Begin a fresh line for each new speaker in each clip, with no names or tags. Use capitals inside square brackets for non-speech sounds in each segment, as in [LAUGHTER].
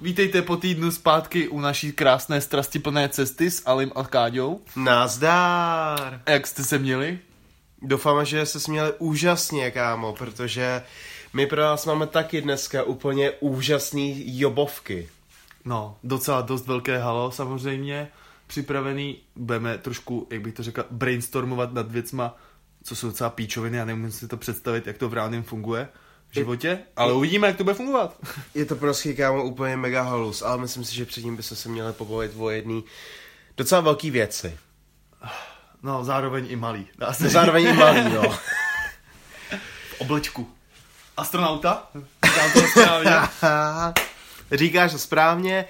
Vítejte po týdnu zpátky u naší krásné strastiplné cesty s Alim a Káďou.
Nazdár!
Jak jste se měli?
Doufáme, že se směli úžasně, kámo, protože my pro vás máme taky dneska úplně úžasný jobovky.
No, docela dost velké halo samozřejmě. Připravený, budeme trošku, jak bych to řekl, brainstormovat nad věcma, co jsou docela píčoviny, já nemůžu si to představit, jak to v reálném funguje v životě, ale uvidíme, jak to bude fungovat. [LAUGHS]
Je to prostě, kámo, úplně mega halus, ale myslím si, že předtím bychom se měli pobavit o jedný docela velký věci.
No, zároveň i malý. Dá se
Zároveň i malý, no. [LAUGHS]
v oblečku. Astronauta? [LAUGHS]
Říkáš to správně,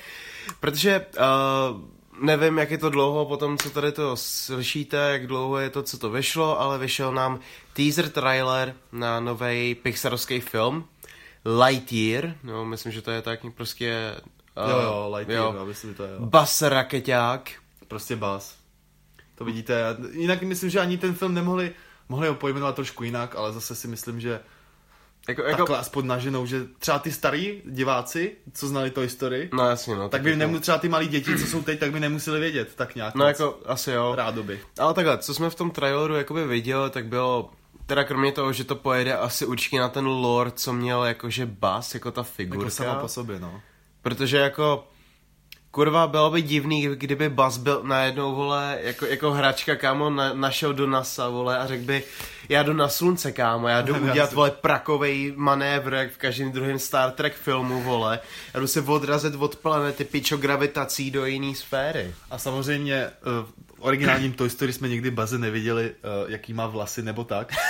protože uh, nevím, jak je to dlouho po tom, co tady to slyšíte, jak dlouho je to, co to vyšlo, ale vyšel nám teaser trailer na nový Pixarovský film Lightyear, no, myslím, že to je tak prostě... Uh,
Jo, jo, Lightyear, jo. myslím, že to je, jo.
Bas raketák.
Prostě bás. To vidíte. Jinak myslím, že ani ten film nemohli, mohli ho pojmenovat trošku jinak, ale zase si myslím, že
Jako,
jako,
jako,
takhle aspoň naženou, že třeba ty starý diváci, co znali Toy Story,
no jasně, no.
tak by
jako-
nemuseli, třeba ty malí děti, co jsou teď, tak by nemuseli vědět, tak nějak.
No jako, asi jo.
Rádoby.
Ale takhle, co jsme v tom traileru jakoby viděli, tak bylo, teda kromě toho, že to pojede asi určitě na ten lore, co měl jakože bas, jako ta figurka.
Jako sama po sobě, no.
Protože jako, kurva, bylo by divný, kdyby Bas byl najednou, vole, jako, jako hračka, kámo, na, našel do NASA, vole, a řekl by, já jdu na slunce, kámo, já jdu [LAUGHS] udělat, vole, prakovej manévr, jak v každém druhém Star Trek filmu, vole, já jdu se odrazit od planety pičo gravitací do jiné sféry.
A samozřejmě eh, v originálním Toy Story jsme nikdy Baze neviděli, eh, jaký má vlasy nebo tak. [LAUGHS]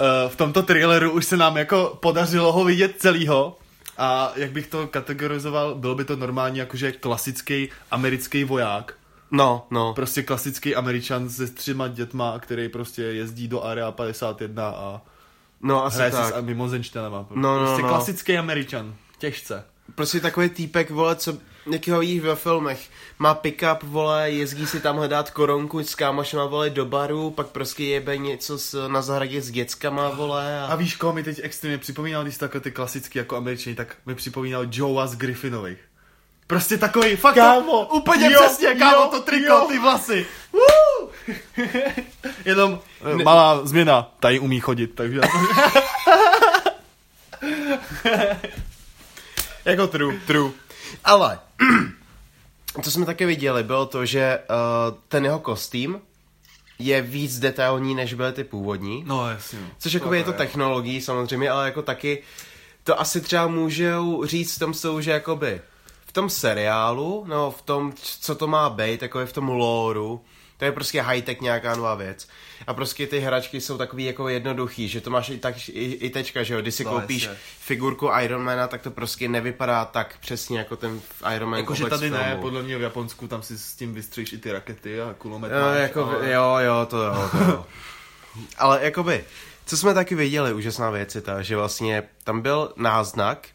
Eh, v tomto traileru už se nám jako podařilo ho vidět celýho. A jak bych to kategorizoval, bylo by to normálně jakože klasický americký voják.
No, no.
Prostě klasický američan se třema dětma, který prostě jezdí do Area 51 a
No, asi
hraje si
tak.
s mimozenštěnama.
No, no,
prostě
no.
klasický američan. Těžce.
Prostě takový týpek, vole, co jakého jí ve filmech. Má pick-up, vole, jezdí si tam hledat koronku s kámošema, vole, do baru, pak prostě jebe něco s, na zahradě s dětskama, vole.
A
A...
víš, koho mi teď extrémně připomínal, když jsi takhle ty klasický jako američani, tak mi připomínal Joea z Griffinových. Prostě takový, fakt
Kámo,
to, úplně
jo,
přesně, kámo,
jo,
to triko,
jo.
ty vlasy. Woo! [LAUGHS] Jenom ne. malá změna, tady umí chodit, takže... [LAUGHS]
Jako true, true. Ale, [CLEARS THROAT] co jsme také viděli, bylo to, že uh, ten jeho kostým je víc detailní, než byly ty původní.
No jasně.
Což jako je to technologií samozřejmě, ale jako taky to asi třeba můžou říct v tom stylu, že jakoby v tom seriálu, no v tom, co to má být, jako je v tom loreu, to je prostě high-tech nějaká nová věc. A prostě ty hračky jsou takový jako jednoduchý, že to máš i, tak, i, i tečka, že jo, když si
No,
koupíš
jasně.
figurku Ironmana, tak to prostě nevypadá tak přesně jako ten Iron Man
Jakože tady ne,
filmu.
podle mě v Japonsku tam si s tím vystřiš i ty rakety a kulomet
No,
máš,
jako,
ale...
jo, jo, to jo, to jo. Ale jakoby, co jsme taky viděli, úžasná věc je ta, že vlastně tam byl náznak,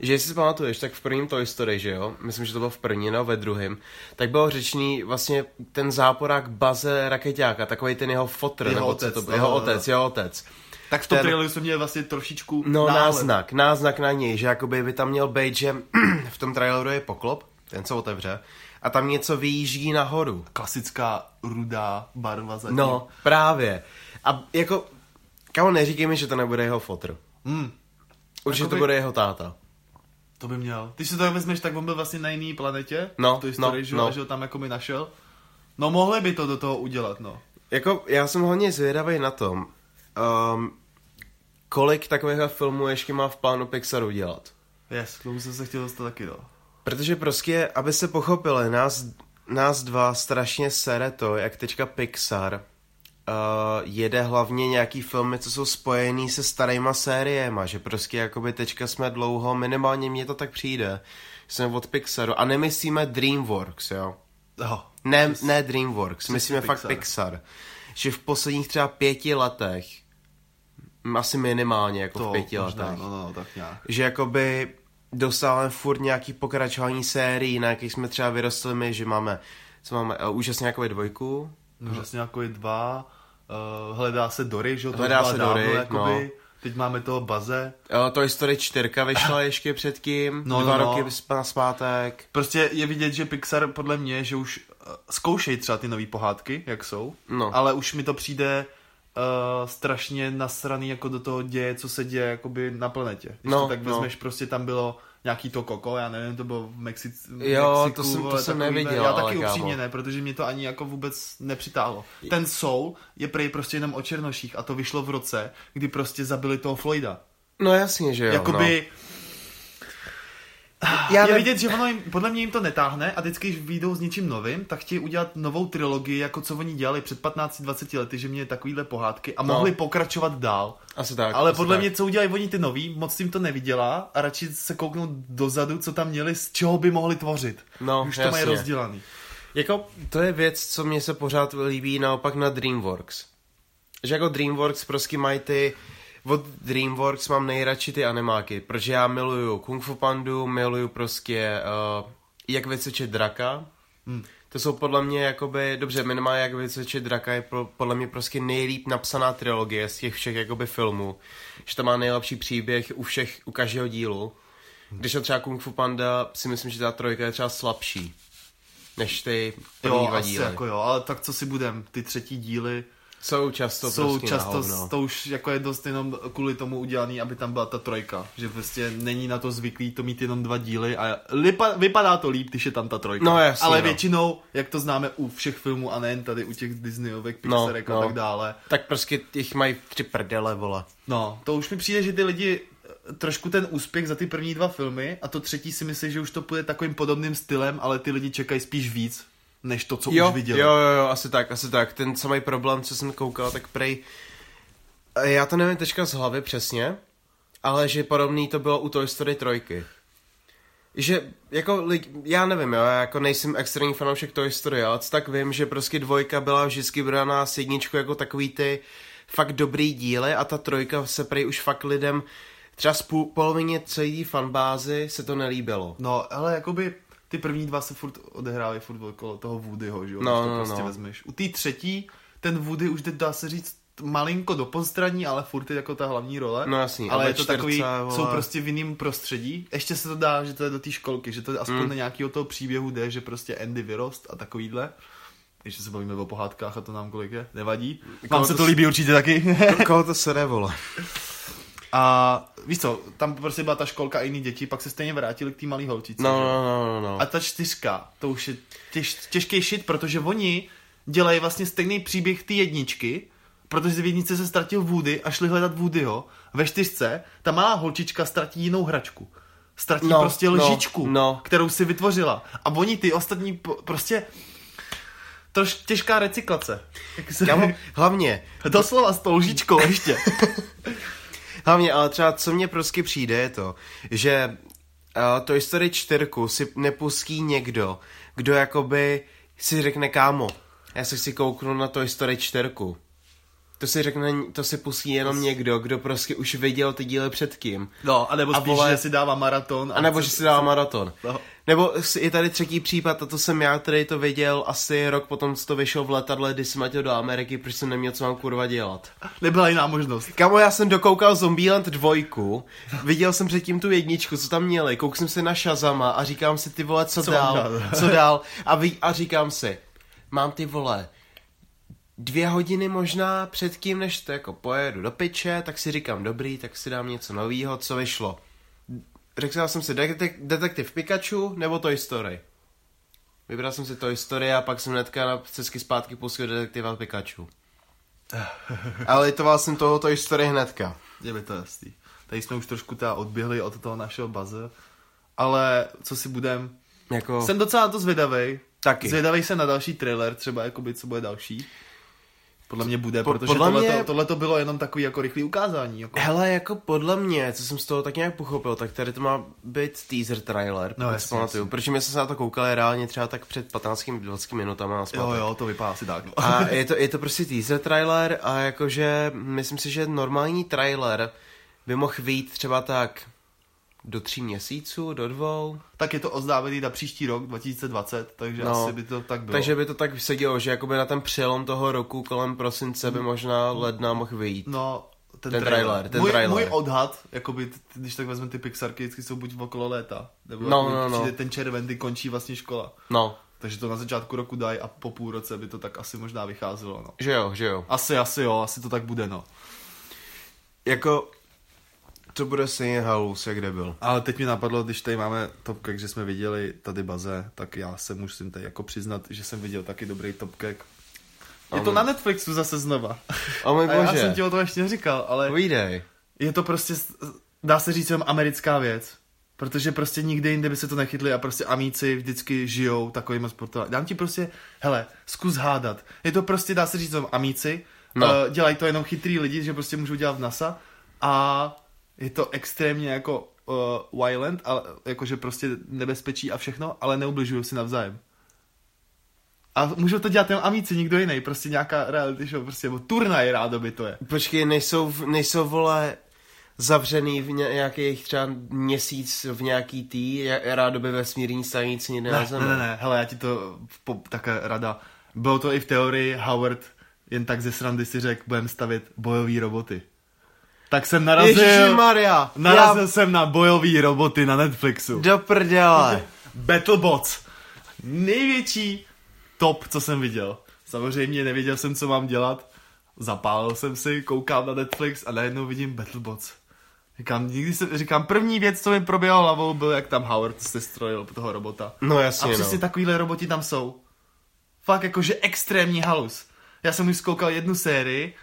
že jestli si pamatuješ, tak v prvním Toy Story, že jo, myslím, že to bylo v první, no ve druhém, tak bylo řečný vlastně ten záporák Baze Raketáka, takový ten jeho fotr,
Jeho
nebo
otec,
co to,
no,
jeho
no, no.
otec, jeho otec.
Tak v tom
Ten-
traileru jsem měl vlastně trošičku
No
náhled.
náznak, náznak na něj, že jakoby by tam měl být, že [CLEARS THROAT] v tom traileru je poklop, ten se otevře, a tam něco vyjíždí nahoru.
Klasická rudá barva zatím.
No, právě. A jako, kámo, neříkej mi, že to nebude jeho fotr.
Hmm,
Určitě
Jakoby-
to bude jeho táta.
To by měl. Když si to tak vezmeš, tak on byl vlastně na jiný planetě.
No,
to
no,
že,
no.
že ho tam jako mi našel. No mohli by to do toho udělat, no.
Jako, já jsem hodně zvědavý na tom, um, kolik takových filmů ještě má v plánu Pixaru dělat.
Yes, k tomu jsem se chtěl dostat taky, no.
Protože prostě, aby se pochopili, nás, nás dva strašně sere to, jak teďka Pixar jede hlavně nějaký filmy, co jsou spojený se starýma sériema, že prostě jakoby teďka jsme dlouho, minimálně mně to tak přijde, jsme od Pixaru a nemyslíme DreamWorks, jo.
Oh,
Ne, ne DreamWorks, myslíme
Pixar.
fakt Pixar. Že v posledních třeba pěti letech, asi minimálně jako v pěti
možná,
letech,
no, no, tak nějak.
že jakoby dostáváme furt nějaký pokračování sérií, na jakých jsme třeba vyrostli my, že máme, co máme, uh, úžasně jako dvojku,
vlastně jako dva, uh, hledá se Dory, že jo? to
Hledá se
dávno,
Dory,
jakoby.
no.
Teď máme toho Baze.
Uh, Toy Story 4 vyšla [COUGHS] ještě předtím,
No,
dva
no, no.
roky na zpátek.
Prostě je vidět, že Pixar podle mě, že už uh, zkoušejí třeba ty nové pohádky, jak jsou,
No.
ale už mi to přijde uh, strašně nasraný jako do toho děje, co se děje jakoby na planetě. Když
No,
to tak
no.
vezmeš, prostě tam bylo nějaký to koko, já nevím, to bylo v, Mexic- v
Jo,
Mexiku.
to jsem- to jsem neviděl,
Já taky
kámo.
upřímně ne, protože mě to ani jako vůbec nepřitáhlo. Ten Soul je prej prostě jenom o černoších a to vyšlo v roce, kdy prostě zabili toho Floyda.
No jasně, že jo.
Jakoby...
Já
je
ne-
vidět, že ono jim, podle mě jim to netáhne a vždycky, když vyjdou s něčím novým, tak chtějí udělat novou trilogii, jako co oni dělali před 15-20 lety, že měli takovýhle pohádky a
No.
mohli pokračovat dál.
Asi tak.
Ale
asi
podle
tak.
mě, co udělají oni ty nový, moc jim to nevydělá a radši se kouknou dozadu, co tam měli, z čeho by mohli tvořit.
No,
Už to mají
jasně.
rozdělaný.
Jako, to je věc, co mě se pořád líbí naopak na DreamWorks. Že jako DreamWorks prostě mají ty... Od DreamWorks mám nejradši ty animáky, protože já miluju Kung Fu Pandu, miluju prostě uh, Jak vycvičit draka.
Hmm.
To jsou podle mě jakoby, dobře, minimálně Jak vycvičit draka je pro, podle mě prostě nejlíp napsaná trilogie z těch všech jakoby filmů. Že to má nejlepší příběh u všech, u každého dílu. Když to třeba Kung Fu Panda, si myslím, že ta trojka je třeba slabší než ty první
Jo,
dva
asi
díly.
jako jo, ale tak co si budem, ty třetí díly
Jsou často
jsou
prostě
často,
hovno.
to už jako je dost jenom kvůli tomu udělaný, aby tam byla ta trojka, že prostě není na to zvyklý to mít jenom dva díly a lipa, vypadá to líp, když je tam ta trojka.
No, jasně,
Ale
no.
většinou, jak to známe u všech filmů a nejen tady u těch Disneyovek,
No,
Pixarek
no.
a tak dále,
Tak prostě jich mají tři prdele, vole.
No, to už mi přijde, že ty lidi eh, trošku ten úspěch za ty první dva filmy a to třetí si myslí, že už to půjde takovým podobným stylem, ale ty lidi čekají spíš víc, než to, co
jo,
už viděli.
Jo, jo, jo, asi tak, asi tak. Ten samý problém, co jsem koukal, tak prej... Já to nevím teďka z hlavy přesně, ale že podobný to bylo u Toy Story 3. Že, jako, já nevím, jo, já jako nejsem extrémní fanoušek Toy Story, ale tak vím, že prostě dvojka byla vždycky braná s jedničkou jako takový ty fakt dobrý díly a ta trojka se prej už fakt lidem třeba z polovině celé fanbázy se to nelíbilo.
No, ale jakoby ty první dva se furt odehrávají furt okolo toho Woodyho, že jo,
No,
to
no,
prostě
no.
vezmeš. U té třetí, ten Woody už jde, dá se říct, malinko do pozdraní, ale furt je jako ta hlavní role.
No jasný,
ale je to takový,
čtyřce, vole.
jsou prostě v jiném prostředí. Ještě se to dá, že to je do té školky, že to aspoň
Mm.
na nějakého toho příběhu jde, že prostě Andy vyrost a takovýhle. Ještě se bavíme o pohádkách a to nám kolik je, nevadí. Vám se
to
to líbí určitě taky.
Koho to sere, vole? [LAUGHS]
A víš co, tam prostě byla ta školka a jiný děti, pak se stejně vrátili k té malé holčici.
No, no, no, no, no.
A ta čtyřka, to už je těž, těžký shit, protože oni dělají vlastně stejný příběh té jedničky, protože v jedničce se ztratil Woody a šli hledat Woodyho. Ve čtyřce ta malá holčička ztratí jinou hračku. Ztratí
No,
prostě
no,
lžičku,
no.
kterou si vytvořila. A oni ty ostatní prostě troš těžká recyklace. Jak se,
Kámo, hlavně,
Doslova s tou lžičkou ještě. [LAUGHS]
hlavně, ale třeba co mně prostě přijde je to, že uh, Toy Story 4 si nepustí někdo, kdo jakoby si řekne, kámo, já se chci kouknout na Toy Story 4. To si řekne, to si pustí jenom někdo, kdo prostě už viděl ty díly předtím.
No, anebo
A
spíš,
vole-
že si dává maraton.
A nebo že si dává maraton.
No.
Nebo je tady třetí případ, a to jsem já, který to viděl asi rok potom, co to vyšel v letadle, když jsem letěl do Ameriky, protože jsem neměl co mám kurva dělat.
Nebyla jiná možnost.
Kamo, já jsem dokoukal Zombieland dvojku, viděl jsem předtím tu jedničku, co tam měli, kouk jsem si na Shazama a říkám si, ty vole, co,
Co
dál,
dál?
co dál, a, ví, a říkám si, mám ty vole, dvě hodiny možná předtím, než to jako pojedu do piče, tak si říkám, dobrý, tak si dám něco novýho, co vyšlo. Řekl jsem si, detek- detektiv Pikachu nebo Toy Story. Vybral jsem si Toy Story a pak jsem hnedka na cestky zpátky pustil detektiva Pikachu. [LAUGHS] Ale litoval jsem toho Toy Story hnedka.
Je mi to jasný. Tady jsme už trošku teda odběhli od toho našeho baze, ale co si budem...
Jako...
Jsem docela na to zvědavej.
Taky.
Zvědavej jsem na další trailer, třeba jakoby, co bude další. Podle mě bude,
Po-
protože
podle
tohle,
mě-
tohle to bylo jenom takový jako rychlý ukázání. Jako.
Hele, jako podle mě, co jsem z toho tak nějak pochopil, tak tady to má být teaser trailer,
No,
si pamatuju,
jasně.
protože my jsme se na to koukali reálně třeba tak před 15-20 minutama na
Jo, jo, to vypadá asi tak. No.
A [LAUGHS] je to, je to prostě teaser trailer a jakože myslím si, že normální trailer by mohl vyjít třeba tak do tří měsíců, do dvou.
Tak je to oznámený na příští rok, 2020, takže
No.
asi by to tak bylo.
Takže by to tak sedělo, že jakoby na ten přelom toho roku kolem prosince by možná ledna mohl vyjít.
No, ten,
Ten trailer, ten
můj,
trailer.
můj odhad, jakoby, když tak vezmeme ty Pixarky, vždycky jsou buď okolo léta, nebo
No, no, no.
přijde ten červen, kdy končí vlastně škola.
No,
Takže to na začátku roku dají a po půl roce by to tak asi možná vycházelo, no.
že jo, že jo.
Asi, asi jo, asi to tak bude, no.
Jako, to bude stejně halus, jak debil.
Ale teď mi napadlo, když tady máme topkek, že jsme viděli tady baze, tak já se musím tady jako přiznat, že jsem viděl taky dobrý topkek. Je to na Netflixu zase znova.
O můj [LAUGHS]
A já
bože.
jsem ti o to ještě neříkal, ale
Povídej.
je to prostě, dá se říct, americká věc. Protože prostě nikde jinde by se to nechytli a prostě amíci vždycky žijou takovým sportem. Dám ti prostě, hele, zkus hádat. Je to prostě, dá se říct, amíci.
No.
Uh, dělají to jenom chytrý lidi, že prostě můžou dělat v NASA. A je to extrémně jako uh, violent, ale jakože prostě nebezpečí a všechno, ale neubližují si navzájem. A můžou to dělat jenom amíci, nikdo jiný, prostě nějaká reality show, prostě, nebo turnaj rádoby to je.
Počkej, nejsou, nejsou vole zavřený v ně- nějakých třeba měsíc v nějaký tý, rádoby vesmírní stanici někde na
Ne,
zemi.
ne, ne, ne, hele, já ti to po, také rada. Bylo to i v teorii, Howard jen tak ze srandy si řekl, budeme stavět bojové roboty. Tak jsem narazil,
Maria,
narazil jsem na bojové roboty na Netflixu.
do prdele.
Battlebots. Největší top, co jsem viděl. Samozřejmě nevěděl jsem, co mám dělat. Zapálil jsem si, koukám na Netflix a najednou vidím Battlebots. Říkám, nikdy se, říkám, první věc, co mi proběhlo hlavou, byl, jak tam Howard se strojil toho robota.
No
A
jasně,
přesně
no.
takovýhle roboti tam jsou. Fakt jakože extrémní halus. Já jsem už zkoukal jednu sérii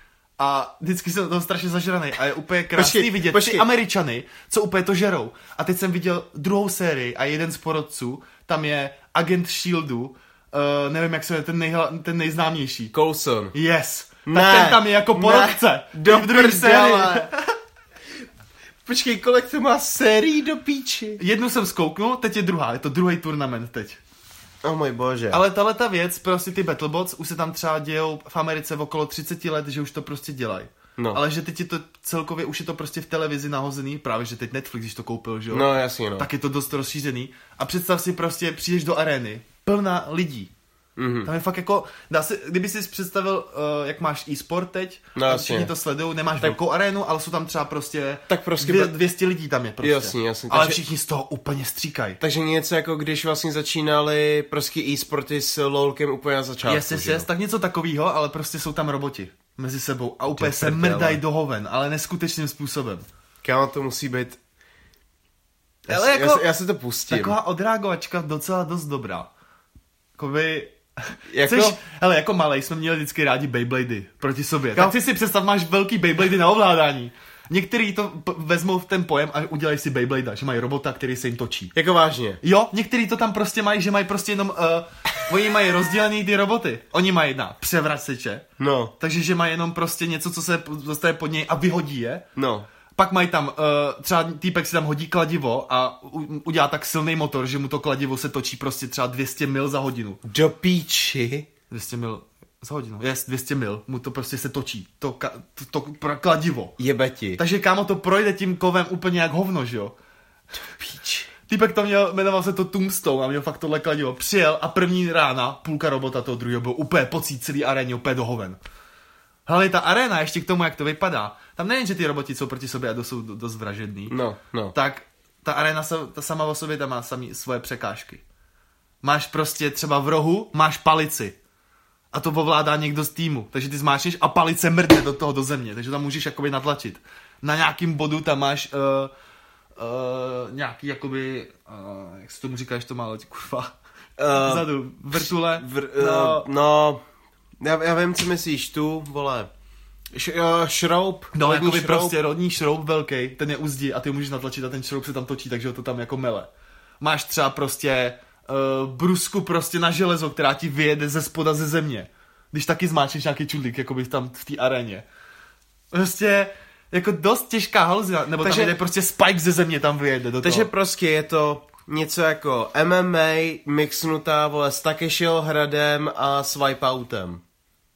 a vždycky jsem toho strašně zažraný a je úplně krásný
Počkej,
vidět
počkej.
ty Američany, co úplně to žerou. A teď jsem viděl druhou sérii a jeden z porodců, tam je agent Shieldu, uh, nevím jak se jmenuje, ten, nejhla, ten nejznámější.
Coulson.
Yes.
Ne,
tak ten tam je jako
ne,
porodce.
do
v druhé sérii. [LAUGHS]
Počkej, kolik to má sérií do píči?
Jednu jsem zkouknul, teď je druhá, je to druhý turnament teď.
O můj bože.
Ale tahle ta věc, prostě ty Battlebots, už se tam třeba dějou v Americe v okolo 30 let, že už to prostě dělají.
No.
Ale že teď je to celkově, už je to prostě v televizi nahozený, právě že teď Netflix, když to koupil, že jo,
No jasně, no.
tak je to dost rozšířený. A představ si prostě, přijdeš do arény, plná lidí.
Mhm.
Tam je fakt jako, dá se, kdyby si představil, uh, jak máš e-sport teď,
No, jasně.
všichni to sledují, nemáš tak, velkou arénu, ale jsou tam třeba prostě,
Tak prostě
dvě,
be-
200 lidí tam je prostě.
Jasně, jasně,
Ale
takže-
všichni z toho úplně stříkají.
Takže něco jako když vlastně začínali prostě e-sporty s LOLkem úplně na začátku.
Yes,
jo?
yes, tak něco takového, ale prostě jsou tam roboti mezi sebou a úplně
Ty
se mrdají do hoven, ale neskutečným způsobem.
Kámo, to musí být... Já,
Ale
si-
jako-
já, já si to pustím.
Taková odreagovačka docela dost dobrá. Jakoby... [LAUGHS]
Jako-
Chceš, hele, jako malej jsme měli vždycky rádi Beyblady proti sobě.
Kam-
Tak ty si představ, máš velký Beyblady na ovládání. Některý to p- vezmou v ten pojem a udělají si Beyblade, že mají robota, který se jim točí.
Jako vážně.
Jo, některý to tam prostě mají, že mají prostě jenom, uh, oni mají rozdělený ty roboty. Oni mají na převraceče,
No,
takže že mají jenom prostě něco, co se dostane pod něj a vyhodí je.
no.
Pak mají tam, uh, třeba týpek si tam hodí kladivo a u, udělá tak silný motor, že mu to kladivo se točí prostě třeba 200 mil za hodinu.
Do píči.
200 mil za hodinu, yes, 200 mil, mu to prostě se točí, to, ka, to, to kladivo.
Jebeti.
Takže kámo to projde tím kovem úplně jak hovno, že jo.
Píč.
Týpek to měl, jmenoval se to Tombstone a měl fakt tohle kladivo. Přijel a první rána, půlka robota toho druhého byl úplně pocít celý aréně, úplně do hoven. Hlavně ta arena, ještě k tomu, jak to vypadá, tam nejen, že ty roboti jsou proti sobě a jsou do- dost vražedný,
No, no.
tak ta arena se, ta sama o sobě tam má samý svoje překážky. Máš prostě třeba v rohu, máš palici. A to ovládá někdo z týmu. Takže ty zmáčneš a palice mrdne do toho do země. Takže tam můžeš jakoby natlačit. Na nějakým bodu tam máš uh, uh, nějaký jakoby, uh, jak se tomu říkáš to má loď, kurva.
Eh,
Vzadu, vrtule.
Vr,
no,
no, no já, já vím, co myslíš, tu, vole. Š, uh, šroub.
no jakoby
šroub.
prostě rodní šroub velký, ten je u zdi a ty můžeš natlačit a ten šroub se tam točí, takže ho to tam jako mele. Máš třeba prostě uh, brusku prostě na železo, která ti vyjede ze spoda ze země. Když taky zmáčneš nějaký čudlík, jakoby tam v té aréně. Prostě jako dost těžká haluzina, nebo
Takže-
tam jde prostě spike ze země tam vyjede do
Takže
toho.
prostě je to něco jako MMA mixnutá, vole, s Takeshiho hradem a s Wipeoutem.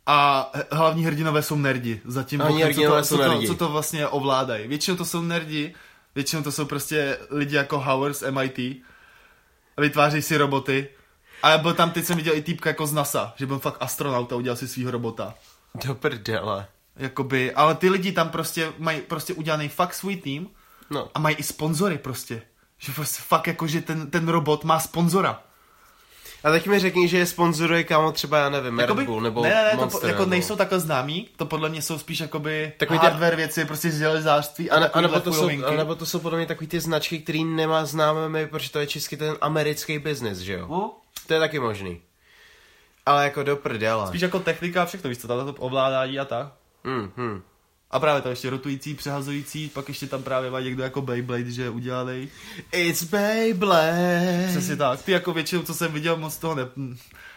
A hlavní hrdinové jsou nerdi. Zatím
Hlavní
bokem, co, to,
jsou
co, to,
nerdi.
co to vlastně ovládají. Většinou to jsou nerdi, Většinou to jsou prostě lidi jako Howard z MIT. Vytváří si roboty. A byl tam, teď jsem viděl i týpka jako z NASA, že byl fakt astronaut a udělal si svého robota.
Do prdele.
Jakoby, ale ty lidi tam prostě mají prostě udělaný fakt svůj tým
No.
a mají i sponzory prostě. Že prostě fakt jako, že ten, ten robot má sponzora.
A teď mi řekni, že je sponzoruje kámo třeba, já nevím, Red Bull nebo
ne, ne, ne, to
Monster,
po, jako
nebo...
nejsou takhle známí, to podle mě jsou spíš jakoby
Takový
hardware věci, prostě z železářství a,
A, nebo, to jsou, a nebo to jsou podle mě takový ty značky, který nemá známe my, protože to je český ten americký biznis, že jo?
No,
To je taky možný. Ale jako do prdela.
Spíš jako technika a všechno, víš co, tato to ovládání a tak.
Hmm, hmm.
A právě to ještě rotující, přehazující, pak ještě tam právě má někdo jako Beyblade, že udělali.
It's Beyblade.
Přesně tak. Ty jako většinou, co jsem viděl, moc toho, ne,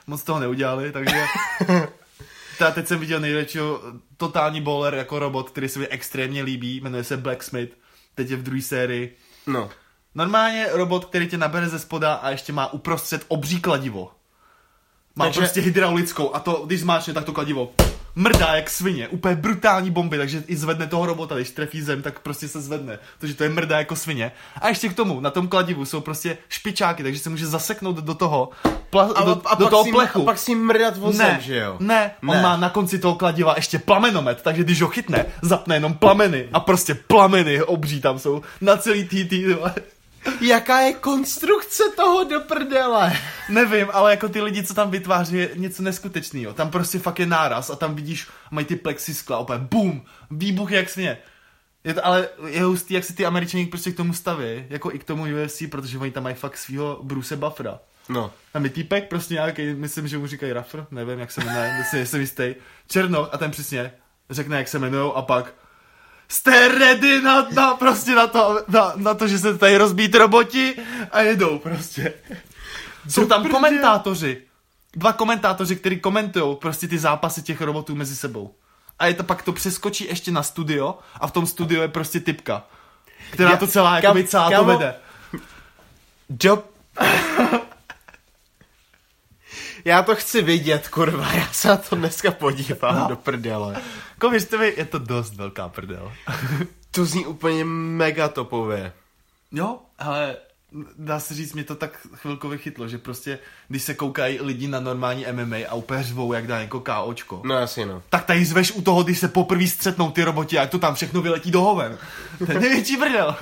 moc toho neudělali, takže... [LAUGHS] Ta, teď jsem viděl největšího totální bowler jako robot, který se mi extrémně líbí, jmenuje se Blacksmith, teď je v druhé sérii.
No.
Normálně robot, který tě nabere ze spoda a ještě má uprostřed obří kladivo. Má
takže...
prostě hydraulickou a to, když zmáčne, tak to kladivo mrdá jak svině. Úplně brutální bomby, takže i zvedne toho robota, když trefí zem, tak prostě se zvedne. Takže to je mrdá jako svině. A ještě k tomu, na tom kladivu jsou prostě špičáky, takže se může zaseknout do toho, pla-
A,
do,
a,
do toho
si,
plechu.
a pak si mrdat vozem,
ne,
že jo?
ne, on
Ne.
má na konci toho kladiva ještě plamenomet, takže když ho chytne, zapne jenom plameny a prostě plameny obří tam jsou na celý tý, tý,
Jaká je konstrukce toho do prdele?
Nevím, ale jako ty lidi, co tam vytváří, je něco neskutečného. Tam prostě fakt je náraz a tam vidíš, mají ty plexiskla, úplně bum, výbuch jak sně. Je to, ale je hustý, jak si ty američani prostě k tomu staví, jako i k tomu UFC, protože oni tam mají fakt svého Bruce Buffera.
No.
Tam je týpek prostě nějaký, myslím, že mu říkají Raffer, nevím, jak se jmenuje, [LAUGHS] myslím, nejsem jistý. Černoch a ten přesně řekne, jak se jmenují a pak jste ready na, na, prostě na to, na, na to, že se tady rozbít roboti a jedou prostě. Jsou tam komentátoři. Dva komentátoři, kteří komentují prostě ty zápasy těch robotů mezi sebou. A je to pak to přeskočí ještě na studio a v tom studiu je prostě typka, která to celá,
kam-
jakoby celá to
kamo-
vede.
Do... Já to chci vidět, kurva, já se na to dneska podívám
No.
do prdele.
Jako věřte mi, je to dost velká prdel. [LAUGHS]
To zní úplně mega topově.
Jo, ale dá se říct, mě to tak chvilkově chytlo, že prostě, když se koukají lidi na normální MMA a úplně řvou, jak dá jako KOčko,
No jasně no.
tak tady zveš u toho, když se poprvé střetnou ty roboti a to tam všechno vyletí do hoven. To je největší brdel.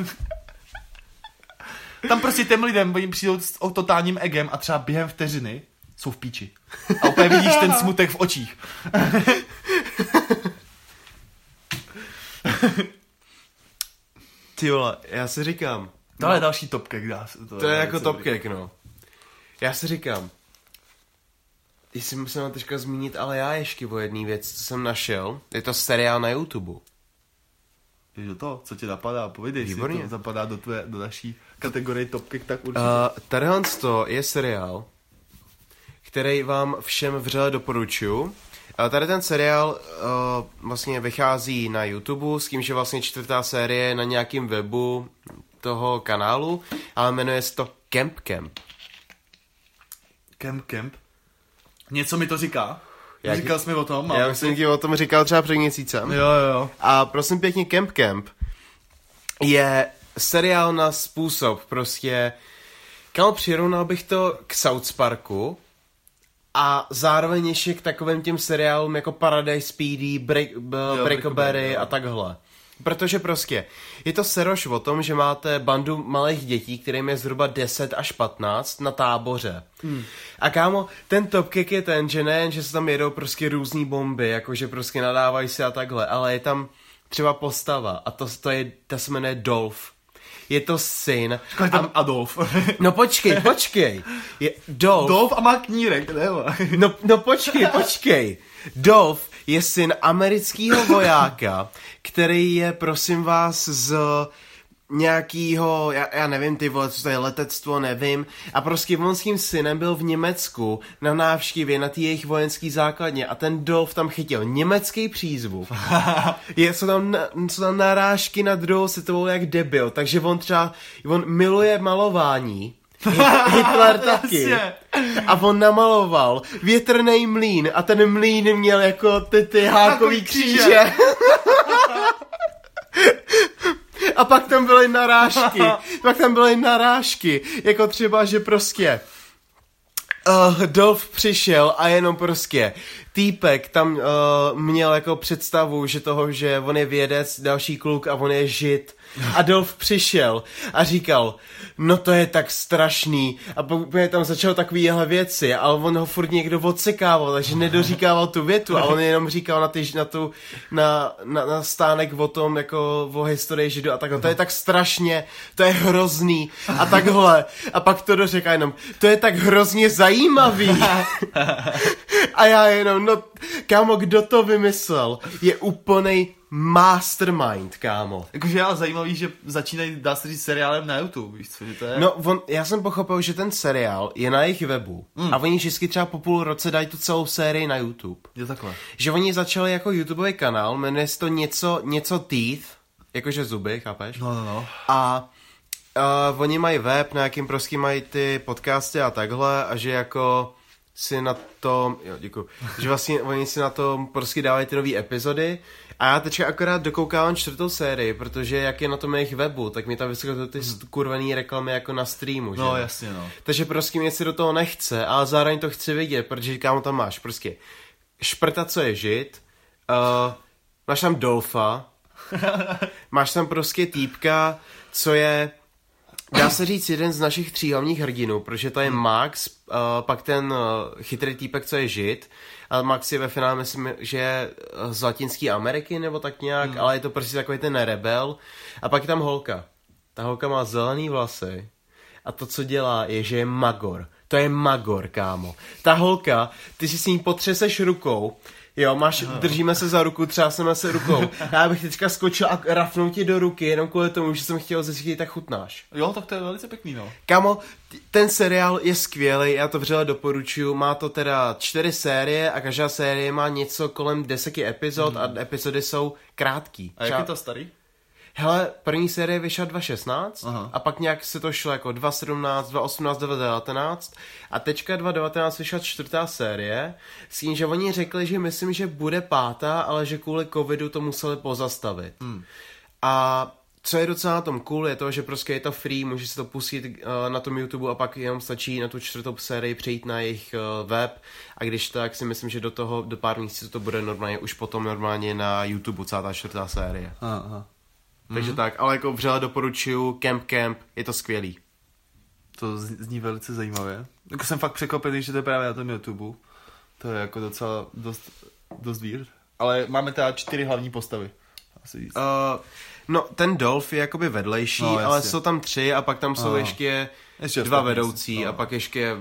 Tam prostě těm lidem, oni přijdou s o totálním egem a třeba během vteřiny jsou v píči. A úplně vidíš ten [LAUGHS] smutek v očích. [LAUGHS]
Ty vole, já si říkám,
Tohle je další topkek, dá se to.
to je jako
se
top
říct.
cake, no. Já si říkám, jestli musím vám teďka zmínit, ale já ještě o jedné věc, co jsem našel, je to seriál na YouTube.
Do toho, co ti napadá, povídej
Výborně.
si, to zapadá do, tvé, do naší kategorie topkek, tak určitě.
Uh, tadyhle to je seriál, který vám všem vřele doporučuju. Uh, tady ten seriál uh, vlastně vychází na YouTube s tím, že vlastně čtvrtá série je na nějakém webu toho kanálu, ale jmenuje se to Camp Camp.
Camp Camp. Něco mi to říká.
Jak-
Říkal jsi mi o tom.
Já
pocit.
jsem ti o tom říkal třeba před měsícem.
Jo, jo, jo.
A prosím pěkně Camp Camp je seriál na způsob prostě, kam přirovnal bych to k South Parku a zároveň ještě k takovým těm seriálům jako Paradise PD, Break, b-
Brickleberry,
Brickleberry
jo.
a takhle. Protože prostě je to seroš o tom, že máte bandu malých dětí, kterým je zhruba 10 až 15 na táboře. Hmm. A kámo, ten top kick je ten, že ne, že se tam jedou prostě různý bomby, jakože prostě nadávají si a takhle, ale je tam třeba postava a to, to je, ta se jmenuje Dolph. Je to syn.
Říkal tam Adolf. [LAUGHS]
No počkej, počkej. Je Dolph.
Dolf a má knírek, ne?
No, no počkej, počkej. Dolph je syn amerického vojáka, který je, prosím vás, z nějakýho, já, já nevím, ty vole, co to je letectvo, nevím. A prostě on s tím synem byl v Německu na návštěvě na té jejich vojenské základně a ten Dolph tam chytil německý přízvuk. [LAUGHS] je, jsou, tam, na- jsou tam narážky na druhou světovou jak debil, takže on třeba, on miluje malování, Hit- [LAUGHS] Hitler taky. A on namaloval větrný mlín a ten mlín měl jako ty, ty Hákový
kříže. [LAUGHS]
A pak tam byly narážky. [LAUGHS] pak tam byly narážky. Jako třeba, že prostě uh, Dolph přišel a jenom prostě týpek tam uh, měl jako představu, že toho, že on je vědec, další kluk a on je žid. A Dolph přišel a říkal, no to je tak strašný. A pokud tam začal takovýhle věci, ale on ho furt někdo odsekával, takže nedoříkával tu větu a on jenom říkal na, ty, na, tu, na, na, na stánek o tom, jako o historii židu a tak. No, to je tak strašně, to je hrozný a takhle. A pak to dořekl jenom, to je tak hrozně zajímavý. [LAUGHS] a já jenom, no kámo, kdo to vymyslel? Je úplnej mastermind, kámo.
Jakože ale zajímavý, že začínají, dá se říct, seriálem na YouTube, víš co, že to je?
No, on, já jsem pochopil, že ten seriál je na jejich webu mm. a oni vždycky třeba po půl roce dají tu celou sérii na YouTube.
Je takhle.
Že oni začali jako YouTubeový kanál, jmenuje se to něco, něco Teeth, jakože zuby, chápeš?
No, no, no.
A uh, oni mají web, na jakým prostě mají ty podcasty a takhle a že jako si na tom, jo, děkuji, že vlastně oni si na tom prostě dávají ty nové epizody a já teďka akorát dokoukávám čtvrtou sérii, protože jak je na tom jejich webu, tak mi tam vyskakují ty hmm. kurvený reklamy jako na streamu, že?
No jasně, no.
Takže prostě mě si do toho nechce, ale zároveň to chci vidět, protože říkám, tam máš prostě šprta, co je žid, uh, máš tam Dolfa, [LAUGHS] máš tam prostě týpka, co je dá se říct jeden z našich tří hlavních hrdinů, protože to je Max, uh, pak ten uh, chytrý týpek, co je žid, a Max je ve finále, myslím, že je z Latinské Ameriky nebo tak nějak, hmm. ale je to prostě takový ten rebel. A pak je tam holka. Ta holka má zelený vlasy a to, co dělá, je, že je magor. To je magor, kámo. Ta holka, ty si s ní potřeseš rukou Jo, máš, no. držíme se za ruku, třásneme se rukou. [LAUGHS] Já bych teďka skočil a rafnul ti do ruky, jenom kvůli tomu, že jsem chtěl zjistit, tak chutnáš.
Jo, tak to je velice pěkný, no.
Kamo, ten seriál je skvělý, já to vřele doporučuju. Má to teda čtyři série a každá série má něco kolem deseti epizod mm. a epizody jsou krátký.
A jak je to starý?
Hele, první série vyšla 2016 Aha. a pak nějak se to šlo jako 2017, 2018, 2019 a teďka 2019 vyšla čtvrtá série s tím, že oni řekli, že myslím, že bude pátá, ale že kvůli covidu to museli pozastavit. Hmm. A co je docela na tom cool, je to, že prostě je to free, může se to pustit uh, na tom YouTube a pak jenom stačí na tu čtvrtou sérii přejít na jejich uh, web a když tak si myslím, že do toho, do pár měsíců to bude normálně, už potom normálně na YouTube celá ta čtvrtá série. Aha, aha. Takže mm-hmm. tak, ale jako vřele doporučuju Camp Camp, je to skvělý.
To zní velice zajímavě. Jako jsem fakt překvapený, že to je právě na tom YouTube. To je jako docela dost, dost weird. Ale máme teda čtyři hlavní postavy. Asi
Uh, no, ten Dolph je jakoby vedlejší, no, ale jsou tam tři a pak tam jsou uh. ještě ještě dva vedoucí no. a pak ještě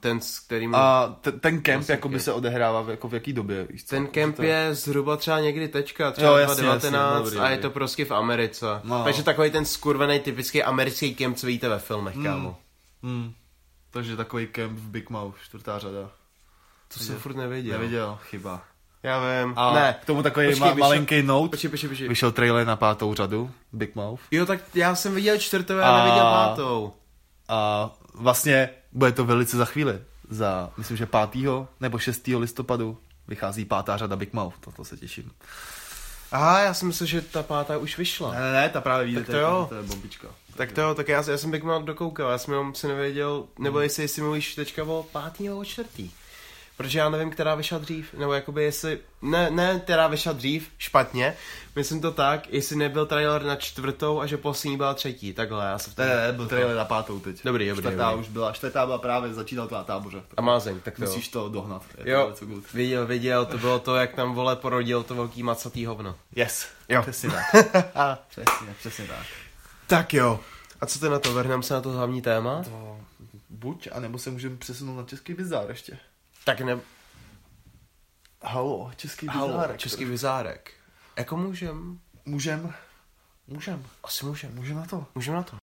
ten, s kterým...
A ten, ten kemp vlastně jako by se odehrává jako v jaký době? Víš
co? Ten kemp to... je zhruba třeba někdy tečka, třeba jo, 2019 jasně, a je to prostě v Americe. No. Takže takový ten skurvený typický americký kemp, co vidíte ve filmech, hmm. kámo. Hmm.
Takže takový kemp v Big Mouth, čtvrtá řada.
To jsem furt neviděl.
Neviděl, chyba.
Já vím.
A
ne.
k tomu takový počkej, ma- vyšel, malinký note.
Počkej, počkej, počkej.
Vyšel trailer na pátou řadu, Big Mouth.
Jo, tak já jsem viděl čtvrtou, a neviděl pátou.
A vlastně bude to velice za chvíli. Za, myslím, že 5. nebo 6. listopadu vychází pátá řada Big Mouth, to se těším.
Aha, já jsem myslel, že ta pátá už vyšla.
Ne, ne, ne ta právě vyjde,
to, jo.
to je bombička.
Tak to jo, tak já, já jsem Big Mouth dokoukal, já jsem jenom si nevěděl, nebo jestli, jestli mluvíš teďka o pátý nebo o čtvrtý. Protože já nevím, která vyšla dřív, nebo jakoby jestli, ne, ne, která vyšla dřív, špatně, myslím to tak, jestli nebyl trailer na čtvrtou a že poslední byla třetí, takhle, já se v
tom... Ne, ne, byl trailer na pátou teď.
Dobrý, dobrý,
Čtvrtá dobrý. už byla, čtvrtá byla právě, začínal to na táboře.
Amazing, tak
to Musíš to dohnat.
Je jo, to viděl, viděl, to bylo to, jak tam vole porodil to velký macatý hovno.
Yes,
jo.
přesně tak. [LAUGHS] přesně, přesně tak.
Tak jo, a co ty na to, vrhneme se na to hlavní téma? To
buď, anebo se můžeme přesunout na český bizár ještě.
Tak ne,
Halo, český
bizárek. český bizárek. Jako můžem?
Můžem. Můžem.
Asi můžem.
Můžem na to.
Můžem na to.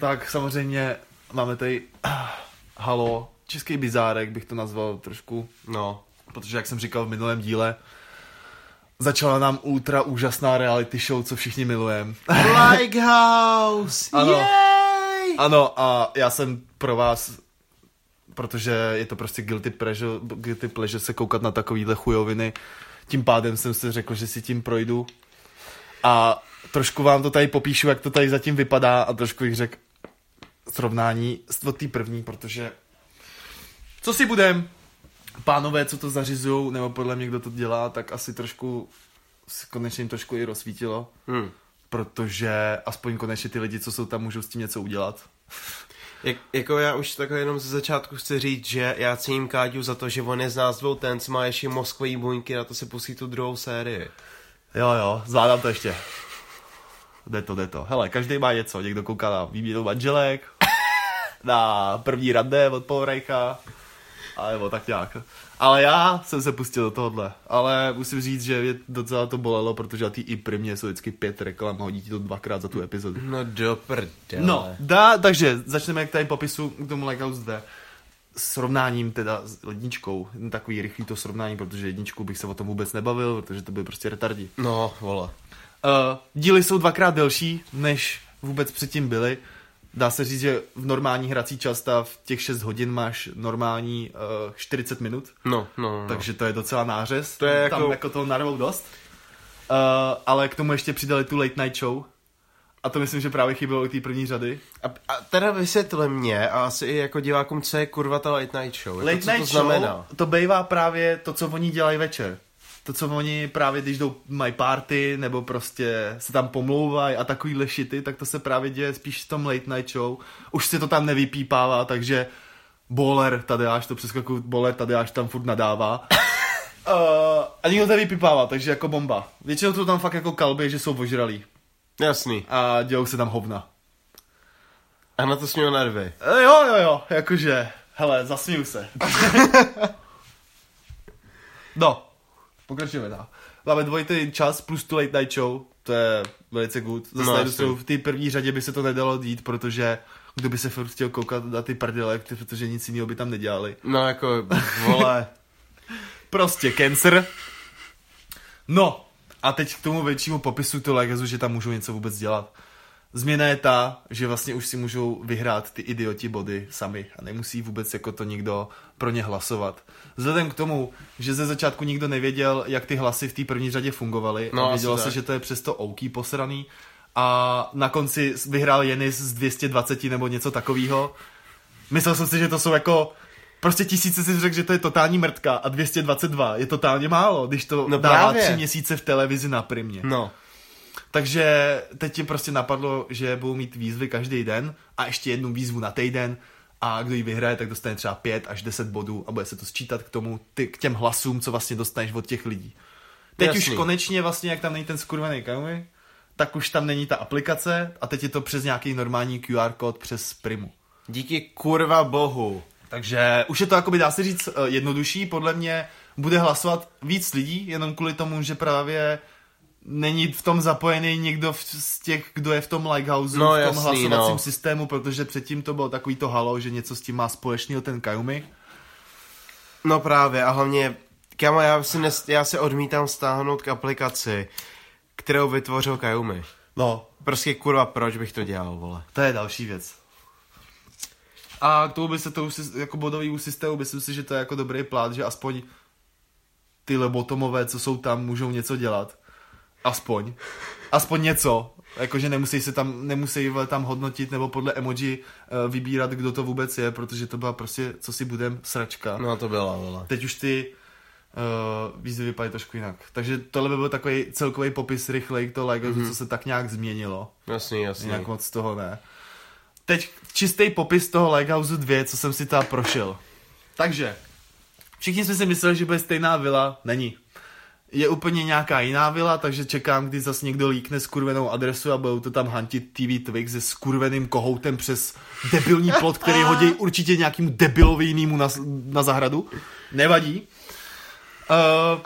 Tak samozřejmě máme tady [CLEARS THROAT] halo, český bizárek bych to nazval trošku.
No.
Protože jak jsem říkal v minulém díle, začala nám ultra úžasná reality show, co všichni milujeme.
House! [LAUGHS] ano. Yay!
Ano, a já jsem pro vás protože je to prostě guilty pleasure, guilty pleasure se koukat na takovýhle chujoviny. Tím pádem jsem si řekl, že si tím projdu. A trošku vám to tady popíšu, jak to tady zatím vypadá a trošku jich řekl srovnání od té první, protože co si budem, pánové, co to zařizují, nebo podle mě, kdo to dělá, tak asi trošku se konečně jim trošku i rozsvítilo,
Hmm.
protože aspoň konečně ty lidi, co jsou tam, můžou s tím něco udělat.
Jak, jako já už takhle jenom ze začátku chci říct, že já cením Káďu za to, že on je z nás dvou ten, co má ještě mozkový buňky na to se pustí tu druhou sérii.
Jo, jo, zvládám to ještě. Jde to, jde to. Hele, každý má něco. Někdo kouká na výběru manželek, na první rande od Polrejcha, a nebo tak nějak. Ale já jsem se pustil do tohohle. Ale musím říct, že mě docela to bolelo, protože na té i primě jsou vždycky pět reklam, hodí ti to dvakrát za tu epizodu.
No do prdele.
No, dá, takže začneme jak tady popisu k tomu Lighthouse zde. Srovnáním teda s ledničkou. Takový rychlý to srovnání, protože jedničku bych se o tom vůbec nebavil, protože to byly prostě retardi.
No, vole.
Uh, díly jsou dvakrát delší, než vůbec předtím byly. Dá se říct, že v normální hrací čas ta v těch 6 hodin máš normální uh, 40 minut,
No, no, no.
takže to je docela nářez.
To je
Tam
jako-
jako toho narvou dost. Uh, ale k tomu ještě přidali tu late night show. A to myslím, že právě chybělo i té první řady.
A, a teda vysvětli mě a asi i jako divákům, co je kurva ta Late Night Show. Jako,
Late
co
night
to znamená?
show, to bývá právě to, co oni dělají večer. To, co oni právě, když jdou, mají party, nebo prostě se tam pomlouvají a takovýhle shity, tak to se právě děje spíš v tom late night show. Už se to tam nevypípává, takže Bowler, tady až to přeskakuju, Bowler tady až tam furt nadává. Uh, [COUGHS] a nikdo to nevypípává, takže jako bomba. Většinou to tam fakt jako kalby, že jsou ožralí.
Jasný.
A dějou se tam hovna.
A na to směl nervy.
E, jo, jo, jo, jakože, hele, zasmíju se. [LAUGHS] no, pokračujeme dál. Máme dvojitý čas plus tu late night show, to je velice good. Zase
No,
v té první řadě by se to nedalo dít, protože kdo by se furt chtěl koukat na ty prdele, protože nic jiného by tam nedělali.
No jako, [LAUGHS] vole.
Prostě cancer. No, a teď k tomu většímu popisu toho Legazu, že tam můžou něco vůbec dělat. Změna je ta, že vlastně už si můžou vyhrát ty idioti body sami a nemusí vůbec jako to nikdo pro ně hlasovat. Vzhledem k tomu, že ze začátku nikdo nevěděl, jak ty hlasy v té první řadě fungovaly
No,
a vědělo se, že to je přesto OK posraný a na konci vyhrál Jenis z 220 nebo něco takového. Myslel jsem si, že to jsou jako Prostě tisíce si řekl, že to je totální mrtka a 222 je totálně málo, když to
No
no dává
právě.
tři měsíce v televizi na primě.
No.
Takže teď ti prostě napadlo, že budou mít výzvy každý den a ještě jednu výzvu na týden a kdo ji vyhraje, tak dostane třeba 5 až 10 bodů a bude se to sčítat k tomu, ty, k těm hlasům, co vlastně dostaneš od těch lidí. Teď
Jasný.
už konečně vlastně, jak tam není ten skurvený kamuj, tak už tam není ta aplikace a teď je to přes nějaký normální QR kód přes Primu.
Díky kurva bohu.
Takže už je to, jakoby, dá se říct, eh, jednodušší. Podle mě bude hlasovat víc lidí, jenom kvůli tomu, že právě není v tom zapojený někdo v, z těch, kdo je v tom Lighthouse,
No,
v tom
jasný,
hlasovacím
no.
systému, protože předtím to bylo takový to halo, že něco s tím má společného ten Kayumi.
No právě a hlavně, kámo, já si, nes, já si odmítám stáhnout k aplikaci, kterou vytvořil Kayumi.
No,
Prostě kurva, proč bych to dělal, vole.
to je další věc. A k tomu by se to jako bodový systému, myslím si, že to je jako dobrý plán, že aspoň ty lobotomové, co jsou tam, můžou něco dělat. Aspoň. Aspoň něco. Jakože nemusí se tam, nemusí tam hodnotit nebo podle emoji uh, vybírat, kdo to vůbec je, protože to byla prostě, co si budem, sračka.
No to byla, vole.
Teď už ty uh, výzvy vypadají trošku jinak. Takže tohle by byl takový celkový popis rychlej to Lego, mm-hmm. co se tak nějak změnilo.
Jasný, jasný.
Jinak moc toho ne. Teď čistý popis toho Lighthouse 2, co jsem si tam prošel. Takže, všichni jsme si mysleli, že bude stejná vila, není. Je úplně nějaká jiná vila, takže čekám, kdy zase někdo líkne skurvenou adresu a budou to tam hantit TV Twix se skurveným kohoutem přes debilní plot, který hodí určitě nějakým debilovým na, na zahradu. Nevadí. Uh,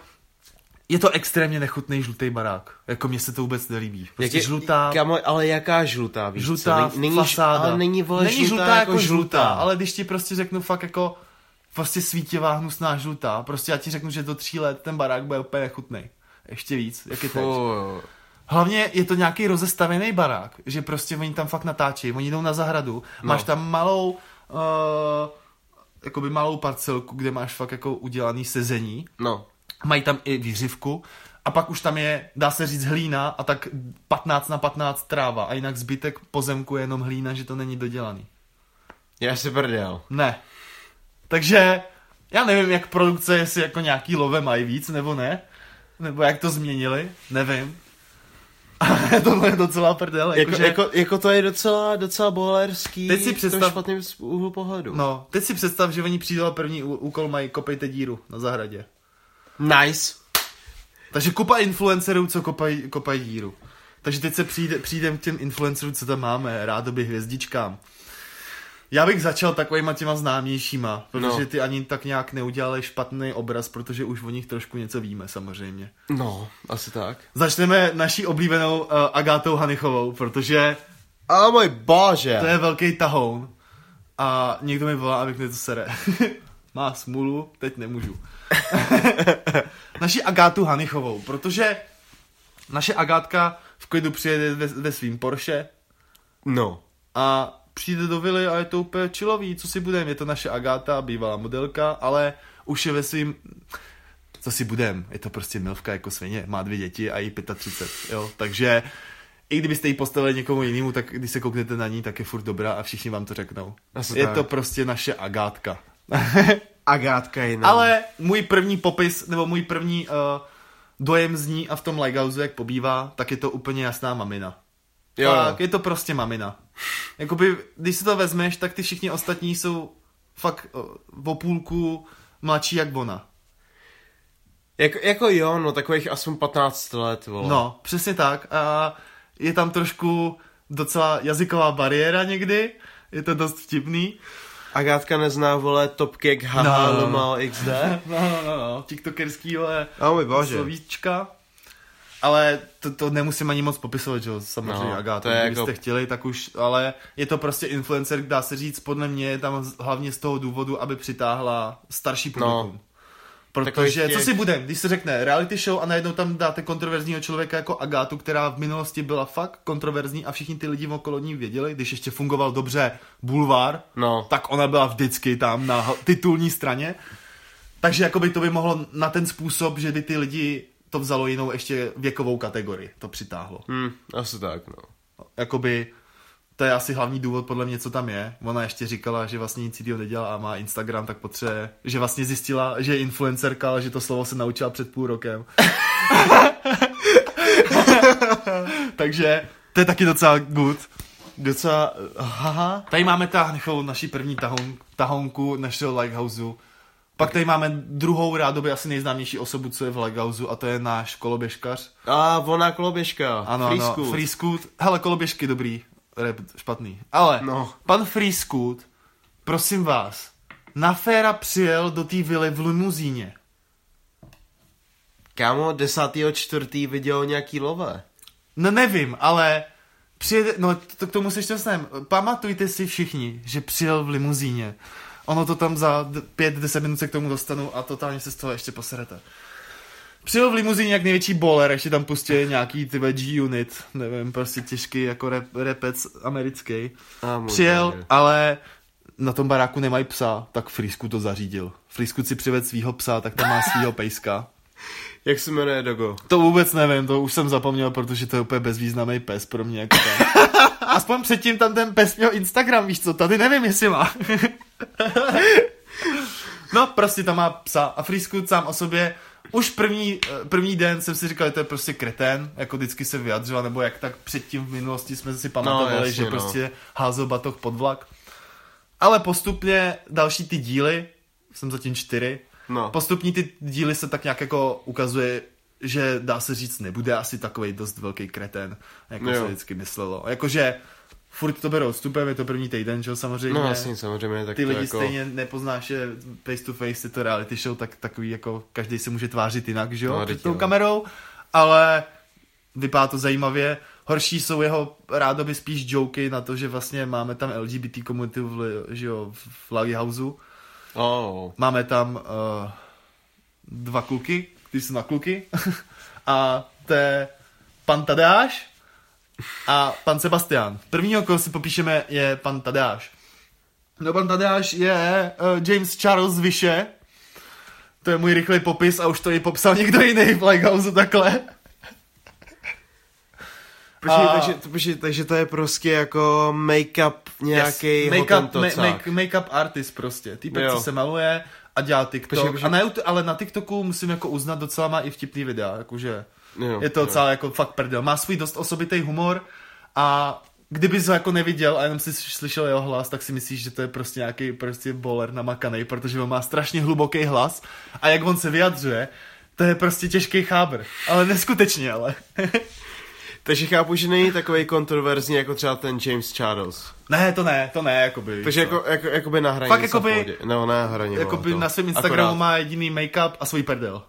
je to extrémně nechutný žlutý barák. Jako mně se to vůbec nelíbí. Prostě
je-
žlutá,
Kámo, ale jaká žlutá, víš
žlutá
co? Není-
fasáda.
Ale není, vole,
není
žlutá,
žlutá jako žlutá, ale když ti prostě řeknu fakt jako prostě svítivá hnusná žlutá, prostě já ti řeknu, že do tří let ten barák bude úplně nechutný. Ještě víc, jak je teď.
Fuh.
Hlavně je to nějaký rozestavený barák, že prostě oni tam fakt natáčí, oni jdou na zahradu, no. máš tam malou, uh, jakoby malou parcelku, kde máš fakt jako udělaný sezení.
No.
Mají tam i výřivku. A pak už tam je, dá se říct, hlína a tak 15 na 15 tráva. A jinak zbytek pozemku je jenom hlína, že to není dodělaný.
Já si prdel.
Ne. Takže já nevím, jak produkce, jestli jako nějaký love mají víc nebo ne. Nebo jak to změnili, nevím. [LAUGHS] Ale tohle je docela prdel.
Jako,
Jakože,
jako, jako, to je docela, docela bolerský
Teď si
v
představ-
špatným úhlu pohledu.
No, teď si představ, že oni přijdou a první úkol mají kopejte díru na zahradě.
Nice.
Takže kupa influencerů, co kopají, kopají díru. Takže teď se přijde, přijdem k těm influencerům, co tam máme, rádoby hvězdičkám. Já bych začal takovýma těma známějšíma, protože
No.
ty ani tak nějak neudělali špatný obraz, protože už o nich trošku něco víme samozřejmě.
No, asi tak.
Začneme naší oblíbenou uh, Agátou Hanichovou, protože
Ale můj bože.
to je velký tahoun a někdo mi volá, abych mě to sere. [LAUGHS] Má smůlu, teď nemůžu. [LAUGHS] Naši Agátu Hanichovou, protože naše Agátka v klidu přijede ve, ve svým Porsche
No.
a přijde do vily a je to úplně chillový, co si budem, je to naše Agáta, bývalá modelka, ale už je ve svým, co si budem, je to prostě milvka jako svině, má dvě děti a jí 35, jo, takže i kdybyste ji postavili někomu jinému, tak když se kouknete na ní, tak je furt dobrá a všichni vám to řeknou.
Asi
je
tak.
to prostě naše Agátka. [LAUGHS]
Agátka jiná.
Ale můj první popis, nebo můj první uh, dojem z ní a v tom Lighthouse, jak pobývá, tak je to úplně jasná mamina.
Jo.
Tak, je to prostě mamina. Jakoby, když si to vezmeš, tak ty všichni ostatní jsou fakt o půlku mladší jak ona.
Jako, jako jo, no takových aspoň 15 let, vole.
No, přesně tak. A je tam trošku docela jazyková bariéra někdy, je to dost vtipný.
Agátka nezná, vole, Top Cake, haha,
No.
no. Lumal XD.
No, no, no, no, tiktokerský, ale
Oh bože.
slovíčka. Ale to, to nemusím ani moc popisovat, že jo, samozřejmě
No,
no,
je
kdybyste
jako-
chtěli, tak už, ale je to prostě influencer, dá se říct, podle mě je tam hlavně z toho důvodu, aby přitáhla starší publikum.
No.
Protože,
těch-
co si budem, když se řekne reality show a najednou tam dáte kontroverzního člověka jako Agátu, která v minulosti byla fakt kontroverzní a všichni ty lidi okolo ní věděli, když ještě fungoval dobře bulvár,
No.
tak ona byla vždycky tam na titulní straně. Takže jakoby to by mohlo na ten způsob, že by ty lidi to vzalo jinou ještě věkovou kategorii, to přitáhlo.
Hm, asi tak, no.
Jakoby to je asi hlavní důvod podle mě, co tam je. Ona ještě říkala, že vlastně nic jiného nedělá a má Instagram, tak potřebuje, že vlastně zjistila, že je influencerka, ale že to slovo se naučila před půl rokem. [LAUGHS] Takže to je taky docela good.
Docela, haha.
Tady máme táhnechou naší první tahoun, tahounku našeho Lighthouseu. Pak tady máme druhou rádoby asi nejznámější osobu, co je v Lighthouseu a to je náš koloběžkař.
A ona koloběžka.
Ano,
Free
ano,
school.
Free Scoot. Hele, koloběžky dobrý, rap špatný. Ale
No.
pan Free Scoot, prosím vás, na féra přijel do té vily v limuzíně.
Kámo, desátýho čtvrtý viděl nějaký lové.
No nevím, ale přijede, no to k tomu se dostaneme. Pamatujte si všichni, že přijel v limuzíně. Ono to tam za d- pět, deset minut se k tomu dostanu a totálně se z toho ještě poserete. Přijel v limuzíně jak největší boler, ještě tam pustili nějaký ty G-unit, nevím, prostě těžký jako rep, repec americký.
A
Přijel,
bože.
ale na tom baráku nemají psa, tak Frisku to zařídil. Frisku si přived svýho psa, tak tam má svýho pejska. [LAUGHS]
Jak se jmenuje Dogo?
To vůbec nevím, to už jsem zapomněl, protože to je úplně bezvýznamný pes pro mě. Jako tam. [LAUGHS] Aspoň předtím tam ten pes měl Instagram, víš co, tady nevím, jestli má. [LAUGHS] [LAUGHS] no, prostě tam má psa a Frisku sám o sobě už první, eh, první den jsem si říkal, že to je prostě kretén, jako vždycky se vyjadřoval, nebo jak tak předtím v minulosti jsme si pamatovali,
jasně,
že
no.
prostě házel batoh pod vlak. Ale postupně další ty díly, jsem zatím čtyři,
No.
Postupní ty díly se tak nějak jako ukazuje, že dá se říct, nebude asi takový dost velký kretén, jako
Jo.
se vždycky myslelo. Jakože furt to berou odstupem, je to první týden, že jo, samozřejmě.
No jasně, samozřejmě, tak
ty lidi
jako...
stejně nepoznáš, že face to face je to reality show, tak takový jako každý se může tvářit jinak, že jo,
No,
před tou
jo.
kamerou, ale vypadá to zajímavě. Horší jsou jeho rádoby spíš joky na to, že vlastně máme tam LGBT komunitu v, že jo, v Lighthouseu.
Oh.
Máme tam uh, dva kluky, ty jsou na kluky. [LAUGHS] a to je pan Tadeáš a pan Sebastian. Prvního, koho si popíšeme, je pan Tadeáš. No pan Tadeáš je uh, James Charles Vyše. To je můj rychlý popis a už to i popsal někdo jiný v Lighthouse takhle.
Počkej,
A-
takže, to, počkej, takže to je prostě jako make-up nějaký
Yes. make-up, ma-
make,
make, make-up artist prostě. Týpek, co se maluje a dělá TikTok.
Počkej, počkej.
A na ale na TikToku musím jako uznat, docela má i vtipný videa, jakože
jo,
je to
jo.
docela jako fakt prdel. Má svůj dost osobitý humor a kdybys ho jako neviděl a jenom si slyšel jeho hlas, tak si myslíš, že to je prostě nějaký prostě bowler namakaný, protože on má strašně hluboký hlas a jak on se vyjadřuje, to je prostě těžký chábr. Ale neskutečně, ale. [LAUGHS]
Takže chápu, že není takový kontroverzní jako třeba ten James Charles.
ne, to ne, to ne, jakoby.
Takže
to.
jako, jako, jakoby na hraní.
Fakt jakoby-.
No, na hraní.
Jakoby
to.
na svém Instagramu
Akorát.
má jediný make-up a svůj prdel.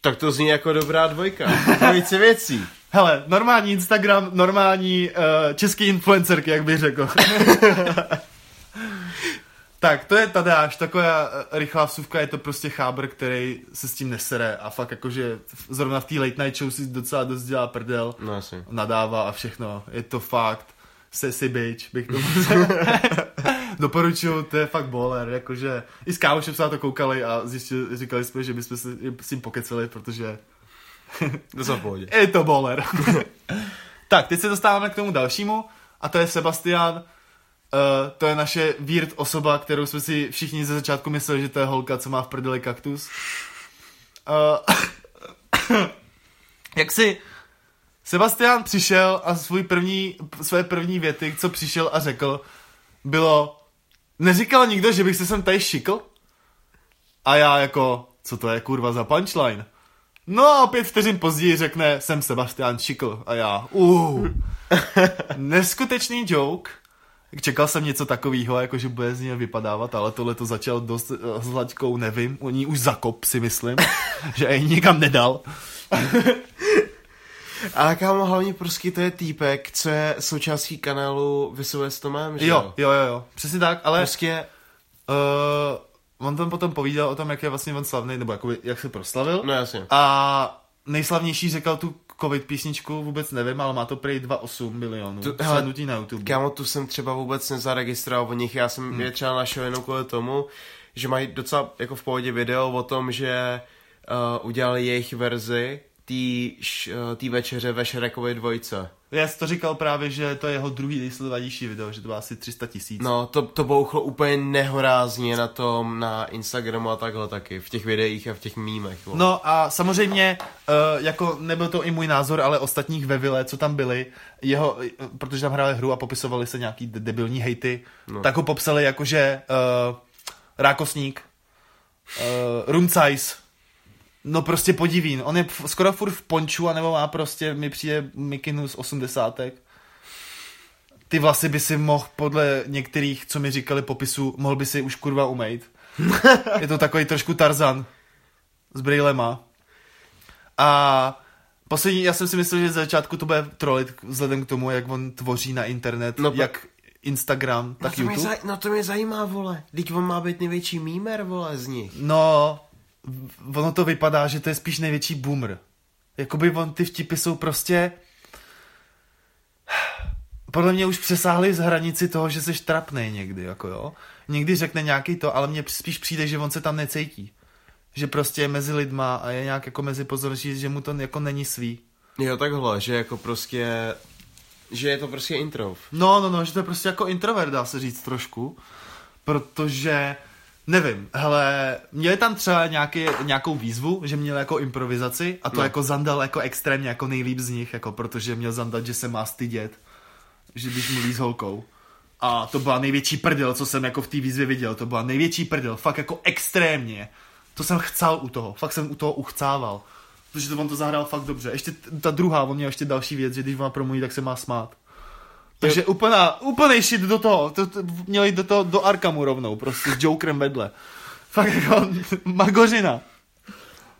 Tak to zní jako dobrá dvojka. Dvojice věcí. [LAUGHS]
Hele, normální Instagram, normální uh, český influencerky, jak bych řekl. [LAUGHS] tak, to je Tadeáš, taková eh, rychlá vsuvka, je to prostě chábr, který se s tím nesere a fakt jakože zrovna v té late night show si docela dost dělá prdel,
No asi.
nadává a všechno, je to fakt sexy bitch, bych to [LAUGHS] [LAUGHS] Doporučuju, to je fakt bowler, jakože i s kámošem se na to koukali a zjistili, říkali jsme, že bychom si s ním pokeceli, protože [LAUGHS]
To za v pohodě.
je to bowler. tak, teď se dostáváme k tomu dalšímu a to je Sebastian. Uh, to je naše weird osoba, kterou jsme si všichni ze začátku mysleli, že to je holka, co má v prdeli kaktus. Uh, [COUGHS] jak si Sebastian přišel a svůj první, své první věty, co přišel a řekl, bylo neříkal nikdo, že bych se sem tady šikl? A já jako, co to je kurva za punchline? No a pět vteřin později řekne, jsem Sebastian Šikl. A já, uh, neskutečný joke. Čekal jsem něco takového, jako že bude z něj vypadávat, ale tohle to začal dost eh, s hlaďkou, nevím, o ní už zakop si myslím, [LAUGHS] že jej nikam nedal. [LAUGHS]
A kámo, hlavně prostě to je týpek, co je součástí kanálu Vysové s Tomem, že
Jo, jo, jo, jo, přesně tak, ale
Prostě,
uh, on tam potom povídal o tom, jak je vlastně on slavný, nebo jakoby, jak se proslavil.
no jasně.
A nejslavnější řekl tu covid písničku, vůbec nevím, ale má to prý 2,8 milionů
Tu- hele,
slednutí na YouTube.
Kámo, tu jsem třeba vůbec nezaregistroval od nich, já jsem hmm. je třeba našel jenom kvůli tomu, že mají docela jako v pohodě video o tom, že uh, udělali jejich verzi té tý večeře ve Šrekově dvojce.
Já jsi to říkal právě, že to je jeho druhý nejsledovanější video, že to bylo asi 300 tisíc.
No, to, to bouchlo úplně nehorázně na tom, na Instagramu a takhle taky, v těch videích a v těch mýmech. vole.
No a samozřejmě, uh, jako nebyl to i můj názor, ale ostatních ve vile, co tam byli, jeho, eh, protože tam hráli hru a popisovali se nějaký de- debilní hejty, no. tak ho popsali jako, že uh, rákosník, uh, rumcajs, no prostě podivín, on je skoro furt v ponču, anebo má prostě, mi přijde mikinu z osmdesátek. Ty vlasy by si mohl podle některých, co mi říkali popisu, mohl by si už kurva umejt. [LAUGHS] je to takový trošku Tarzan s brýlema. A poslední, já jsem si myslel, že z začátku to bude trolit vzhledem k tomu, jak on tvoří na internet,
No
no, jak Instagram,
no,
tak
to mě
YouTube.
zaj- no to mě zajímá, vole. Teď on má být největší mýmer, vole, z nich.
No, ono to vypadá, že to je spíš největší boomer. Jakoby on, ty vtipy jsou prostě... Podle mě už přesáhly z hranici toho, že jsi trapnej někdy, jako jo. Někdy řekne nějaký to, ale mně spíš přijde, že on se tam necítí. Že prostě je mezi lidma a je nějak jako mezi pozorností, že mu to jako není svý.
Jo, takhle, že jako prostě, že je to prostě introv.
No, no, no, že to je prostě jako introvert, dá se říct trošku, protože, nevím, hele, měli tam třeba nějaký, nějakou výzvu, že měl jako improvizaci a to
No.
jako Zandal jako extrémně jako nejlíp z nich, jako protože měl Zandat, že se má stydět, že když mluví s holkou. A to byla největší prdel, co jsem jako v té výzvě viděl, to byla největší prdel, fakt jako extrémně. To jsem chcel u toho, fakt jsem u toho uchcával. Protože to on to zahrál fakt dobře. Ještě ta druhá, on měl ještě další věc, že když má promluví, tak se má smát. Takže úplná, úplný shit do toho. To, to, měli do toho, do Arkamu rovnou, prostě s Jokerem vedle. Fakt jako magořina.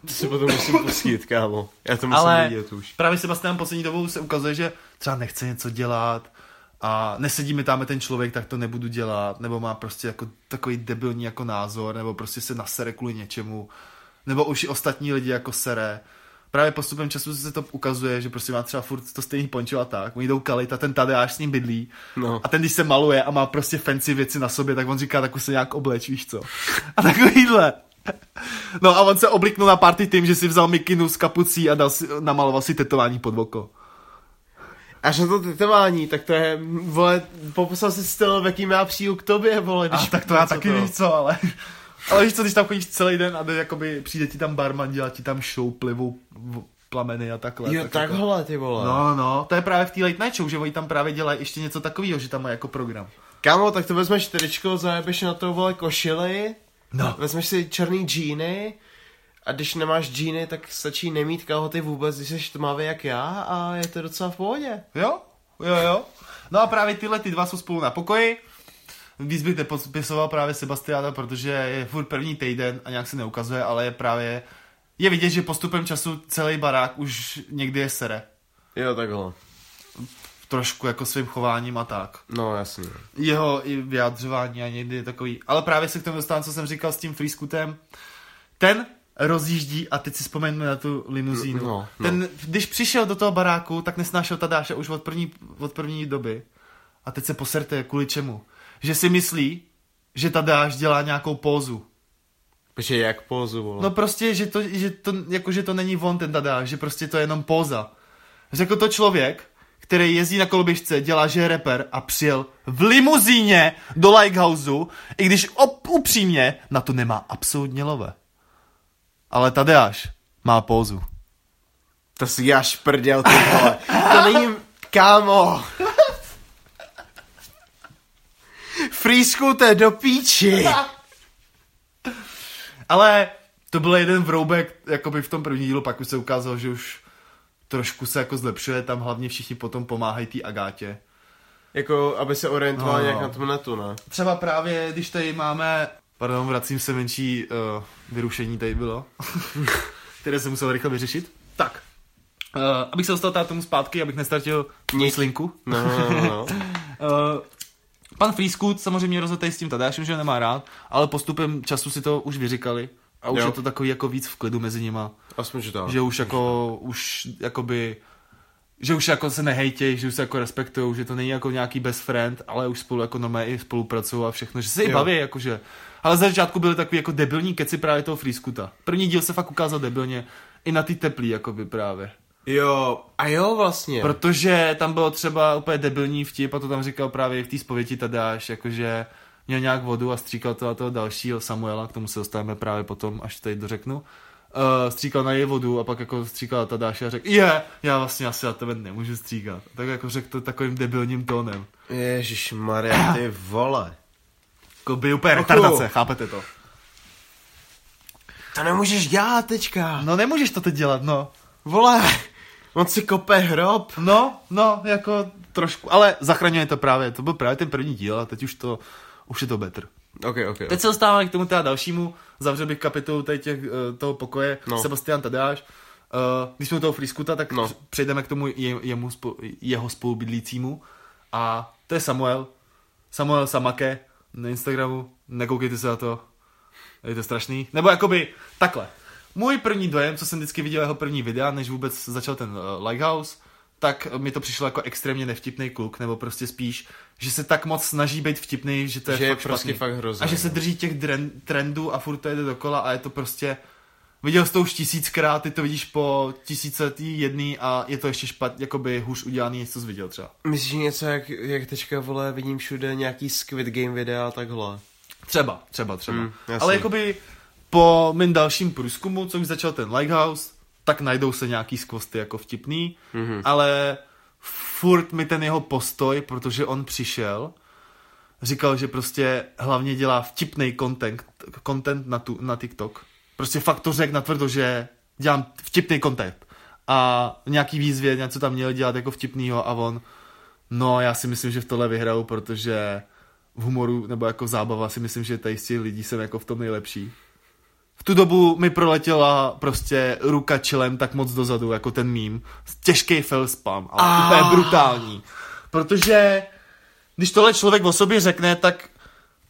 To si potom musím pustit, kámo. Já to musím
Ale
vidět už.
právě Sebastian poslední dobou se ukazuje, že třeba nechce něco dělat a nesedí mi tam ten člověk, tak to nebudu dělat, nebo má prostě jako takový debilní jako názor, nebo prostě se nasere kvůli něčemu, nebo už i ostatní lidi jako sere. Právě postupem času se to ukazuje, že prostě má třeba furt to stejný pončo a tak. Oni jdou kalit a ten Tadeáš s ním bydlí.
No.
A ten, když se maluje a má prostě fancy věci na sobě, tak on říká, tak už se nějak obleč, víš co. [LAUGHS] A takovýhle. No a on se obliknul na party tím, že si vzal mikinu z kapucí a dal si, namaloval si tetování pod oko.
Až na to tetování, tak to je, vole, popsal si styl, v jaký má přijdu k tobě, vole,
A tak to já taky víš co, ale... Ale víš co, když tam chodíš celý den a jde, jakoby přijde ti tam barman, dělá ti tam show, plivou v- plameny a takhle.
Jo,
tak jako-
takhle, ty vole.
No, no, to je právě v té late night show, že oni tam právě dělají ještě něco takového, že tam má jako program.
Kámo, tak to vezmeš tričko, zajebeš na to, vole, košily,
No.
vezmeš si černý džíny, a když nemáš džíny, tak stačí nemít kalhoty vůbec, když jsi tmavý jak já a je to docela v pohodě.
Jo, jo, jo. No a právě tyhle ty dva jsou spolu na pokoji. Víc bych nepodpisoval právě Sebastiana, protože je furt první týden a nějak se neukazuje, ale je právě... Je vidět, že postupem času celý barák už někdy je sere.
Jo, takhle.
Trošku jako svým chováním a tak.
No, jasně.
Jeho i vyjádřování a někdy je takový. Ale právě se k tomu dostávám, co jsem říkal s tím freescootem. Ten rozjíždí a teď si vzpomeňme na tu limuzínu.
No, no.
Ten, když přišel do toho baráku, tak nesnášel Tadáše už od první, od první doby. A teď se poserte, kvůli čemu? Že si myslí, že Tadáš dělá nějakou pózu.
Protože jak pózu, vole.
No prostě, že to, že to, jako, že to není on ten Tadáš, že prostě to je jenom póza. Řekl to člověk, který jezdí na koloběžce, dělá, že je rapper a přijel v limuzíně do Lighthouseu, i když op, upřímně na to nemá absolutně love. Ale Tadeáš má pózu.
To si já šprděl, ty vole. To není, kámo. Scooter do píči.
Ale to byl jeden vroubek, jakoby v tom prvním dílu, pak už se ukázalo, že už trošku se jako zlepšuje, tam hlavně všichni potom pomáhají té Agátě.
Jako, aby se orientoval
No.
nějak na tom netu, ne?
Třeba právě, když tady máme, pardon, vracím se menší uh, vyrušení tady bylo, [LAUGHS] které jsem musel rychle vyřešit. Tak, uh, abych se dostal tady tomu zpátky, abych nestratil
Nic.
slinku.
No, no, no, no. [LAUGHS]
Uh, pan Freescoot samozřejmě rozhodl s tím Tadášem, že ho nemá rád, ale postupem času si to už vyříkali. A už
Jo.
je to takový jako víc v klidu mezi nima.
Aspoň, že to.
že už jako, už jakoby, že už jako se nehejtějí, že už se jako respektují, že to není jako nějaký best friend, ale už spolu jako normálně i spolupracují a všechno, že se i baví, jakože. Ale za začátku byly takový jako debilní keci právě toho Freescoota. První díl se fakt ukázal debilně, i na ty teplý, jakoby právě.
Jo, a jo vlastně.
Protože tam bylo třeba úplně debilní vtip a to tam říkal právě v té zpovědi Tadáš, jakože měl nějak vodu a stříkal to a toho dalšího Samuela, k tomu se dostaneme právě potom, až tady dořeknu. Uh, stříkal na její vodu a pak jako stříkal Tadáš a řekl, je, já vlastně asi na tebe nemůžu stříkat. Tak jako řekl to takovým debilním tónem.
Ježíš Maria, ty vole.
Jako by úplně retardace, chápete to?
To nemůžeš dělat teďka.
No nemůžeš to teď dělat, no.
Vole, on si kope hrob.
No, no, jako trošku, ale zachraňuje to právě, to byl právě ten první díl a teď už to, už je to better.
Ok, ok.
Teď se dostáváme k tomu teda dalšímu, zavřel bych kapitolu tady těch, eh, toho pokoje, no. Sebastian Tadeáš. Uh, když jsme u toho Freescoota, tak
No.
no. přejdeme k tomu je, jemu, spo, jeho spolubydlícímu a to je Samuel. Samuel Samake na Instagramu, nekoukejte se na to, je to strašný. Nebo jakoby takhle. Můj první dojem, co jsem vždycky viděl jeho první videa, než vůbec začal ten uh, Lighthouse, tak mi to přišlo jako extrémně nevtipný kluk, nebo prostě spíš, že se tak moc snaží být vtipný, že to je
Že je
fakt
prostě
špatný.
fakt hrozný,
A že se
no.
drží těch dren, trendů a furt to jede dokola a je to prostě... Viděl jsi to už tisíckrát, ty to vidíš po tisícetý jedný a je to ještě špat, jakoby hůř udělaný, než co jsi viděl třeba.
Myslíš něco, jak, jak teďka, vole, vidím všude nějaký Squid Game videa a takhle.
Třeba, třeba, třeba.
Mm.
Ale jakoby po mým dalším průzkumu, co už začal ten Lighthouse, tak najdou se nějaký skvosty jako vtipný, mm-hmm. ale furt mi ten jeho postoj, protože on přišel, říkal, že prostě hlavně dělá vtipný content, content na, tu, na TikTok. Prostě fakt to řekl natvrdo, že dělám vtipný content. A nějaký výzvě něco tam měl dělat jako vtipnýho a on, no já si myslím, že v tohle vyhraju, protože v humoru nebo jako zábava si myslím, že tady z těch lidí jsem jako v tom nejlepší. V tu dobu mi proletěla prostě ruka čelem tak moc dozadu, jako ten mím. Těžký fail spam, ale úplně brutální. Protože když tohle člověk o sobě řekne, tak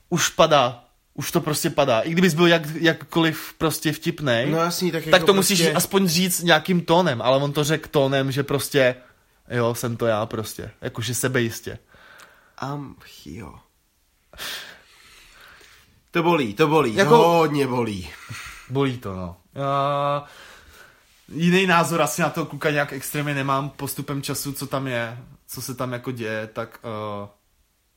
už padá. už to prostě padá. I kdybys byl jak, jakkoliv prostě vtipnej,
No jasný, tak,
tak
jako
to musíš
prostě...
aspoň říct nějakým tónem, ale on to řekl tónem, že prostě, jo, jsem to já prostě, jakože sebejistě.
Am, jo. To bolí, to bolí,
Jako-
to hodně bolí.
Bolí to, no. Já... Jiný názor asi na toho kluka nějak extrémně nemám postupem času, co tam je, co se tam jako děje, tak uh,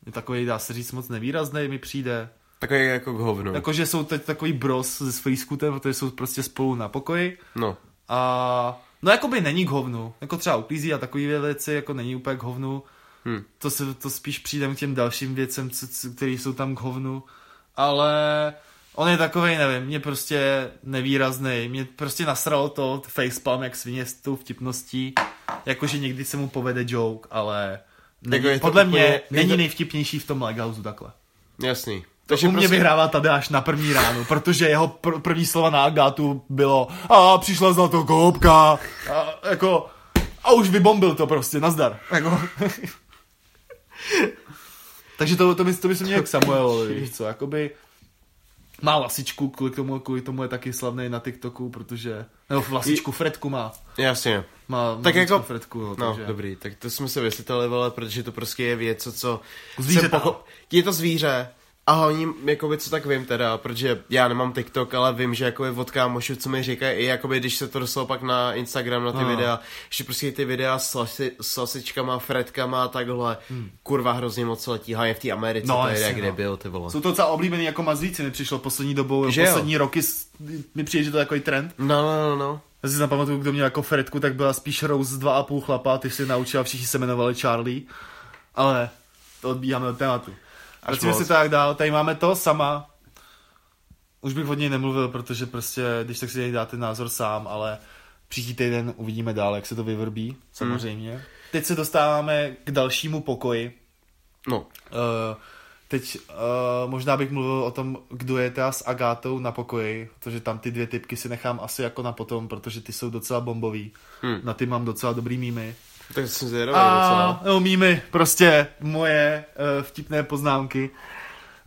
je takový, dá se říct, moc nevýrazný mi přijde.
Takový jako k hovnu.
Jakože jsou teď takový bros se Free Scootem, protože jsou prostě spolu na pokoji
No.
a no jakoby není k hovnu, jako třeba uklízí a takové věci, jako není úplně k hovnu,
Hm.
to, se, to spíš přijde k těm dalším věcem, které jsou tam k hovnu, ale on je takovej, nevím, mě prostě nevýrazný, mě prostě nasralo to facepalm jak svině s tou vtipností, jakože někdy se mu povede joke, ale není,
Jako je to
podle
úplně-
mě
je
není
to-
nejvtipnější v tom Legausu takhle.
Jasný.
Takže u mě prostě... vyhrává Tadeáš na první ránu, protože jeho pr- první slova na Agátu bylo a přišla za to koupka a, jako, a už vybombil to prostě, nazdar. Jako. [LAUGHS] Takže to, to, by, to by se měl k Samuelovi, víš co, jakoby má lasičku, kvůli tomu, kvůli tomu je taky slavný na TikToku, protože, nebo lasičku, Fredku má,
Jasně.
má, má
Tak jako-
Fredku, no,
No,
takže.
dobrý, tak to jsme se vysvětlili, protože to prostě je věc, co, co
Zvíře,
se Je to zvíře, a hlavně, jakoby, co tak vím teda, protože já nemám TikTok, ale vím, že jakoby od kámošů, co mi říkají, i jakoby, když se to dostalo pak na Instagram, na ty
No.
videa, že prostě ty videa s, lasi, s lasičkama, fredkama a takhle, hmm. kurva hrozně moc letí, hlavně v té Americe,
No,
to je
jasně,
jak
no.
byl, ty vole.
Jsou to docela oblíbený jako mazlíci, mi přišlo poslední dobou,
Že jo?
poslední roky, s- mi přijde, že to je takový trend.
No, no, no, no.
Já si zapamatuju, kdo měl jako Fredku, tak byla spíš Rose z dva a půl chlapa, ty si naučila, všichni se jmenovali Charlie, ale to odbíháme od tématu. Vracíme si tak dál, tady máme to sama, už bych od něj nemluvil, protože prostě, když tak si tady dáte názor sám, ale příští týden uvidíme dál, jak se to vyvrbí, samozřejmě. Hmm. Teď se dostáváme k dalšímu pokoji,
No,
Uh, teď uh, možná bych mluvil o tom, kdo je teda s Agátou na pokoji, protože tam ty dvě typky si nechám asi jako na potom, protože ty jsou docela bombový.
Hmm.
Na ty mám docela dobrý mýmy.
Tak jsem zvědavý
A
docela.
no, mýmy, prostě moje uh, vtipné poznámky.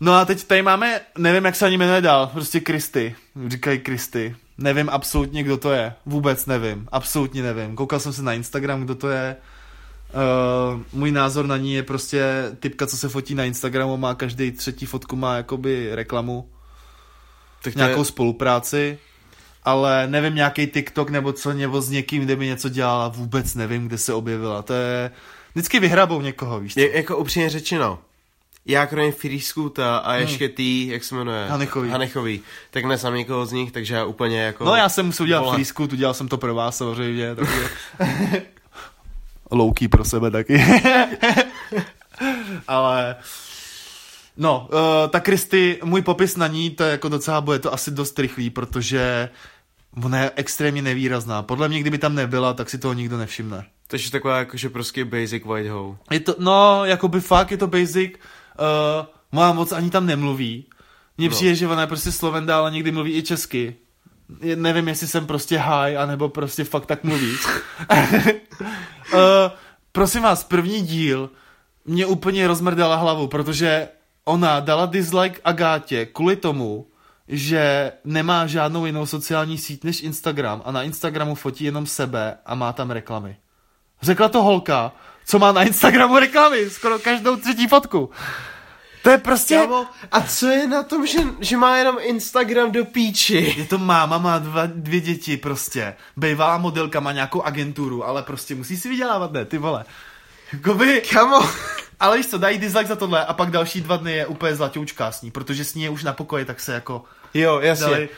No a teď tady máme, nevím, jak se ani jmenuje dál, prostě Kristy. Říkají Kristy. Nevím absolutně, kdo to je. Vůbec nevím. Absolutně nevím. Koukal jsem se na Instagram, kdo to je. Uh, můj názor na ní je prostě typka, co se fotí na Instagramu, má každý třetí fotku, má jakoby reklamu,
Tak
nějakou
je,
spolupráci, ale nevím, nějaký TikTok nebo co, nebo s někým, kde by něco dělala, vůbec nevím, kde se objevila. To je, vždycky vyhrabou někoho, víš co?
je, jako upřímně řečeno, já kromě Scoota a ještě tý, jak se jmenuje?
Hmm. Hanechový.
Hanechový. Tak neznám někoho z nich, takže já úplně jako...
No já jsem musel udělat
Vole.
frýsku, tu dělal jsem to pro vás samozřejmě, takže... [LAUGHS] Louký pro sebe taky. [LAUGHS] Ale... No, uh, ta Kristy, můj popis na ní, to je jako docela, bude to asi dost rychlý, protože ona je extrémně nevýrazná. Podle mě, kdyby tam nebyla, tak si toho nikdo nevšimne.
Takže taková jakože prostě basic white hoe.
Je to, no, jakoby fakt, je to basic. Uh, moja moc ani tam nemluví. Mně
No.
přijde, že ona je prostě slovenda, ale někdy mluví i česky. Je, nevím, jestli jsem prostě high, anebo prostě fakt tak mluví. uh, [LAUGHS] prosím vás, první díl mě úplně rozmrdala hlavu, protože ona dala dislike Agátě kvůli tomu, že nemá žádnou jinou sociální síť než Instagram a na Instagramu fotí jenom sebe a má tam reklamy. Řekla to holka, co má na Instagramu reklamy, skoro každou třetí fotku. To je prostě...
Kámo, a co je na tom, že, že má jenom Instagram do píči?
Je to máma, má dva, dvě děti prostě. Bejvalá modelka, má nějakou agenturu, ale prostě musí si vydělávat, ne, ty vole. Jakoby,
Kamo,
ale víš co, dají dislike za tohle a pak další dva dny je úplně zlatoučká s ní, protože s ní je už na pokoji, tak se jako
jo, jasně.
dali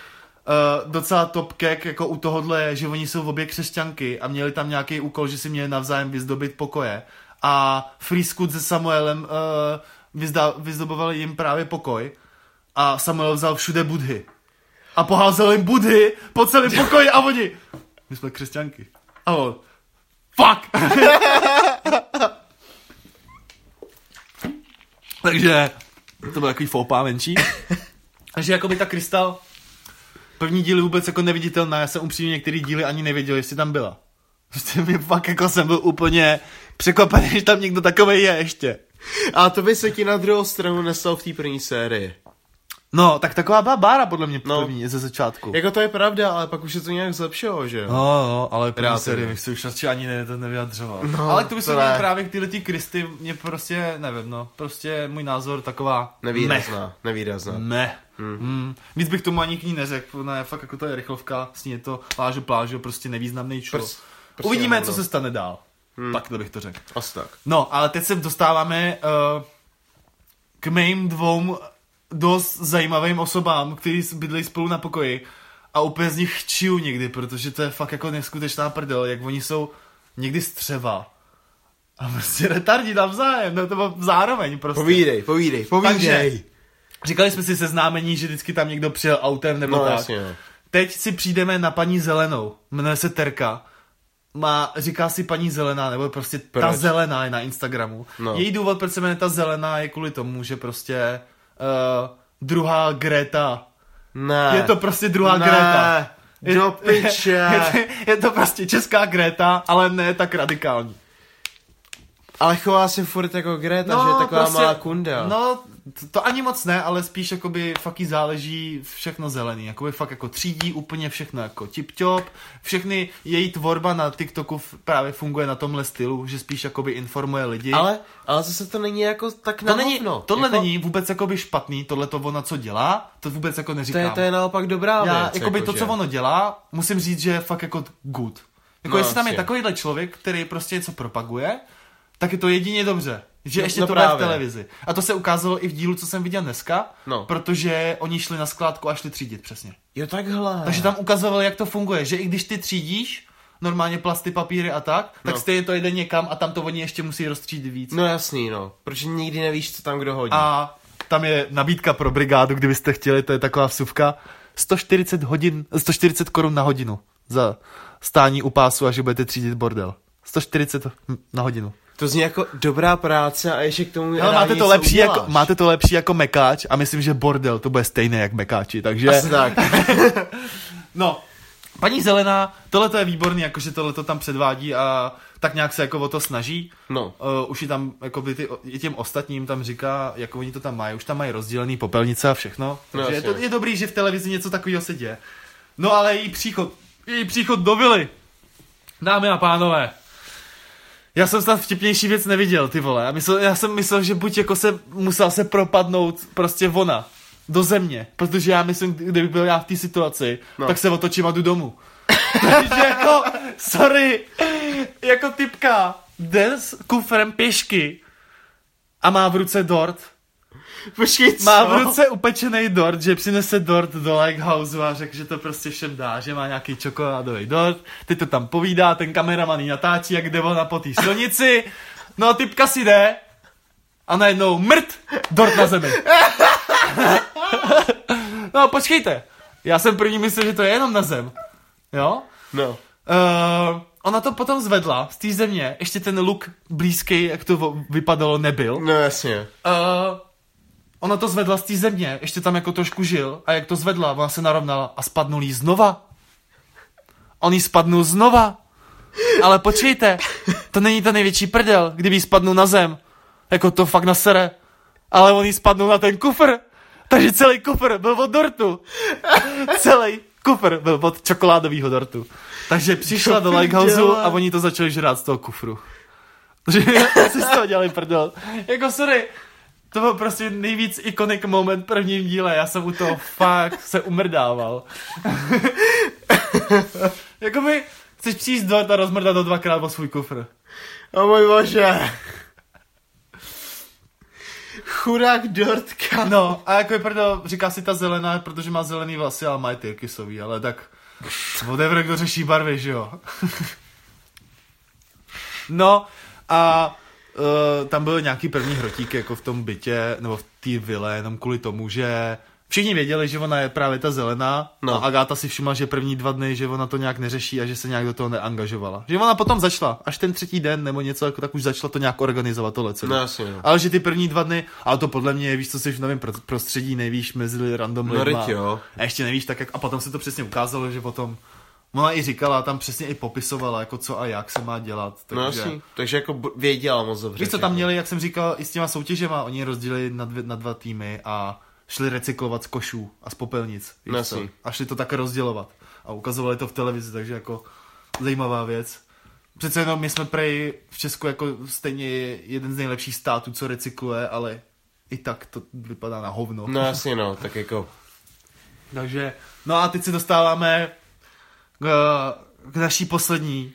uh, docela top kek jako u tohohle je, že oni jsou obě křesťanky a měli tam nějaký úkol, že si měli navzájem vyzdobit pokoje. A Scoot se Samuelem uh, vyzda, vyzdobovali jim právě pokoj a Samuel vzal všude budhy. A poházel jim budhy po celém pokoji a oni my jsme křesťanky. A on fuck! [LAUGHS] Takže to byl takový foupa menší takže jako by ta Krystal První díl vůbec jako neviditelná, já jsem upřímně některý díly ani nevěděl, jestli tam byla. Prostě mě fakt jako jsem byl úplně překvapený, že tam někdo takový je ještě.
A to by se ti na druhou stranu nestalo v té první sérii.
No, tak taková byla Bára podle mě
No.
první ze začátku.
Jako to je pravda, ale pak už se to nějak zlepšilo, že jo?
No, no, ale první série bych si už radši ani ne, to nevyjadřoval.
No,
ale k tomu
to
se
ne.
právě k tyhle ty Kristy, mě prostě, nevím, no, prostě můj názor taková
Nevýrazná, nevýrazná.
Meh. Meh. Hmm. Víc bych tomu ani k ní neřekl, ona je fakt jako to je rychlovka, s ní je to plážo, plážo, prostě nevýznamný člo.
Prs- prostě
Uvidíme,
jenom,
co
no.
se stane dál.
Hmm.
Takhle bych to řekl.
Asi tak.
No, ale teď se dostáváme uh, k mým dvou dost zajímavým osobám, kteří bydlejí spolu na pokoji a úplně z nich chčiju někdy, protože to je fakt jako neskutečná prdel, jak oni jsou někdy střeva. A prostě retardí navzájem, no to bylo zároveň prostě.
Povídej, povídej, povídej.
Takže, říkali jsme si seznámení, že vždycky tam někdo přijel autem nebo
No
tak.
jasně, no.
Teď si přijdeme na paní Zelenou, jmenuje se Terka. Má, říká si paní Zelená, nebo prostě ta
Proč?
Zelená je na Instagramu.
No.
Její důvod, proč se jmenuje ta Zelená, je kvůli tomu, že prostě uh, druhá Greta.
Ne.
Je to prostě druhá
ne.
Greta.
Do piče. [LAUGHS]
Je, je, je to prostě česká Greta, ale ne tak radikální.
Ale chová se furt jako Greta, že je taková malá kunda.
No, to, to ani moc ne, ale spíš jakoby fakt záleží všechno zelený. Jakoby fakt jako třídí úplně všechno jako tip-top. Všechny její tvorba na TikToku f- právě funguje na tomhle stylu, že spíš jakoby informuje lidi.
Ale, ale zase to není jako tak na
to není,
hovno.
tohle
jako,
není vůbec jakoby špatný, tohle to ona co dělá, to vůbec jako
To
neříkám.
je, to je naopak dobrá
Já,
věc.
jakoby to,
jakože.
co ono dělá, musím říct, že je fakt jako good. Jako
No,
jestli tam je takovýhle člověk, který prostě něco propaguje, tak je to jedině dobře. Že
No,
ještě
no
to bude v televizi. A to se ukázalo i v dílu, co jsem viděl dneska,
No.
protože oni šli na skládku a šli třídit přesně.
Jo, takhle.
Takže tam ukazovali, jak to funguje, že i když ty třídíš, normálně plasty, papíry a tak, tak
No.
stejně to jde někam a tam to oni ještě musí rozstřídit víc.
No jasný, no. Protože nikdy nevíš, co tam kdo hodí.
A tam je nabídka pro brigádu, kdybyste chtěli, to je taková vsuvka. 140 hodin, 140 korun na hodinu za stání u pásu a že budete třídit bordel. 140 na hodinu.
To zní jako dobrá práce a ještě k tomu
Ale máte to, lepší
uděláš.
jako, máte to lepší jako mekáč a myslím, že bordel to bude stejné jak mekáči, takže...
Asi tak. [LAUGHS]
No, paní Zelená, tohle to je výborný, jakože tohle to tam předvádí a tak nějak se jako o to snaží.
No.
Uh, už i tam, jako by ty, i těm ostatním tam říká, jak oni to tam mají, už tam mají rozdělený popelnice a všechno.
No,
Takže je, to, je dobrý, že v televizi něco takového se děje. No ale její příchod, její příchod do vily. Dámy a pánové, já jsem snad vtipnější věc neviděl, ty vole. Já, myslel, já jsem myslel, že buď jako se musel se propadnout prostě ona do země, protože já myslím, kdyby byl já v té situaci, no. Tak se otočím a jdu domů. [LAUGHS] Takže jako, sorry, jako typka jde s kufrem pěšky a má v ruce dort. [LAUGHS]
Počkej, co?
Má v ruce upečený dort, že přinese dort do Lighthouse a řekl, že to prostě všem dá, že má nějaký čokoládový dort. Teď to tam povídá, ten kameraman jí natáčí, jak jde ona po té silnici. No a typka si jde a najednou mrt, dort na zemi. [LAUGHS] no počkejte, já jsem první myslel, že to je jenom na zem. Jo?
No.
Uh, ona to potom zvedla z té země, ještě ten luk blízký, jak to vypadalo, nebyl.
No jasně.
Uh, ona to zvedla z té země, ještě tam jako trošku žil a jak to zvedla, ona se narovnala a spadnul jí znova. On jí spadnul znova. Ale počkejte, to není ta největší prdel, kdyby jí spadnul na zem. Jako to fakt nasere. Ale on jí spadnul na ten kufr. Takže celý kufr byl od dortu. Celý kufr byl od čokoládového dortu. Takže přišla do Lighthouse a oni to začali žrát z toho kufru. [LAUGHS] Takže si z toho dělali prdel. Jako sorry, to byl prostě nejvíc iconic moment v prvním díle. Já jsem u toho fakt se umrdával. [LAUGHS] Jakoby chceš přijít do a rozmrdat to dvakrát o svůj kufr.
O můj bože. Chudák dortka.
No, a jako je prdel, říká si ta zelená, protože má zelený vlasy, ale má i tyrkysový, ale tak whatever, kdo řeší barvy, že jo. [LAUGHS] no, a uh, tam byly nějaký první hrotíky jako v tom bytě, nebo v té vile, jenom kvůli tomu, že všichni věděli, že ona je právě ta zelená no. A Agáta si všimla, že první dva dny, že ona to nějak neřeší a že se nějak do toho neangažovala. Že ona potom začala, až ten třetí den nebo něco, jako, tak už začala to nějak organizovat tohle celé.
No jasně, no.
Ale že ty první dva dny, ale to podle mě je, víš, co jsi v novém pro- prostředí, nevíš mezi random
No,
lidma.
ryť, jo.
A ještě nevíš tak, jak, a potom se to přesně ukázalo, že potom, ona i říkala, tam přesně i popisovala, jako co a jak se má dělat. Takže,
No jasně. Takže jako věděla moc dobře.
Víš, co tam měli, jak jsem říkal, i s těma soutěžema, oni je rozdělili na, dvě, na dva týmy a šli recyklovat z košů a z popelnic. víš
No
co?
jasný.
A šli to také rozdělovat. A ukazovali to v televizi, takže jako zajímavá věc. Přece jenom my jsme prej v Česku jako stejně jeden z nejlepších států, co recykluje, ale i tak to vypadá na hovno.
No jasně no, tak jako... [LAUGHS]
Takže, no a teď se dostáváme k, k naší poslední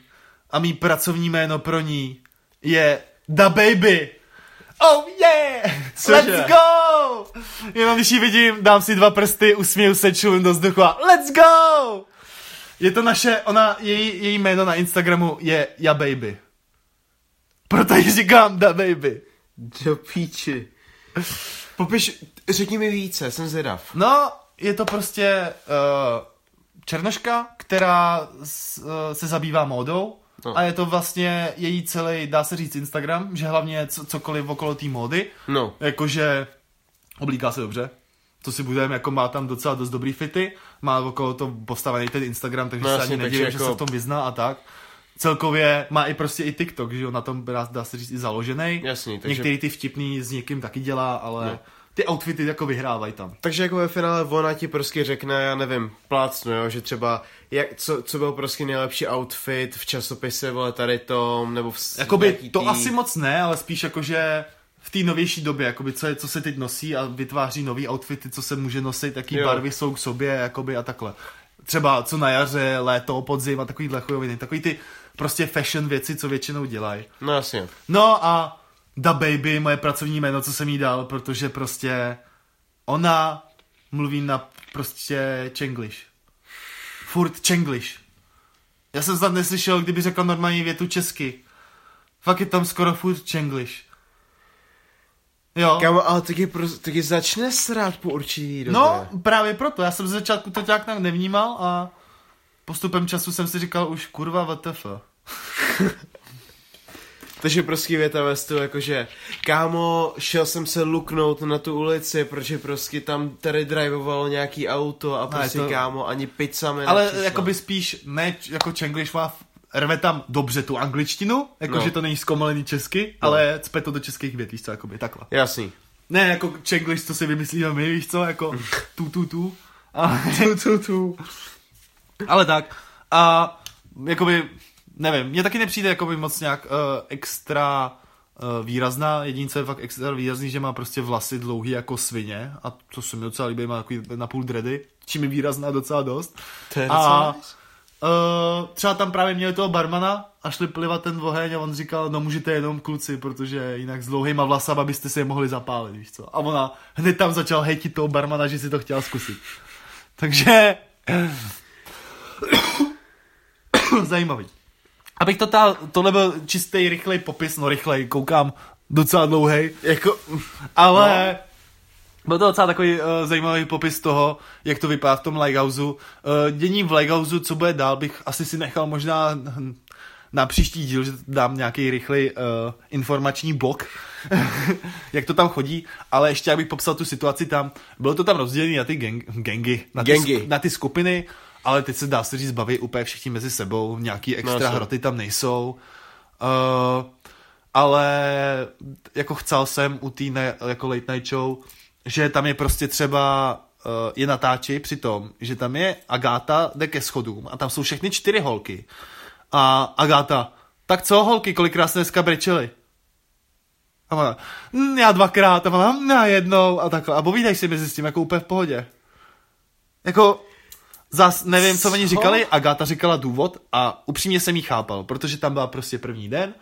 a mý pracovní jméno pro ní je Da Baby. Oh yeah!
Cože?
Let's go! Jenom když ji vidím, dám si dva prsty, usměju se, čulím do vzduchu a let's go! Je to naše, ona, její, její jméno na Instagramu je Ja Baby. Proto ji říkám Da Baby.
Do píči. Popiš, řekni mi více, jsem zvědav.
No, je to prostě uh, černoška, která s, uh, se zabývá módou
No.
a je to vlastně její celý, dá se říct, Instagram, že hlavně co, cokoliv okolo té módy,
No,
jakože oblíká se dobře, to si budeme, jako má tam docela dost dobrý fity, má okolo to postavený ten Instagram, takže
No
se
jasně,
ani nedivím, že
jako-
se v tom vyzná a tak. Celkově má i prostě i TikTok, že jo, na tom dá, dá se říct i založený.
Jasný, takže-
Některý ty vtipný s někým taky dělá, ale
No.
Ty outfity jako vyhrávají tam.
takže jako ve finále ona ti prostě řekne, já nevím, plácnu, jo, že třeba, jak, co, co byl prostě nejlepší outfit v časopise, vole, tady tom, nebo v
Jakoby to
tý-
asi moc ne, ale spíš jakože v té novější době, jakoby co, je, co se teď nosí a vytváří nový outfity, co se může nosit, jaký
Jo.
barvy jsou k sobě, jakoby a takhle. Třeba co na jaře, léto, podzim a takovýhle chujoviny, takový ty prostě fashion věci, co většinou dělají.
No jasně.
No a Da Baby, moje pracovní jméno, co jsem jí dal, protože prostě ona mluví na prostě čenglish. Furt čenglish. Já jsem snad neslyšel, kdyby řekla normální větu česky. Fakt je tam skoro furt čenglish. Jo.
Kámo, ale taky, prostě, taky začne srát po určitý době.
No, právě proto. Já jsem ze začátku to nějak tak nevnímal a postupem času jsem si říkal už kurva WTF. [LAUGHS]
Takže prostě věta ve stylu, jakože kámo, šel jsem se luknout na tu ulici, protože prostě tam tady drivovalo nějaký auto a prostě
to-
kámo, ani pizza mi
Ale
nepřišla.
jakoby spíš, ne jako Čenglish má, rve tam dobře tu angličtinu, jako
No.
že to není zkomalený česky,
No.
ale cpe to do českých vět, víš co, jakoby takhle.
Jasný.
Ne jako Čenglish, co si vymyslíme my, víš co, jako [LAUGHS] tu tu tu. A,
Tu, tu, tu.
ale tak. A jakoby, nevím, mně taky nepřijde jakoby moc nějak uh, extra uh, výrazná, jedince je fakt extra výrazný, že má prostě vlasy dlouhý jako svině a to se mi docela líbí, má takový napůl dready, čím je výrazná docela dost.
To je
A
docela nice.
uh, třeba tam právě měli toho barmana a šli plivat ten oheň a on říkal, no můžete jenom kluci, protože jinak s dlouhýma vlasama byste si je mohli zapálit, víš co. A ona hned tam začal hejtit toho barmana, že si to chtěla zkusit. Takže... [COUGHS] [COUGHS] Zajímavý. Abych to tal, tohle byl čistý, rychlej popis, no rychlej, koukám, docela dlouhý,
Jako,
ale no. byl to docela takový uh, zajímavý popis toho, jak to vypadá v tom Lighthouse. Uh, dění v Lighthouse, co bude dál, bych asi si nechal možná na příští díl, že dám nějaký rychlej uh, informační blok, [LAUGHS] jak to tam chodí, ale ještě abych popsal tu situaci tam, bylo to tam rozdělené na ty gang, gangy, na ty,
Gangy.
na ty skupiny, ale teď se dá se říct, baví úplně všichni mezi sebou, nějaký extra
No,
no,
jsou.
hroty tam nejsou. Uh, ale jako chcel jsem u té ne- jako late night show, že tam je prostě třeba uh, je natáči při tom, že tam je Agáta, jde ke schodům a tam jsou všechny čtyři holky. A Agáta, tak co holky, kolikrát jste dneska brečeli? A ona, "Mm, já dvakrát, a ona, "Mm, já jednou a takhle. A povídej si mezi s tím, jako úplně v pohodě. Jako, zas nevím, co oni říkali, Agáta říkala důvod a upřímně jsem jí chápal, protože tam byla prostě první den,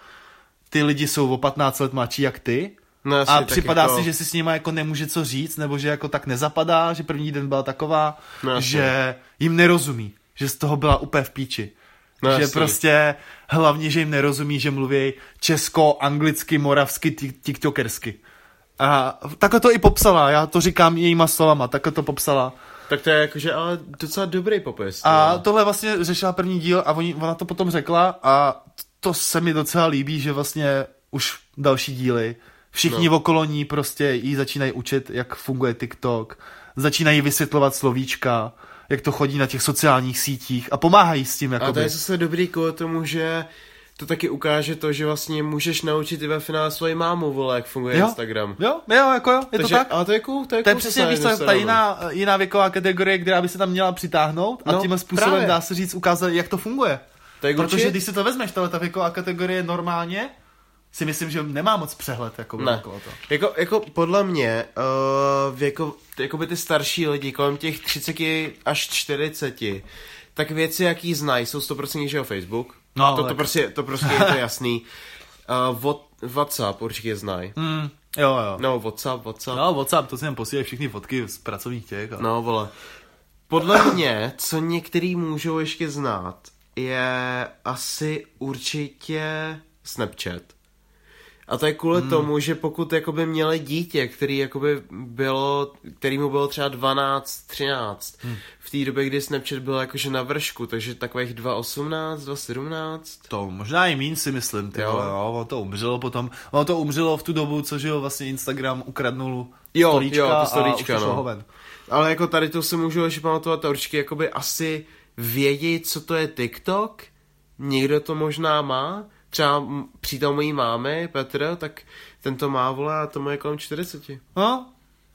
ty lidi jsou o 15 let mladší jak ty
no jasně,
a připadá
jako,
si, že si s nima jako nemůže co říct, nebo že jako tak nezapadá, že první den byla taková,
No jasně.
že jim nerozumí, že z toho byla úplně v píči.
No
že
jasně.
prostě hlavně, že jim nerozumí, že mluví česko, anglicky, moravsky, tik- tiktokersky. A takhle to i popsala, já to říkám jejíma slovama, takhle to popsala.
Tak to je jakože, ale docela dobrý popis.
A
jo.
tohle vlastně řešila první díl a oni, ona to potom řekla a to se mi docela líbí, že vlastně už další díly, všichni
No.
okolo ní prostě jí začínají učit, jak funguje TikTok, začínají vysvětlovat slovíčka, jak to chodí na těch sociálních sítích a pomáhají s tím.
A to
Jakoby.
je zase dobrý kvůli tomu, že to taky ukáže to, že vlastně můžeš naučit i ve finále svoji mámu, vole, jak funguje
Jo.
Instagram.
Jo, jo, jako jo, je
Takže,
to tak.
Ale to je cool, to je
To je
cool,
přesně, víš ta
stranu.
jiná, jiná věková kategorie, která by se tam měla přitáhnout a
No,
tímhle způsobem
právě.
dá se říct ukázat, jak to funguje.
To je
Protože když si to vezmeš, tahle ta věková kategorie normálně, si myslím, že nemá moc přehled jako
Ne.
okolo to.
Jako, jako podle mě, uh, věko, jakoby ty starší lidi kolem těch 30 až 40, tak věci, jaký znají, jsou 100% že jo, Facebook.
No,
to, to,
tak-
prostě, to prostě je to jasný. [LAUGHS] Uh, what, WhatsApp určitě znají.
Mm, jo, jo.
No, WhatsApp, WhatsApp.
No, WhatsApp, to si jen posílají všechny fotky z pracovních těch. A...
No, vole. Podle mě, co některý můžou ještě znát, je asi určitě Snapchat. A to je kvůli hmm. tomu, že pokud jakoby měli dítě, který jakoby bylo, který mu bylo třeba 12, 13, hmm. v té době, kdy Snapchat byl jakože na vršku, takže takových 2,18, 2,17.
To možná i mín si myslím, ty
Jo.
jo. ono to umřelo potom, ono to umřelo v tu dobu, co že jo, vlastně Instagram ukradnul
Jo,
stolíčka,
jo,
a
stolíčka,
to šlo
no.
hoven.
Ale jako tady to si můžu ještě pamatovat a určitě jakoby asi vědět, co to je TikTok. Někdo to možná má. Třeba přítel mojí mámy, Petr, tak ten to má, vole, a to má je kolem 40.
No,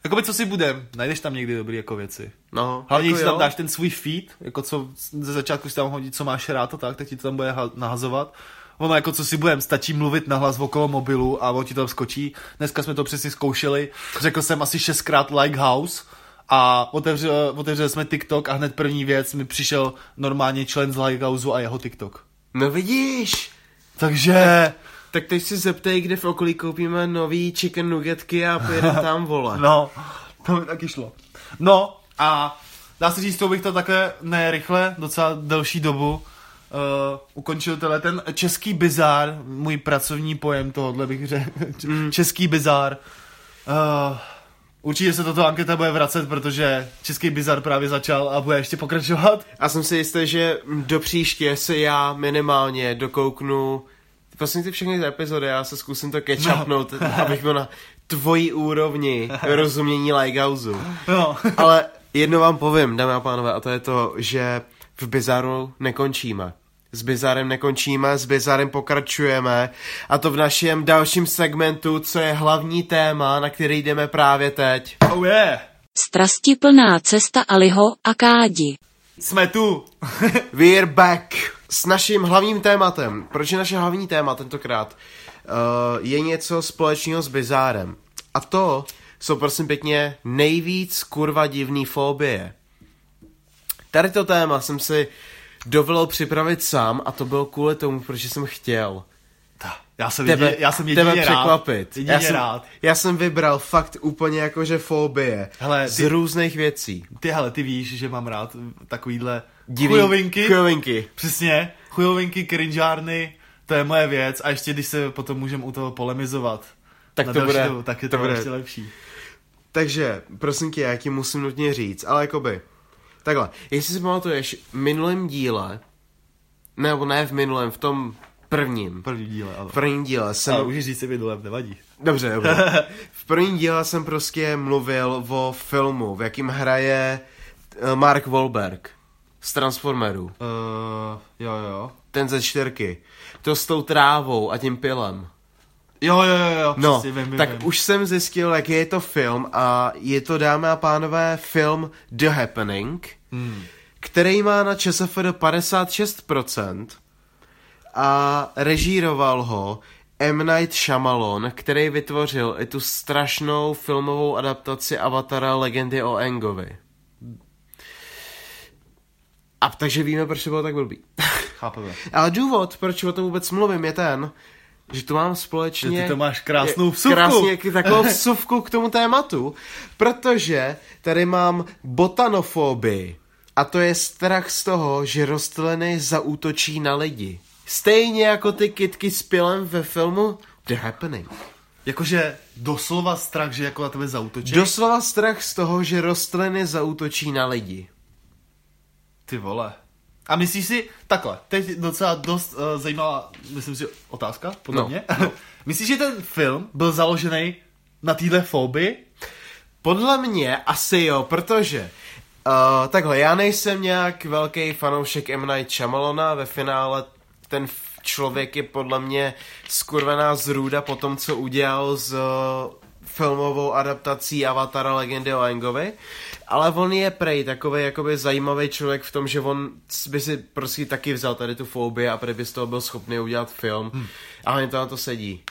jakoby co si budem, najdeš tam někdy dobrý jako věci.
No,
Hlavně,
jako
když tam dáš ten svůj feed, jako co ze začátku si tam hodí, co máš rád a tak, tak ti to tam bude ha- nahazovat. Ono jako co si budem, stačí mluvit nahlas okolo mobilu a on ti to tam skočí. Dneska jsme to přesně zkoušeli, řekl jsem asi šestkrát like house a otevřel, otevřeli jsme TikTok a hned první věc mi přišel normálně člen z like houseu a jeho TikTok.
No vidíš,
Takže,
tak teď si zeptej, kde v okolí koupíme nový chicken nuggetky a pojedeme [LAUGHS] tam, vole.
no, to mi taky šlo. No a dá se říct, to bych to také ne rychle, docela delší dobu uh, ukončil tenhle ten český bizár, můj pracovní pojem tohohle bych řekl, [LAUGHS] mm. český bizár. Uh, určitě se toto anketa bude vracet, protože český bizár právě začal a bude ještě pokračovat.
A jsem si jistý, že do příště se já minimálně dokouknu Vlastně ty všechny ty epizody, já se zkusím to catch-upnout, no. [LAUGHS] abych byl na tvojí úrovni rozumění Lighthouseu.
No.
Ale jedno vám povím, dámy a pánové, a to je to, že v Bizaru nekončíme. S Bizarem nekončíme, s Bizarem pokračujeme a to v našem dalším segmentu, co je hlavní téma, na který jdeme právě teď.
Oh yeah.
Strastiplná cesta Aliho a Kádi.
Jsme tu. [LAUGHS]
We're back s naším hlavním tématem. Proč je naše hlavní téma tentokrát? Uh, je něco společného s Bizárem. A to jsou prosím pěkně nejvíc kurva divný fobie. Tady to téma jsem si dovolil připravit sám a to bylo kvůli tomu, protože jsem chtěl
Já jsem,
tebe,
jedině, já jsem jedině
tebe
rád.
překvapit.
Jedině
Já jsem,
rád.
já jsem vybral fakt úplně jakože fobie
Hele,
z
ty-
různých věcí.
Ty hele, ty víš, že mám rád takovýhle
Divný-
chujovinky.
Chujovinky.
Přesně, chujovinky, cringeárny, to je moje věc a ještě když se potom můžeme u toho polemizovat.
Tak to bude-
dobu, tak je
to
to,
bude-
ještě lepší.
Takže, prosím tě, já ti musím nutně říct, ale jakoby, takhle, jestli si pamatuješ, v minulém díle, nebo ne v minulém, v tom prvním,
První díle, ale.
v prvním díle jsem,
Ale můžeš říct si minulém, nevadí.
dobře, dobře, [LAUGHS] v prvním díle jsem prostě mluvil o filmu, v jakým hraje eh, Mark Wahlberg z Transformerů,
Uh, jo, jo.
ten ze čtyřky, to s tou trávou a tím pilem.
Jo, jo, jo, jo,
No,
přesně, vím, vím,
tak
vím.
už jsem zjistil, jaký je to film a je to, dámy a pánové, film The Happening,
Hmm.
který má na ČSFD 56% a režíroval ho M. Night Shyamalan, který vytvořil i tu strašnou filmovou adaptaci Avatara Legendy o Engovi. A takže víme, proč to bylo tak blbý.
Chápeme. [LAUGHS]
Ale důvod, proč o tom vůbec mluvím, je ten, že tu mám společně...
Že ty to máš krásnou vsuvku.
Krásně, takovou vsuvku k tomu tématu, protože tady mám botanofobii. A to je strach z toho, že rostliny zaútočí na lidi. Stejně jako ty kitky s pilem ve filmu The Happening.
Jakože doslova strach, že jako na tebe zautočí.
Doslova strach z toho, že rostliny zaútočí na lidi.
Ty vole. A myslíš si, takhle, teď docela dost uh, zajímavá, myslím si, otázka, podle
No,
mě. [LAUGHS] myslíš, že ten film byl založený na téhle fobii?
Podle mě asi jo, protože uh, takhle, já nejsem nějak velký fanoušek M. Night Shyamalana, ve finále ten člověk je podle mě skurvená zrůda po tom, co udělal s uh, filmovou adaptací Avatara Legendy o Aangovi, ale on je prej takový jakoby zajímavý člověk v tom, že on by si prostě taky vzal tady tu fobii a prej by z toho byl schopný udělat film hmm. a hlavně to na to sedí.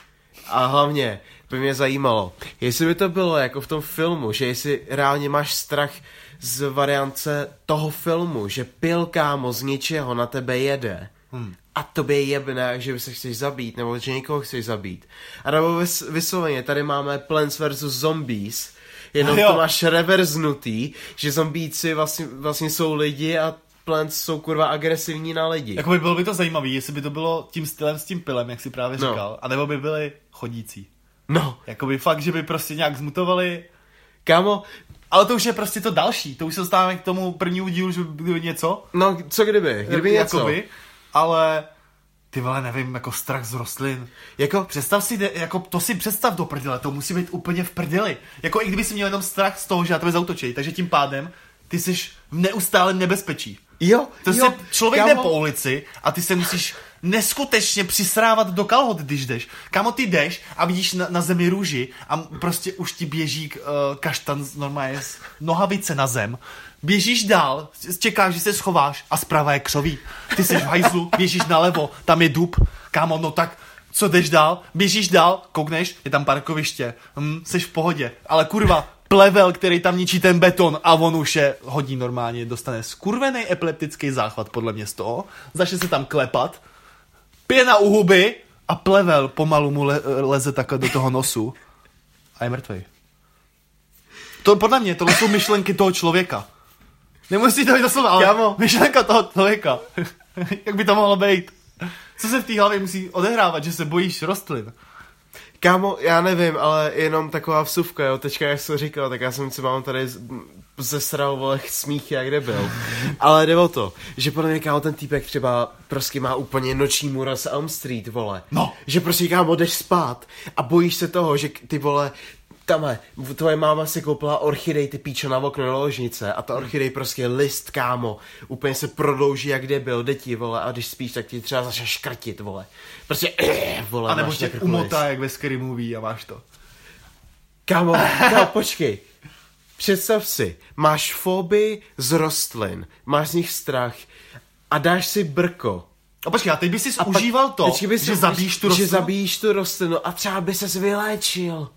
A hlavně by mě zajímalo, jestli by to bylo jako v tom filmu, že jestli reálně máš strach z variance toho filmu, že pil kámo z ničeho na tebe jede hmm. A tobě je jebne, že by se chceš zabít, nebo že někoho chceš zabít. A nebo vys- vysloveně, tady máme Plants vs. Zombies, jenom
Jo.
to máš reverznutý, že zombíci vlastně, vlastně jsou lidi a Plants jsou kurva agresivní na lidi.
Jako by bylo by to zajímavé, jestli by to bylo tím stylem s tím pilem, jak si právě
No.
říkal, anebo by byli chodící.
No,
Jakoby fakt, že by prostě nějak zmutovali,
kámo,
ale to už je prostě to další, to už se dostáváme k tomu prvnímu dílu, že by něco,
no co kdyby, kdyby něco.
jakoby, ale ty vole, nevím, jako strach z rostlin.
Jako,
Představ si, jako to si představ do prdele, to musí být úplně v prdeli. Jako i kdyby si měl jenom strach z toho, že na tebe zautočí, takže tím pádem ty jsi v neustálém nebezpečí.
jo,
To
jo,
se člověk
kámo,
jde po ulici a ty se musíš neskutečně přisrávat do kalhot, když jdeš. Kámo, ty jdeš a vidíš na, na zemi růži a prostě už ti běží uh, kaštan normálně z nohavice na zem. Běžíš dál, čekáš, že se schováš a zprava je křoví. Ty jsi v hajzlu, běžíš nalevo, tam je dub. Kámo, no tak co jdeš dál? Běžíš dál, koukneš, je tam parkoviště, hm, jsi v pohodě. Ale kurva, plevel, který tam ničí ten beton a on už je hodí normálně, dostane skurvený epileptický záchvat podle mě z toho, začne se tam klepat, pěna u huby a plevel pomalu mu le, leze takhle do toho nosu a je mrtvý. To podle mě, tohle jsou myšlenky toho člověka. Nemusí to být doslova, ale
Kámo.
myšlenka toho člověka. [LAUGHS] Jak by to mohlo být? Co se v té hlavě musí odehrávat, že se bojíš rostlin?
Kámo, já nevím, ale jenom taková vsuvka, jo, teďka jak to říkal, tak já jsem si mám tady zesral, vole, smích, jak kde byl. [LAUGHS] Ale jde o to, že podle mě, kámo, ten týpek třeba prostě má úplně noční můra z Elm Street, vole.
No.
Že prostě, kámo, jdeš spát a bojíš se toho, že ty vole, Tame, tvoje máma si koupila orchidej, ty píčo na okno do ložnice a ta orchidej prostě list, kámo, úplně se prodlouží, jak kde byl, děti, vole, a když spíš, tak ti třeba začne škrtit, vole. Prostě, eh, [CLEARS THROAT] vole,
A nebo tě
list.
umotá, jak ve Scary Movie a máš to.
Kámo, kámo, počkej. Představ si, máš fobii z rostlin, máš z nich strach a dáš si brko.
A počkej, a teď bys si užíval to,
bys
že zabíjíš tu
Že
rostlinu?
zabíjíš tu rostlinu a třeba by ses vyléčil.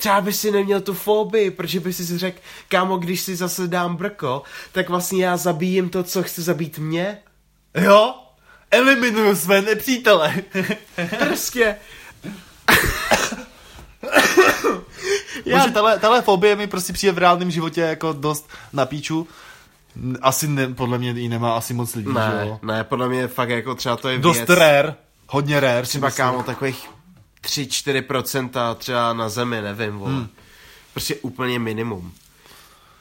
Třeba by si neměl tu fobii, protože by si řekl, kámo, když si zase dám brko, tak vlastně já zabijím to, co chce zabít mě.
Jo? Eliminuju své nepřítele. [LAUGHS]
Prostě.
Já... Tahle, tahle fobie mi prostě přijde v reálném životě jako dost na píču. Asi ne, podle mě ji nemá asi moc lidí, že
Ne,
jo?
ne, podle mě fakt jako třeba to je
Dost
věc.
rare, hodně rare.
třeba kámo takových 3-4% třeba na zemi, nevím, vole. Hmm. Prostě úplně minimum.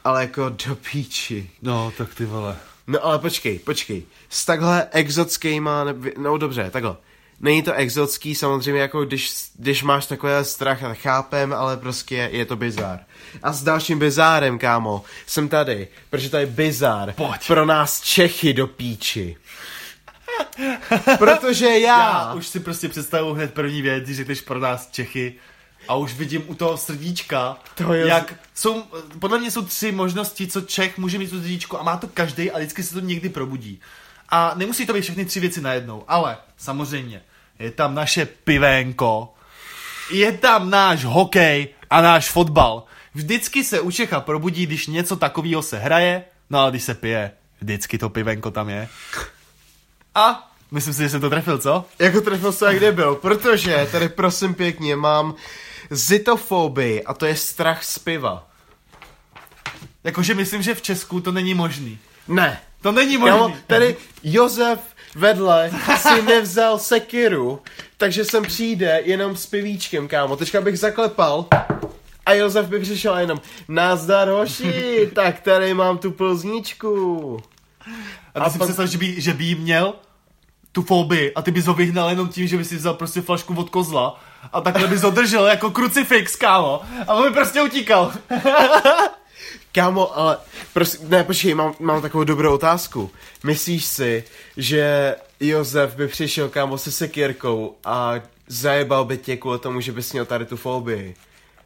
Ale jako do píči.
No, tak ty vole.
No ale počkej, počkej. S takhle exotskýma, neby, no dobře, takhle. Není to exotský, samozřejmě jako když, když máš takový strach, tak chápem, ale prostě je to bizár. A s dalším bizárem, kámo, jsem tady, protože to je bizár
Pojď.
pro nás Čechy do píči. Protože já...
Já už si prostě představuji hned první věc, když řekneš pro nás Čechy a už vidím u toho srdíčka,
To je-
jak jsou, podle mě jsou tři možnosti, co Čech může mít tu srdíčko a má to každý a vždycky se to někdy probudí. A nemusí to být všechny tři věci najednou, ale samozřejmě je tam naše pivénko, je tam náš hokej a náš fotbal. Vždycky se u Čecha probudí, když něco takového se hraje, no a když se pije, vždycky to pivenko tam je. A myslím si, že jsem to trefil, co?
Jako trefil se, kde byl, protože tady prosím pěkně mám zitofobii a to je strach z piva.
Jakože myslím, že v Česku to není možný.
Ne.
To není možný.
Kámo, tady Josef vedle si nevzal sekiru, takže sem přijde jenom s pivíčkem, kámo. Teďka bych zaklepal a Josef by přišel a jenom nazdar hoši, tak tady mám tu plzničku.
A ty
a
si
pak-
představ, že by, že by jí měl tu fobii a ty bys ho vyhnal jenom tím, že by si vzal prostě flašku od kozla a takhle bys ho držel jako krucifix, kámo. A on by prostě utíkal. [LAUGHS]
Kámo, ale prosím, ne, počkej, mám, mám takovou dobrou otázku. Myslíš si, že Josef by přišel kámo se sekírkou a zajebal by tě kvůli tomu, že bys měl tady tu fobii.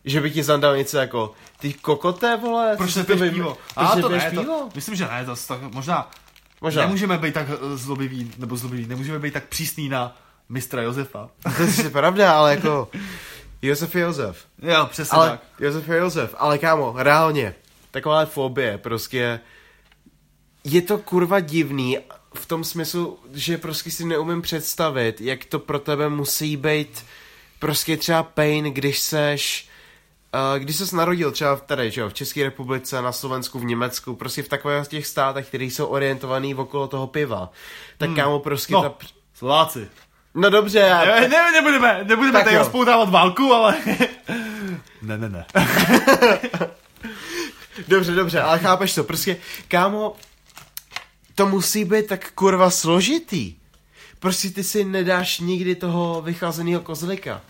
Že by ti zandal něco jako, ty kokoté, vole?
Proč nepiješ
vym-
pivo? A to ne,
pivo?
to, myslím, že ne, to, tak možná,
Možná.
nemůžeme být tak eh, zlobiví, nebo zlobiví, nemůžeme být tak přísný na mistra Josefa.
To je pravda, ale jako, Josef je Josef.
jo, přesně
Ale
tak.
Josef je Josef, ale kámo, reálně, taková fobie, prostě, je to kurva divný v tom smyslu, že prostě si neumím představit, jak to pro tebe musí být prostě třeba pain, když seš, když ses narodil třeba tady, že jo, v České republice, na Slovensku, v Německu, prostě v takových těch státech, které jsou orientovaný okolo toho piva, tak hmm. kámo prostě
No,
ta...
Slováci.
No dobře, já...
Ne, ne, nebudeme, nebudeme
Tak
tady rozpoutávat válku, ale... [LAUGHS] ne, ne, ne. [LAUGHS]
Dobře, dobře, ale chápeš to, prostě, kámo, to musí být tak kurva složitý. Prostě ty si nedáš nikdy toho vycházeného kozlika.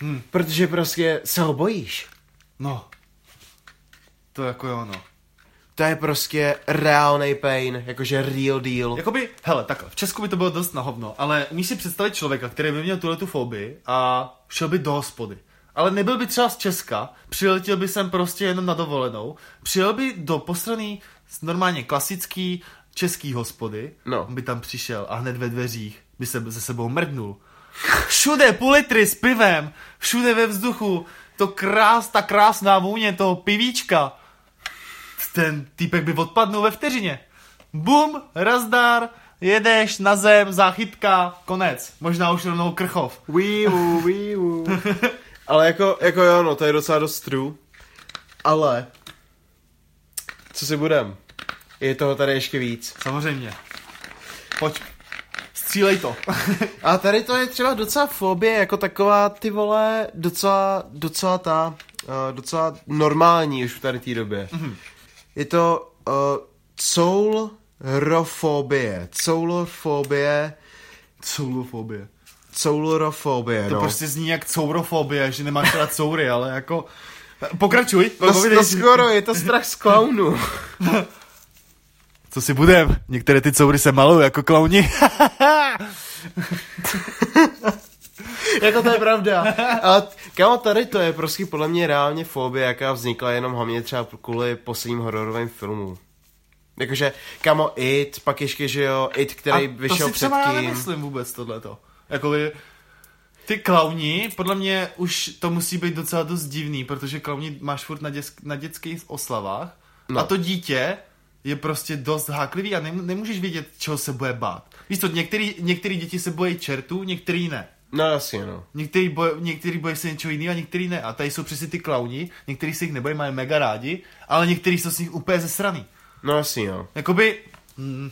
Hmm.
Protože prostě se ho bojíš.
No. To jako jo, no.
To je prostě reálný pain, jakože real deal.
Jakoby, hele, takhle, v Česku by to bylo dost na hovno, ale umíš si představit člověka, který by měl tuhle tu fobii a šel by do hospody. Ale nebyl by třeba z Česka, přiletěl by sem prostě jenom na dovolenou, přijel by do posraný normálně klasický český hospody,
No.
on by tam přišel a hned ve dveřích by se ze sebou mrdnul. Všude půl litry s pivem, všude ve vzduchu, to krás, ta krásná vůně toho pivíčka. Ten týpek by odpadnul ve vteřině. Bum, razdar, jedeš na zem, záchytka, konec. Možná už rovnou krchov.
Wiu, wiu. [LAUGHS] Ale jako, jako jo, no, to je docela dost true. Ale, co si budem? Je toho tady ještě víc.
Samozřejmě. Pojď, střílej to.
A tady to je třeba docela fobie, jako taková ty vole, docela, docela ta, uh, docela normální už v tady té době. Mm-hmm. Je to uh, coulrofobie, coulrofobie, coulrofobie,
To
no.
prostě zní jak courofobie, že nemáš rád coury, ale jako... Pokračuj.
No,
povídej
no skoro, je to strach z klaunů. [LAUGHS]
Co si budem? Některé ty coury se malují jako klauni. [LAUGHS]
jako to je pravda. Ale kámo, tady to je prostě podle mě reálně fobie, jaká vznikla jenom hlavně třeba kvůli posledním hororovým filmům. Jakože, kámo, It, pak ještě, že jo, It, který
A
vyšel
to si třeba nemyslím vůbec tohleto. Jakoby, ty klauni, podle mě už to musí být docela dost divný, protože klauni máš furt na, děsk, na dětských oslavách
no.
a to dítě je prostě dost háklivý a nem, nemůžeš vědět, čeho se bude bát. Víš to, některý, některý děti se bojí čertů, některý ne.
No jasně, no.
Některý, boj, některý bojí se něčeho jiného a některý ne. A tady jsou přesně ty klauni, některý se jich nebojí, mají mega rádi, ale některý jsou z nich úplně zesraný.
No jasně, no.
Jakoby, mm,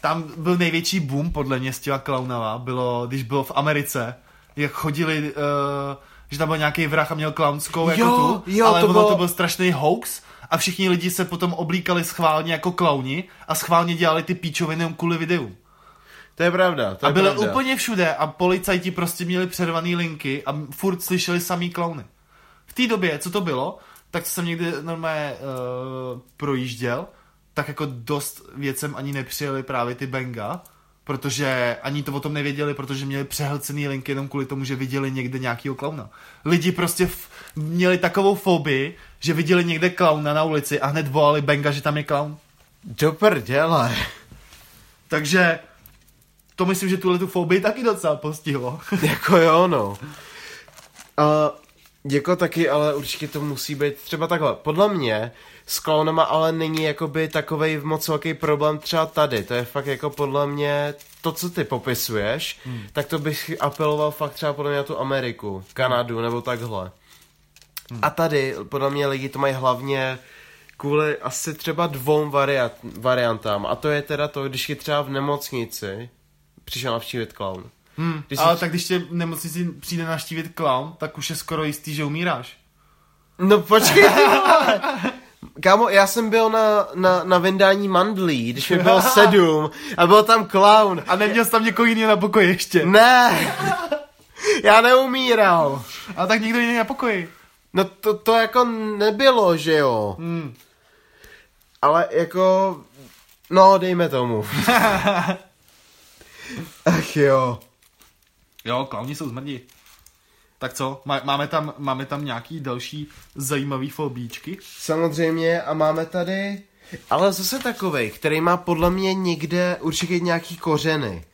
tam byl největší boom podle mě s těma klaunama, bylo, když bylo v Americe, jak chodili, uh, že tam byl nějaký vrah a měl klaunskou jako
Jo,
tu,
jo,
ale
to
ono
bylo-
to byl strašný hoax a všichni lidi se potom oblíkali schválně jako klauni a schválně dělali ty píčoviny kvůli videu.
To je pravda, to
A byly
pravda.
úplně všude a policajti prostě měli přervaný linky a furt slyšeli samý klauny. V té době, co to bylo, tak jsem někdy normálně uh, projížděl, tak jako dost věcem ani nepřijeli právě ty Benga, protože ani to o tom nevěděli, protože měli přehlcený linky jenom kvůli tomu, že viděli někde nějakýho klauna. Lidi prostě v, měli takovou fobii, že viděli někde klauna na ulici a hned volali Benga, že tam je klaun.
Do prdele.
Takže to myslím, že tuhle tu fobii taky docela postihlo.
jako jo, no. [LAUGHS] A jako taky, ale určitě to musí být třeba takhle. Podle mě s klaunama ale není jakoby takovej moc velký problém třeba tady. To je fakt jako podle mě to, co ty popisuješ, hmm. tak to bych apeloval fakt třeba podle mě na tu Ameriku, Kanadu hmm. nebo takhle. Hmm. A tady podle mě lidi to mají hlavně kvůli asi třeba dvou variant, variantám. A to je teda to, když je třeba v nemocnici přišel navštívit klaun.
Hmm,
Když
ale
si-
tak když tě v nemocnici přijde naštívit clown, tak už je skoro jistý, že umíráš.
No počkej. [LAUGHS] Kámo, já jsem byl na, na, na vyndání mandlí, když mi bylo [LAUGHS] sedm a byl tam clown.
A neměl jsi tam někoho jiného na pokoji ještě.
Ne, já neumíral.
A tak nikdo jiný na pokoji.
No to, to jako nebylo, že jo.
Hmm.
Ale jako, no dejme tomu. [LAUGHS] Ach jo.
Jo, klauni jsou zmrdí. Tak co, Má, máme, tam, máme tam nějaký další zajímavý fobíčky?
Samozřejmě a máme tady, ale zase takovej, který má podle mě někde určitě nějaký kořeny.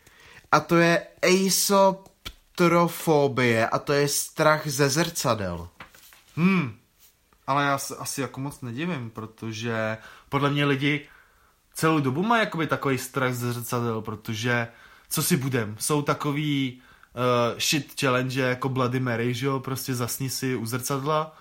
A to je aesoptrofobie a to je strach ze zrcadel.
Hmm, ale já se asi jako moc nedivím, protože podle mě lidi celou dobu mají jakoby takový strach ze zrcadel, protože co si budem, jsou takový uh, shit challenge jako Bloody Mary, že jo, prostě zasní si u zrcadla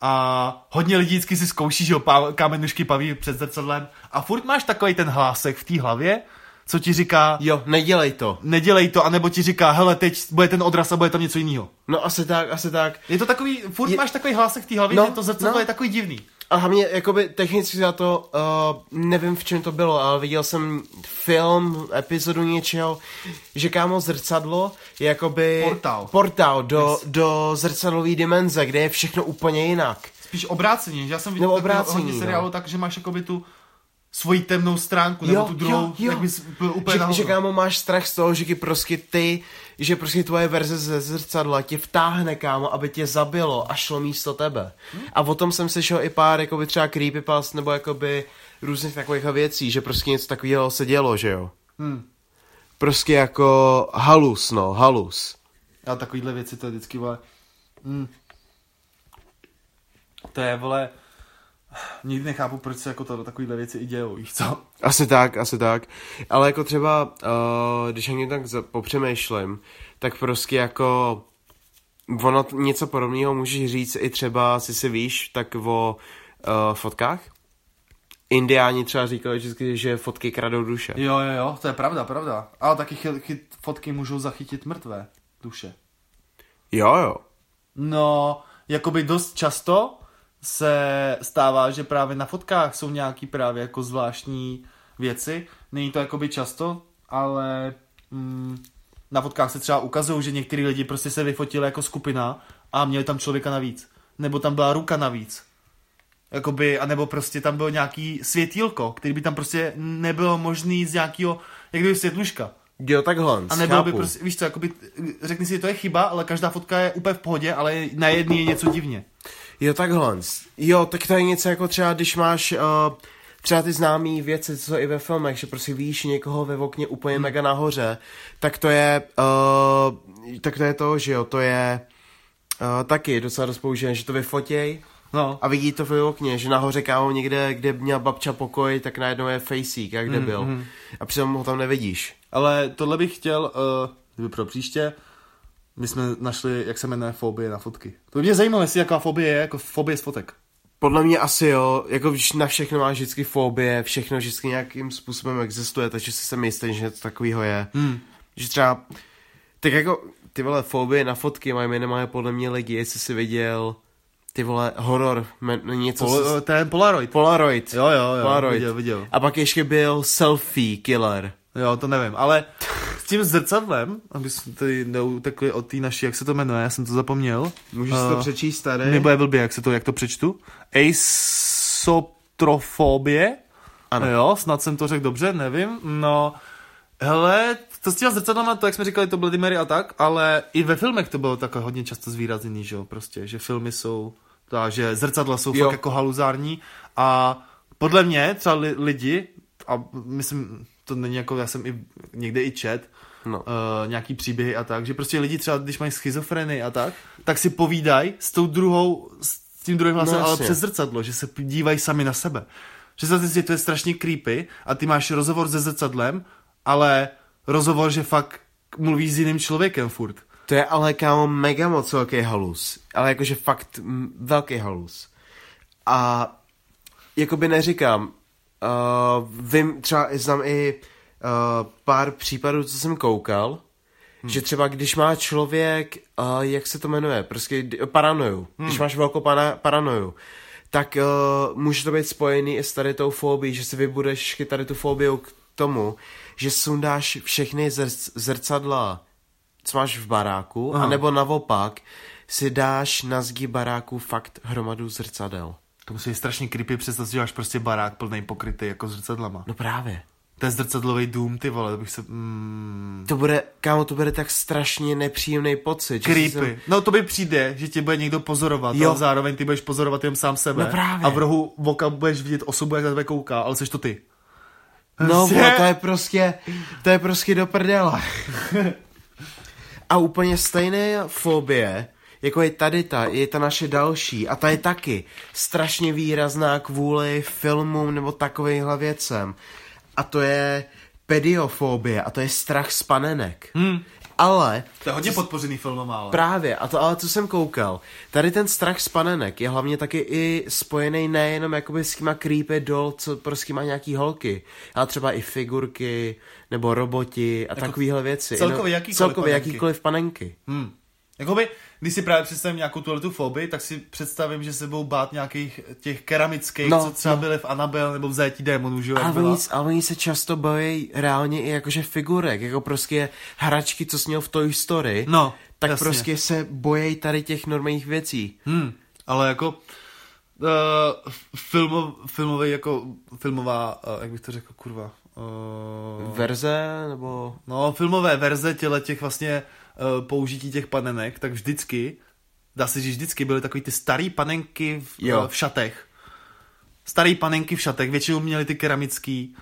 a hodně lidí vždycky si zkouší, že jo, pá- kamenušky paví před zrcadlem a furt máš takový ten hlásek v té hlavě, co ti říká,
Jo, nedělej to.
nedělej to, anebo ti říká, hele, teď bude ten odraz a bude tam něco jiného.
No asi tak, asi tak.
Je to takový, furt
Je-
máš takový hlásek v té hlavě,
No,
že to zrcadlo
no.
je takový divný.
A hlavně, jakoby technicky za to, uh, nevím v čem to bylo, ale viděl jsem film, epizodu něčeho, že kámo zrcadlo je jakoby...
Portál.
Portál do,
Yes.
do zrcadlové dimenze, kde je všechno úplně jinak.
Spíš obráceně, že já jsem viděl takové
obrácení,
hodně
no.
seriálu tak, že máš jakoby tu svoji temnou stránku, nebo tu druhou, jak bys byl úplně
že, že kámo máš strach z toho, že ti prostě ty, že prostě tvoje verze ze zrcadla tě vtáhne kámo, aby tě zabilo a šlo místo tebe.
Hm?
A o tom jsem slyšel i pár jakoby třeba creepypast nebo jakoby různých takových věcí, že prostě něco takového se dělo, že jo.
Hmm.
Prostě jako halus, no, halus.
A takovýhle věci to je vždycky, vole, hmm. To je, vole, nikdy nechápu, proč se jako to, takovýhle věci i dějou, víš co?
Asi tak, asi tak. Ale jako třeba, uh, když ani tak popřemýšlím, tak prostě jako ono něco podobného můžeš říct i třeba, si si víš, tak o uh, fotkách. Indiáni třeba říkali vždycky, že fotky kradou duše.
Jo, jo, jo, to je pravda, pravda. Ale taky chy, chyt, fotky můžou zachytit mrtvé duše.
Jo, jo.
No, jakoby dost často se stává, že právě na fotkách jsou nějaký právě jako zvláštní věci. Není to jakoby často, ale mm, na fotkách se třeba ukazují, že některý lidi prostě se vyfotili jako skupina a měli tam člověka navíc. Nebo tam byla ruka navíc. Jakoby, anebo prostě tam bylo nějaký světýlko, který by tam prostě nebylo možný z nějakého, jak kdyby světluška.
Jo, takhle.
A nebylo by
chápu.
prostě, víš co, jakoby, řekni si, že to je chyba, ale každá fotka je úplně v pohodě, ale na jedný je něco divně.
Jo, takhle. Jo, tak to je něco jako třeba, když máš uh, třeba ty známý věci, co jsou i ve filmech, že prostě víš někoho ve okně úplně mega nahoře, tak to je, uh, tak to je to, že jo, to je uh, taky docela dost používané, že to vyfotěj
No.
a vidí to ve okně, že nahoře kámo někde, kde měla babča pokoj, tak najednou je fejsík, jak kde byl.
mm.
A přitom ho tam nevidíš.
Ale tohle bych chtěl, uh, pro příště, my jsme našli, jak se jmenuje fobie na fotky. To by mě zajímalo, jestli jaká fobie je, jako fobie z fotek.
Podle mě asi jo, jako když na všechno máš vždycky fobie, všechno vždycky nějakým způsobem existuje, takže si jsem jistý, že něco takového je.
Hmm.
Že třeba, tak jako ty vole fobie na fotky mají minimálně podle mě lidi, jestli jsi viděl ty vole horor, něco
Pol, ten Polaroid.
Polaroid.
Jo, jo, jo,
Polaroid.
viděl, viděl.
A pak ještě byl selfie killer.
Jo, to nevím, ale s tím zrcadlem, aby jsme tady neutekli od té naší, jak se to jmenuje, já jsem to zapomněl.
Můžeš si to
Eh,
přečíst tady?
Mi bude blbě, jak se to, jak to přečtu. Aesotrofobie.
Ano.
Jo, snad jsem to řekl dobře, nevím. No, hele, to s těma zrcadlama, to jak jsme říkali, to Bloody Mary a tak, ale i ve filmech to bylo takové hodně často zvýrazněný, že jo, prostě, že filmy jsou, tá, že zrcadla jsou
Jo.
fakt jako haluzární a podle mě třeba li, lidi, a myslím, to není jako, já jsem i někde i čet,
No.
uh, nějaký příběhy a tak, že prostě lidi třeba, když mají schizofrenii a tak, tak si povídají s tou druhou, s tím druhým hlasem,
No,
ale přes zrcadlo, že se dívají sami na sebe. Představte si, že to je strašně creepy a ty máš rozhovor se zrcadlem, ale rozhovor, že fakt mluvíš s jiným člověkem furt.
To je ale kámo mega moc velký halus. Ale jakože fakt m, velký halus. A jakoby neříkám, uh, vím, třeba znám i uh, pár případů, co jsem koukal, hmm. že třeba když má člověk, uh, jak se to jmenuje, prostě paranoju, hmm. když máš velkou pana, paranoju, tak uh, může to být spojený i s tady tou fobií, že si vybudeš tady tu fobiu k tomu, že sundáš všechny zrc- zrcadla, co máš v baráku,
Aha.
anebo naopak si dáš na zdi baráku fakt hromadu zrcadel.
To musí být strašně creepy, představ si, že máš prostě barák plný pokrytý jako zrcadlama.
No právě.
Ten zrcadlový dům, ty vole, to bych se... Mm,
To bude, kámo, to bude tak strašně nepříjemný pocit.
creepy.
Jsem...
No to by přijde, že tě bude někdo pozorovat,
Jo.
ale zároveň ty budeš pozorovat jen sám sebe.
No právě.
A v rohu voka budeš vidět osobu, jak na tebe kouká, ale jsi to ty.
No,
Prostě-
vole, to je prostě, to je prostě do prdela. [LAUGHS] A úplně stejné fobie, jako je tady ta, je ta naše další, a ta je taky strašně výrazná kvůli filmům nebo takovýmhle věcem. A to je pediofobie, a to je strach z panenek.
Hmm.
Ale
To je hodně podpořený film, ale.
Právě, a to ale co jsem koukal, tady ten strach z panenek je hlavně taky i spojený nejenom jakoby s těma creepy doll, co prostě má nějaký holky, ale třeba i figurky, nebo roboti a takovéhle věci.
celkově jakýkoliv
celkově
panenky.
jakýkoliv panenky.
Hmm. Jakoby, když si právě představím nějakou tuhletu fobii, tak si představím, že se budou bát nějakých těch keramických,
No,
co třeba
no.
byly v Annabelle nebo v Zajetí démonů, že jo,
Ale oni, ale oni se často bojí reálně i jakože figurek, jako prostě hračky, co jsi měl v Toy Story,
No,
tak
jasně.
prostě se bojí tady těch normálních věcí.
Hmm, ale jako uh, filmo, filmový jako filmová, uh, jak bych to řekl, kurva. Uh,
Verze, nebo...
no, filmové verze těle těch vlastně použití těch panenek, tak vždycky, dá se říct, vždycky byly takový ty starý panenky v,
Jo.
uh, v šatech. Starý panenky v šatech, většinou měly ty keramický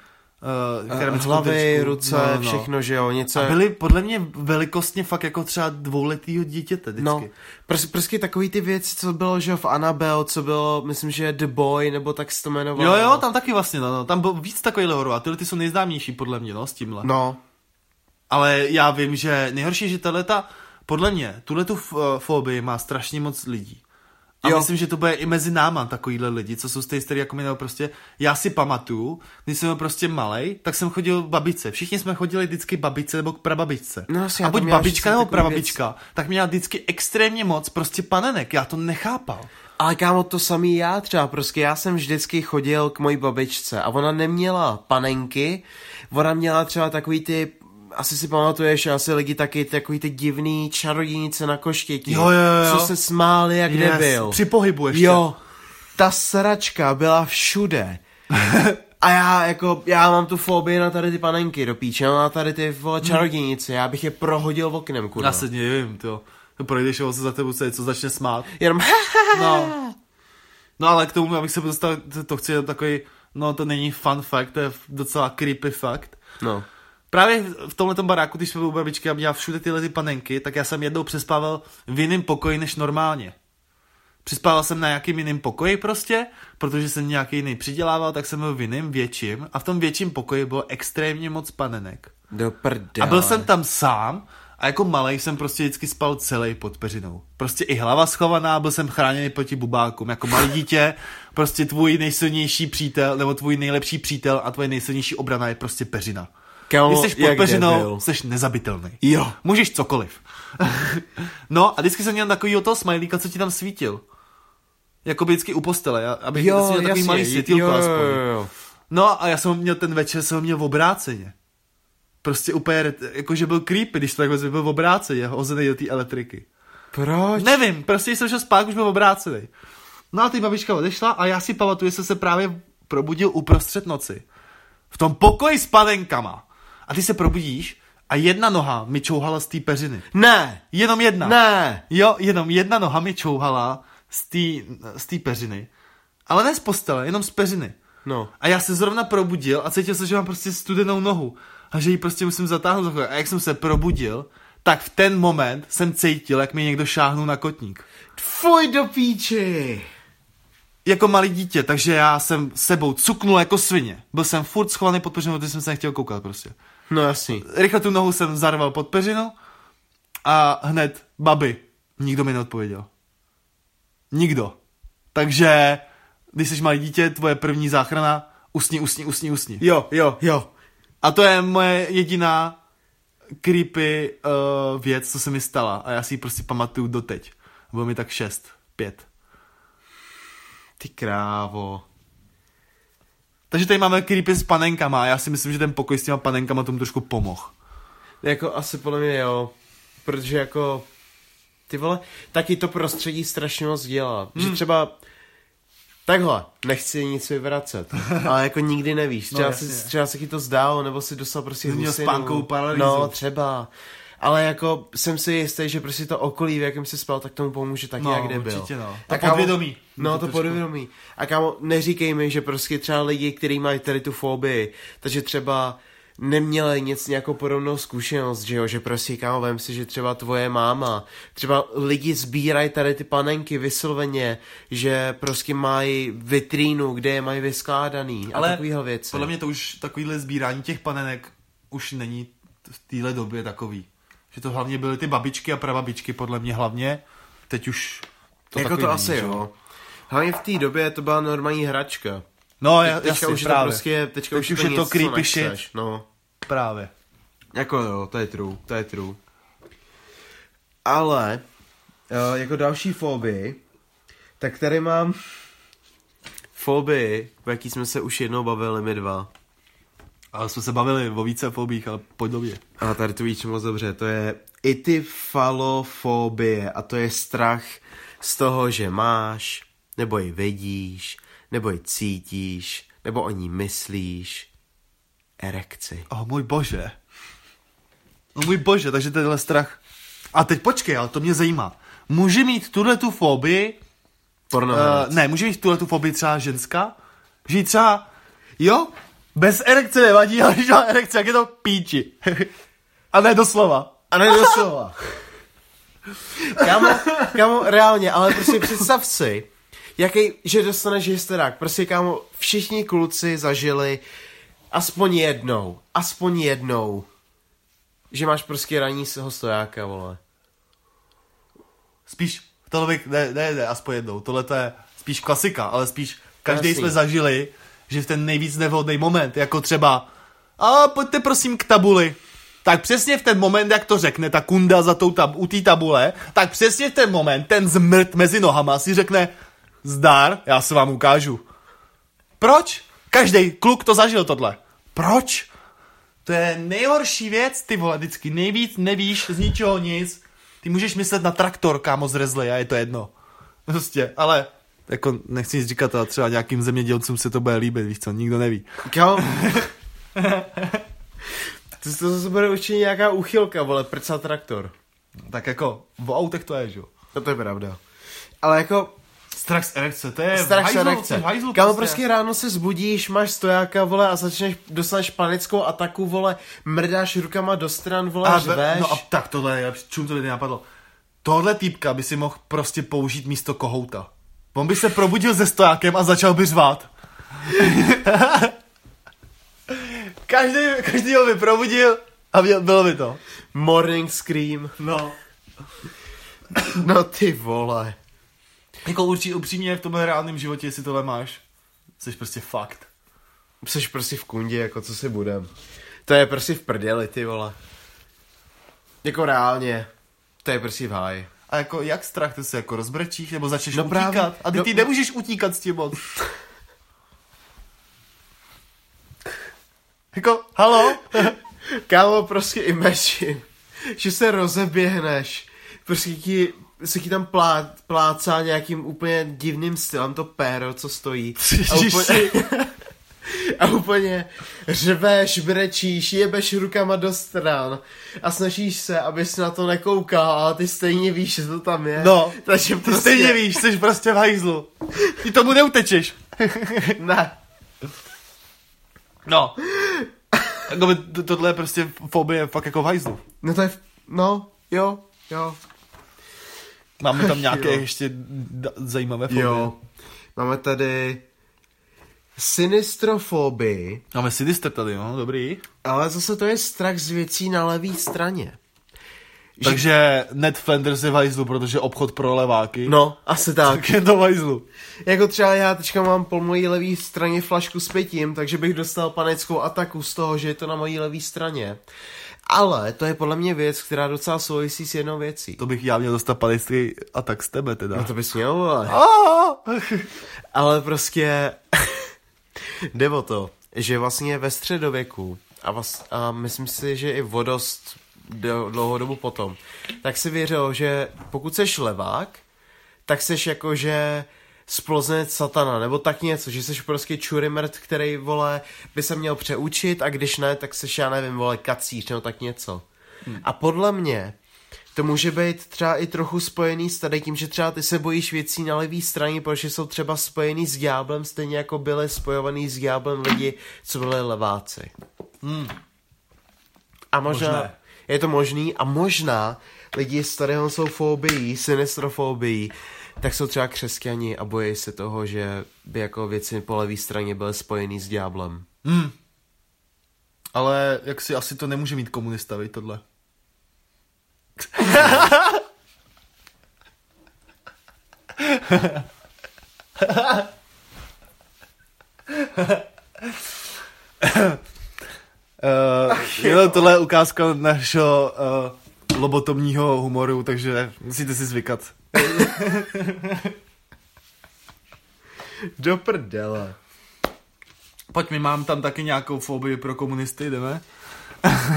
uh, keramickou
Hlavy,
tyčku.
ruce,
No, no, no.
všechno, že jo, něco...
A byly podle mě velikostně fakt jako třeba dvouletýho dítěte vždycky.
No, prostě, prostě takový ty věci, co bylo, že jo, v Annabelle, co bylo, myslím, že The Boy, nebo tak se to jmenovalo.
Jo, jo, tam taky vlastně, no, no. tam bylo víc takových hororů a tyhle ty jsou nejznámější podle mě, no, s tímhle.
No,
Ale já vím, že nejhorší, že tahleta, podle mě, tuhle tu fobii má strašně moc lidí. A
Jo.
myslím, že to bude i mezi náma takovýhle lidi, co jsou z té staré jako my, nebo prostě, já si pamatuju, když jsem byl prostě malej, tak jsem chodil k babice. Všichni jsme chodili vždycky k babice nebo k prababičce.
No,
a buď babička nebo prababička, tak měla vždycky extrémně moc prostě panenek, já to nechápal.
ale kámo, to samý já třeba, prostě já jsem vždycky chodil k mojí babičce a ona neměla panenky, ona měla třeba takový ty, asi si pamatuješ, asi lidi taky takový ty divný čarodějnice na koštěti,
Jo, jo, jo.
co se smáli jak
Yes,
nebyl.
Při pohybu ještě.
Jo, ta sračka byla všude. A já jako, já mám tu fobii na tady ty panenky do píče, no na tady ty vole čarodějnice, já bych je prohodil oknem, kurva.
Já se nevím, to. Projdeš a on se za tebou se něco začne smát.
Jenom
No. No ale k tomu, abych se dostal, to, chci takový, no to není fun fact, to je docela creepy fakt.
No.
Právě v tomhle baráku, když jsme byli u babičky a měla všude tyhle ty panenky, tak já jsem jednou přespával v jiném pokoji než normálně. Přispával jsem na nějakým jiným pokoji prostě, protože jsem nějaký jiný přidělával, tak jsem byl v jiném větším a v tom větším pokoji bylo extrémně moc panenek.
Do prdele.
A byl jsem tam sám a jako malej jsem prostě vždycky spal celý pod peřinou. Prostě i hlava schovaná, byl jsem chráněný proti bubákům. Jako malý dítě, prostě tvůj nejsilnější přítel, nebo tvůj nejlepší přítel a tvoje nejsilnější obrana je prostě peřina.
Kámo,
Když jsi pod peřinou, jsi nezabitelný.
Jo.
Můžeš cokoliv. [LAUGHS] no a vždycky jsem měl takový toho smajlíka, co ti tam svítil. Jako by vždycky u postele, abych
Jo,
měl takový
jasně,
malý světýlko
jo,
aspoň.
jo, jo.
No a já jsem měl ten večer, jsem ho měl v obráceně. Prostě úplně, jakože byl creepy, když to takhle byl v obráceně, hozený do té elektriky.
Proč?
Nevím, prostě jsem šel spát, už byl obrácený. No a ty babička odešla a já si pamatuju, že jsem se právě probudil uprostřed noci. V tom pokoji s panenkama. A ty se probudíš a jedna noha mi čouhala z té peřiny.
Ne,
Jenom jedna.
ne.
Jo, jenom jedna noha mi čouhala z té z peřiny. Ale ne z postele, jenom z peřiny.
No.
A já se zrovna probudil a cítil jsem, že mám prostě studenou nohu. A že ji prostě musím zatáhnout. A jak jsem se probudil, tak v ten moment jsem cítil, jak mi někdo šáhnul na kotník.
Fuj do píči.
Jako malý dítě, takže já jsem sebou cuknul jako svině. Byl jsem furt schovaný pod peřinou, protože jsem se nechtěl koukat prostě.
No jasný.
Rychle tu nohu jsem zarval pod peřinu a hned, babi, nikdo mi neodpověděl. Nikdo. Takže, když jsi malý dítě, tvoje první záchrana, usni, usni, usni, usni.
Jo, jo, jo.
A to je moje jediná creepy uh, věc, co se mi stala. A já si ji prostě pamatuju doteď. Bylo mi tak šest, pět.
Ty krávo.
Takže tady máme creepy s panenkama a já si myslím, že ten pokoj s těma panenkama tomu trošku pomohl.
Jako asi podle mě jo. Protože jako... Ty vole, taky to prostředí strašně moc dělá. Hmm. Že třeba Takhle, nechci nic vyvracet, [LAUGHS] ale jako nikdy nevíš. Třeba,
No, jasně.
třeba se ti to zdálo, nebo si dostal prostě
měl spánkovou paralýzu.
No, třeba. Ale jako jsem si jistý, že prostě to okolí, v jakém jsi spal, tak tomu pomůže taky,
No,
jak kde byl.
určitě, no.
A
To podvědomí.
No,
To
to podvědomí. A kámo, neříkej mi, že prostě třeba lidi, kteří mají tady tu fobii, takže třeba neměli nic nějakou podobnou zkušenost, že jo, že prostě kámo, vem si, že třeba tvoje máma, třeba lidi sbírají tady ty panenky vysloveně, že prostě mají vitrínu, kde je mají vyskládaný a
Ale
takovýhle věci.
Podle mě to už takovýhle sbírání těch panenek už není v téhle době takový. Že to hlavně byly ty babičky a prababičky, podle mě hlavně. Teď už to
jako to asi jo. Hlavně v té době to byla normální hračka.
No, já,
teďka
jasně,
už je
právě.
to prostě, teďka
Teď
už,
už je to creepy shit.
No.
Právě.
Jako jo, to je true, to je true. Ale, uh, jako další fobii, tak tady mám fobii, o jaký jsme se už jednou bavili my dva.
Ale jsme se bavili o více fobích, ale pojď do mě.
A tady to víš moc dobře, to je ityfalofobie a to je strach z toho, že máš, nebo ji vidíš, nebo ji cítíš, nebo o ní myslíš erekci.
Oh, můj bože. No můj bože, takže tenhle strach. A teď počkej, ale to mě zajímá. Může mít tuhle tu fobii,
Porno.
uh, ne, může mít tuhle tu fobii třeba ženská? Že třeba, jo, bez erekce nevadí, ale když má erekce, jak je to píči. A ne doslova.
A ne doslova. [LAUGHS] Kámo, kámo, reálně, ale prostě představ si, jaký, že dostaneš hysterák. Prostě, kámo, všichni kluci zažili aspoň jednou, aspoň jednou, že máš prostě raní svého stojáka, vole.
Spíš, tohle bych, ne, ne, ne, aspoň jednou, tohle to je spíš klasika, ale spíš každý
Jasný.
jsme zažili, že v ten nejvíc nevhodný moment, jako třeba, a pojďte prosím k tabuli, tak přesně v ten moment, jak to řekne ta kunda za tou tab- u té tabule, tak přesně v ten moment ten zmrt mezi nohama si řekne, zdar, já se vám ukážu. Proč? Každý kluk to zažil tohle. Proč? To je nejhorší věc, ty vole, vždycky nejvíc nevíš z ničeho nic. Ty můžeš myslet na traktor, kámo, z Rezly a je to jedno. Prostě, ale jako nechci nic říkat, ale třeba nějakým zemědělcům se to bude líbit, víš co, nikdo neví.
Kámo. to, to zase bude určitě nějaká úchylka, vole, prca traktor.
Tak jako v autech to je, že jo.
No to je pravda. Ale jako,
Strach z erekce, to je
Strach
hajzlu,
erekce.
to
Kámo, prostě ráno se zbudíš, máš stojáka, vole, a začneš, dostaneš panickou ataku, vole, mrdáš rukama do stran, vole,
a,
řveš.
no a tak tohle je, čum to by napadlo. Tohle týpka by si mohl prostě použít místo kohouta. On by se probudil se stojákem a začal by řvát. [LAUGHS] každý, každý ho by probudil a byl- bylo by to.
Morning scream.
No.
No ty vole.
Jako určitě upřímně v tomhle reálném životě, jestli tohle máš, jsi prostě fakt.
Jsi prostě v kundě, jako co si budem. To je prostě v prdeli, ty vole. Jako reálně. To je prostě v háji.
A jako jak strach, ty se jako rozbrečíš, nebo začneš
No právě.
utíkat. A ty,
No-
ty nemůžeš utíkat s tím moc. [LAUGHS] jako, halo? [LAUGHS]
Kámo, prostě imagine, že se rozeběhneš, prostě ti, se ti tam plá, plácá nějakým úplně divným stylem to péro, co stojí. [LAUGHS] A úplně, a úplně řveš, brečíš, jebeš rukama do stran a snažíš se, abys na to nekoukal, ale ty stejně víš, že to tam je.
No,
Takže
Ty
prostě...
stejně víš, jsi prostě v hajzlu. Ty tomu neutečeš. [LAUGHS]
Ne.
No. To, tohle je prostě fobie fakt jako v hajzlu.
No to je... No, jo, jo.
Máme tam nějaké
Jo.
ještě zajímavé fobie.
Jo. Máme tady sinistrofobii,
Máme Sinister tady, no, dobrý.
ale zase to je strach z věcí na levé straně. Že-
Takže Ned Flanders je v hajzlu, protože obchod pro leváky.
No, asi tak.
Tak je to v hajzlu.
Jako třeba já teďka mám po mojí levé straně flašku s pitím, takže bych dostal panickou ataku z toho, že je to na mojí levé straně. Ale to je podle mě věc, která docela souvisí s jednou věcí.
To bych já měl dostat panický atak z tebe teda.
No to bys měl, vole.
Ah!
Ale prostě jde o to, že vlastně ve středověku a, vlast, a myslím si, že i vodost do, dlouhou dobu potom, tak si věřil, že pokud seš levák, tak seš jako, že sploznec satana, nebo tak něco, že jsi prostě čurimert, který, vole, by se měl přeučit a když ne, tak seš, já nevím, vole, kacíř, nebo tak něco. Hmm. A podle mě to může být třeba i trochu spojený s tady tím, že třeba ty se bojíš věcí na levý straně, protože jsou třeba spojený s ďáblem, stejně jako byly spojovaný s ďáblem lidi, co byli leváci.
Hmm.
A možná,
Možné.
je to možný a možná lidi s tady jsou fobií, sinistrofobií, tak jsou třeba křesťani a bojí se toho, že by jako věci po levé straně byly spojený s ďáblem.
Hmm. Ale jak si asi to nemůže mít komunista, vej, tohle. Uh, jo, tohle je ukázka našeho uh, lobotomního humoru, takže musíte si zvykat. [LAUGHS]
Do prdele.
Pojď, my mám tam taky nějakou fobii pro komunisty, jdeme?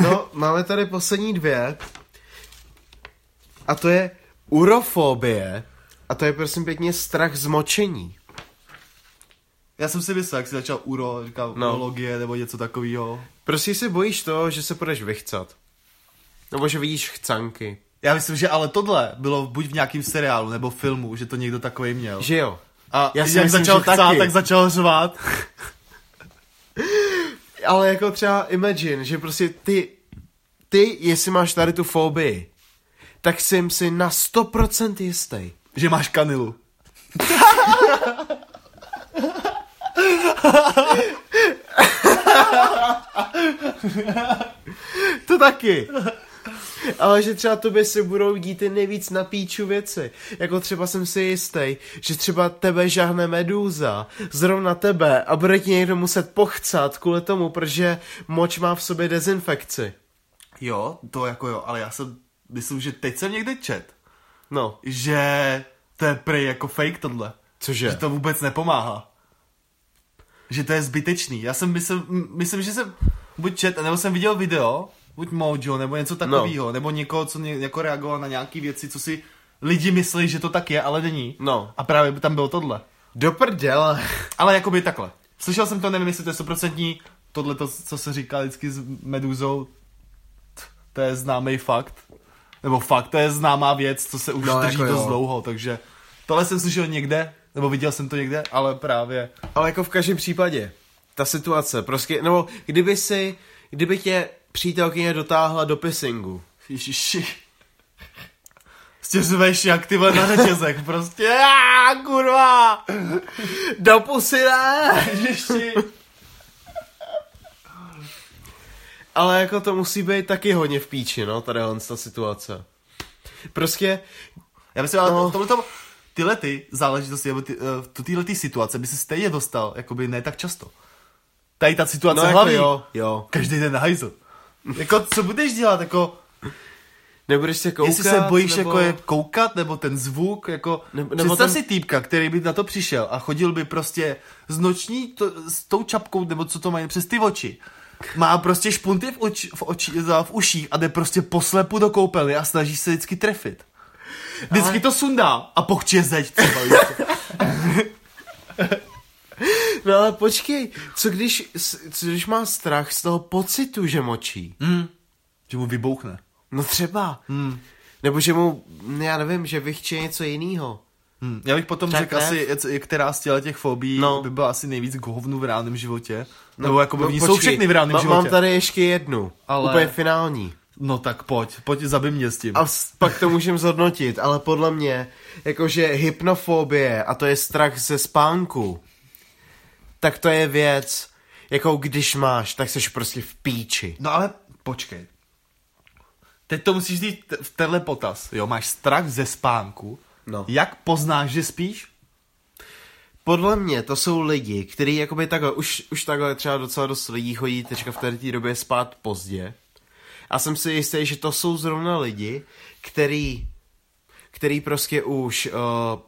No, máme tady poslední dvě. A to je urofobie. A to je prosím pěkně strach z močení.
Já jsem si myslel, jak jsi začal uro, říkal
No.
urologie nebo něco takového.
Prostě si bojíš toho, že se budeš vychcat. Nebo že vidíš chcanky.
Já myslím, že ale tohle bylo buď v nějakém seriálu nebo filmu, že to někdo takový měl.
Že jo?
A
Já
jak
si myslím,
začal chcát,
taky.
tak začal řvát. [LAUGHS]
Ale jako třeba imagine, že prostě ty, ty, jestli máš tady tu fobii, tak jsem si na 100% jistý.
že máš kanilu. [LAUGHS]
To taky. Ale že třeba tobě se budou dít ty nejvíc na píču věci. Jako třeba jsem si jistý, že třeba tebe žahne medúza, zrovna tebe a bude ti někdo muset pochcat kvůli tomu, protože moč má v sobě dezinfekci.
Jo, to jako jo, ale já jsem, myslím, že teď jsem někde čet,
No,
že to je prej jako fake tohle.
cože?
Že to vůbec nepomáhá. Že to je zbytečný. Já jsem myslím, myslím že jsem buď čet, nebo jsem viděl video, buď Mojo, nebo něco takového, no. nebo někoho, co ně, jako reagoval na nějaké věci, co si lidi myslí, že to tak je, ale není.
No.
A právě by tam bylo tohle.
Do prdele. [LAUGHS]
Ale jako by takhle. Slyšel jsem to, nevím, jestli to je stoprocentní, tohle, to, co se říká vždycky s Meduzou, to je známý fakt. Nebo fakt, to je známá věc, co se už
No,
drží
jako
dost
jo.
dlouho, takže tohle jsem slyšel někde, nebo viděl jsem to někde, ale právě
Ale jako v každém případě, ta situace, prostě, nebo kdyby si, kdyby tě přítelkyně dotáhla do pissingu,
Ježiši. Prostě řveš jak ty na řetězek, prostě, já, kurva,
do pusy ne!
Ježiši.
Ale jako to musí být taky hodně v píči, no, tady ta situace. Prostě,
Já myslím, ale
No.
no. tohleto, tyhle ty záležitosti, nebo ty, uh, do téhle ty situace by se stejně dostal, jakoby ne tak často. Tady ta situace
no jako
hlavní.
jo, jo.
Každý den na hajzl. Jako, co budeš dělat, jako,
Nebudeš se koukat,
jestli se bojíš
nebo...
jako je koukat, nebo ten zvuk, jako,
Nebo-
nebo, představ
ten-
si týpka, který by na to přišel a chodil by prostě z noční, to, s tou čapkou, nebo co to mají, přes ty oči. Má prostě špunty v, oči, v, oči, v uších a jde prostě poslepu do koupely a snaží se vždycky trefit. Vždycky
Ale-
to sundá a pochčí zeď třeba. [LAUGHS]
No ale počkej, co když, co když má strach z toho pocitu, že močí?
mm. Že mu vybouchne.
No třeba.
Mm.
Nebo že mu, já nevím, že vychče něco jiného.
Hmm. Já bych potom
Tak
řekl asi, která z těle těch fobí
No.
by byla asi nejvíc k hovnu v reálném životě. No, Nebo jako by
no,
jsou všechny v reálném
ma-
životě.
Mám tady ještě jednu,
Ale-
úplně finální.
No tak pojď, pojď zabij mě s tím.
A s- pak to můžeme zhodnotit, ale podle mě, jakože hypnofobie, a to je strach ze spánku, tak to je věc, jako když máš, tak jsi prostě v píči.
No ale počkej. Teď to musíš říct v tenhle potaz. Jo, máš strach ze spánku.
No.
Jak poznáš, že spíš?
Podle mě to jsou lidi, kteří jakoby takhle, už, už takhle třeba docela dost lidí chodí teďka v té době spát pozdě. A jsem si jistý, že to jsou zrovna lidi, který, který prostě už uh,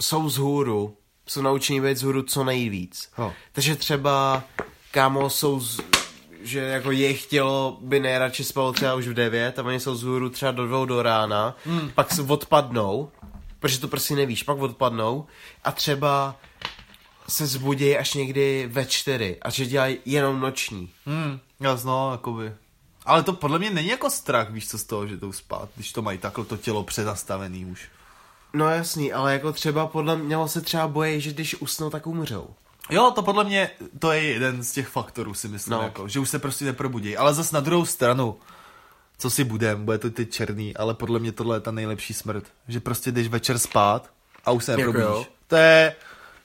jsou z hůru, jsou naučení být z hůru co nejvíc.
Jo.
Takže třeba, kámo, jsou z, že jako jejich tělo by nejradši spalo třeba už v 9 a oni jsou z hůru třeba do dvou do rána, hmm. pak se odpadnou, protože to prostě nevíš, pak odpadnou a třeba se zbudí až někdy ve čtyři a že dělají jenom noční.
Hmm, jasno, jakoby. Ale to podle mě není jako strach, víš co z toho, že jdou spát, když to mají takhle to tělo předastavený už.
No jasný, ale jako třeba podle mě se třeba bojí, že když usnou, tak umřou.
Jo, to podle mě, to je jeden z těch faktorů, si myslím,
No.
jako, že už se prostě neprobudí. Ale zas na druhou stranu, co si budem, bude to ty černý, ale podle mě tohle je ta nejlepší smrt. Že prostě jdeš večer spát a už se
Jako
neprobudíš. to je,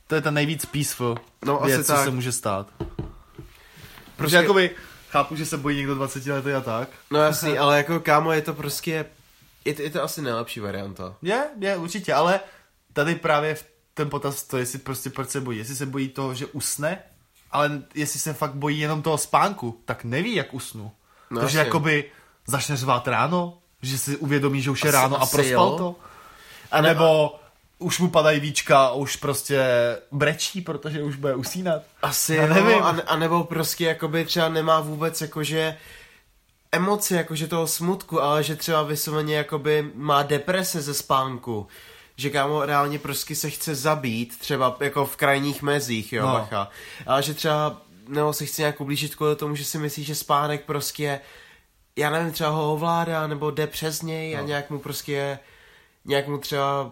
to je ta nejvíc peaceful
No, asi
věc, co
tak.
se může stát. Prostě
Prostě-
jakoby, chápu, že se bojí někdo 20 letý a tak.
No jasný, ale jako kámo, je to prostě, je to, je to asi nejlepší varianta.
Je, je, určitě, ale tady právě v ten potaz to, jestli prostě proč se bojí. Jestli se bojí toho, že usne, ale jestli se fakt bojí jenom toho spánku, tak neví, jak usnu.
No
Takže
asi.
jakoby začne řvát ráno, že si uvědomí, že už je
Asi-
ráno a
asi
prospal
jo.
to. A nebo už mu padají víčka a už prostě brečí, protože už bude usínat.
Asi
Já
jo,
nevím.
a, a nebo prostě jakoby třeba nemá vůbec jakože emoci jakože toho smutku, ale že třeba vysloveně jakoby má deprese ze spánku. Že kámo reálně prostě se chce zabít, třeba jako v krajních mezích, jo,
No.
no. bacha. Ale že třeba, nebo se chce nějak ublížit kvůli tomu, že si myslí, že spánek prostě, já nevím, třeba ho ovládá, nebo jde přes něj no. a nějak mu prostě, nějak mu třeba,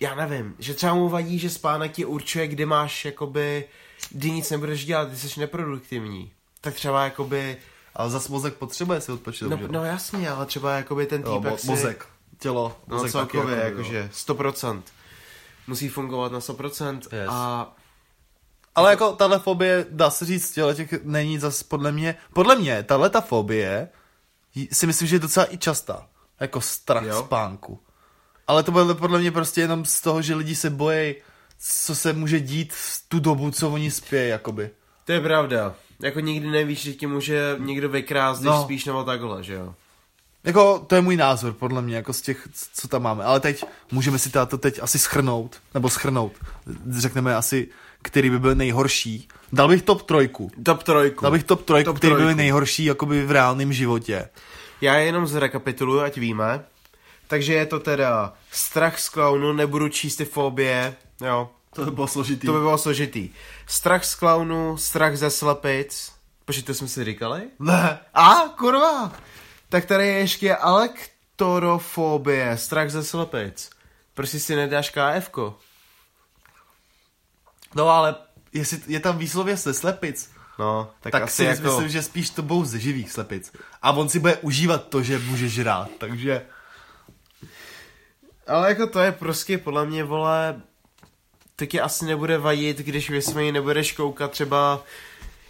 já nevím, že třeba mu vadí, že spánek ti určuje, kdy máš jakoby, kdy nic nebudeš dělat, ty jsi neproduktivní. Tak třeba jakoby,
Ale zas mozek potřebuje si odpočinout.
no,
že
no jasně, ale třeba jakoby ten týpek
mo-
si...
mozek, tělo,
No
mozek
celkově,
jakoby, jo.
jakože 100%. Musí fungovat na 100%
Yes.
a
Ale jako tahle fobie, dá se říct, těch není zas podle mě, podle mě, tahle ta fobie si myslím, že je docela i častá. Jako strach
Jo.
spánku. Ale to bude podle mě prostě jenom z toho, že lidi se bojí, co se může dít v tu dobu, co oni spějí, jakoby.
to je pravda. Jako nikdy nevíš, že ti může někdo vykrást, když
No.
spíš nebo takhle, že jo.
Jako, to je můj názor, podle mě, jako z těch, co tam máme. Ale teď, můžeme si to teď asi schrnout, nebo schrnout. Řekneme asi, který by byl nejhorší. Dal bych top trojku.
Top trojku.
Dal bych top trojku,
Top
který byly
trojku.
nejhorší, jakoby v reálném životě.
Já jenom zrekapituluju, ať víme. Takže je to teda strach z klaunu, nebudu číst ty fobie, jo.
To by bylo složitý.
To by bylo složitý. Strach z klaunu, strach ze slepic. Počkej, to jsme si říkali?
Ne.
A, kurva! Tak tady je ještě alektorofobie, strach ze slepic. Prostě si nedáš KFko.
No ale jestli je tam výslově se slepic,
No, tak,
tak,
asi
si
jako...
myslím, že spíš to budou ze živých slepic. A on si bude užívat to, že může žrát, takže...
Ale jako to je prostě podle mě, vole, taky asi nebude vadit, když vysměji nebudeš koukat třeba,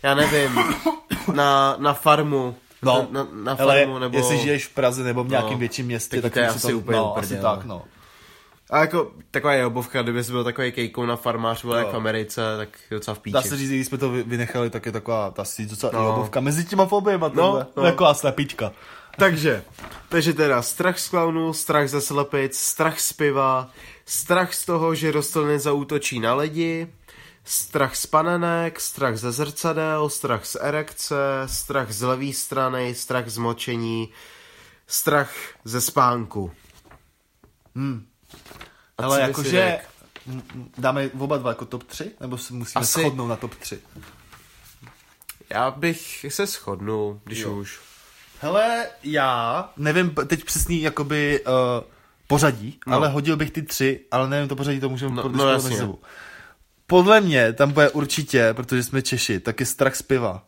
já nevím, [COUGHS] na, na farmu.
No,
na, na
ale
farmu, nebo...
jestli žiješ v Praze nebo v nějakém
No,
větším městě,
taky
tak
to je asi
to,
úplně
no,
uprdele.
asi tak, no.
A jako taková je obovka, kdyby jsi byl takový kejkou na farmář, byl jak
Jo.
v Americe, tak docela v píči.
Dá se říct, když jsme to vy- vynechali, tak je taková ta si docela
No.
no. obovka mezi těma fobiema,
No,
no,
no.
taková slepička.
Takže, takže teda strach z klaunů, strach ze slepic, strach z piva, strach z toho, že rostliny zaútočí na lidi, strach z panenek, strach ze zrcadel, strach z erekce, strach z levé strany, strach z močení, strach ze spánku.
Hmm. Ale jakože dáme oba dva jako top 3? Nebo si musíme
Asi-
shodnout na top 3?
Já bych se shodnul, když
Jo.
už.
Hele, já nevím teď přesný jakoby uh, pořadí,
No.
ale hodil bych ty tři, ale nevím to pořadí, to můžeme
No,
no, mezi sebou. Podle mě tam bude určitě, protože jsme Češi, taky strach z piva.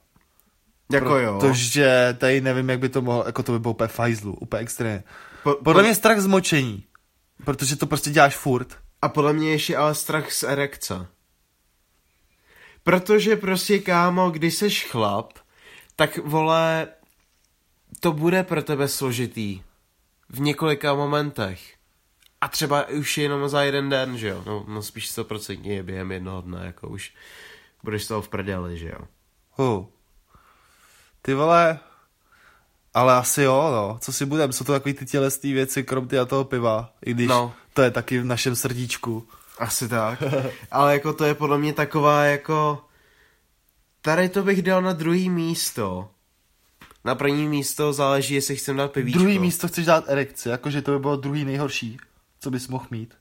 Jako jo.
Protože tady nevím, jak by to mohlo, jako to by bylo úplně fajzlu, úplně extrémně.
Po,
Podle mě strach z močení, protože to prostě děláš furt.
A podle mě ještě ale strach z erekce. Protože prostě, kámo, když seš chlap, tak vole, to bude pro tebe složitý. V několika momentech. A třeba už jenom za jeden den, že jo? No, no spíš 100% je během jednoho dne, jako už budeš z toho v prdeli, že jo?
Huh. Ty vole, ale asi jo, no. Co si budem, jsou to takový ty tělesné věci, krom ty a toho piva. I když
No.
to je taky v našem srdíčku.
Asi tak. [LAUGHS] Ale jako to je podle mě taková jako... Tady to bych dal na druhý místo. Na první místo záleží, jestli chcem dát pivíčko.
Druhý místo chceš dát erekci, jakože to by bylo druhý nejhorší, co bys mohl mít.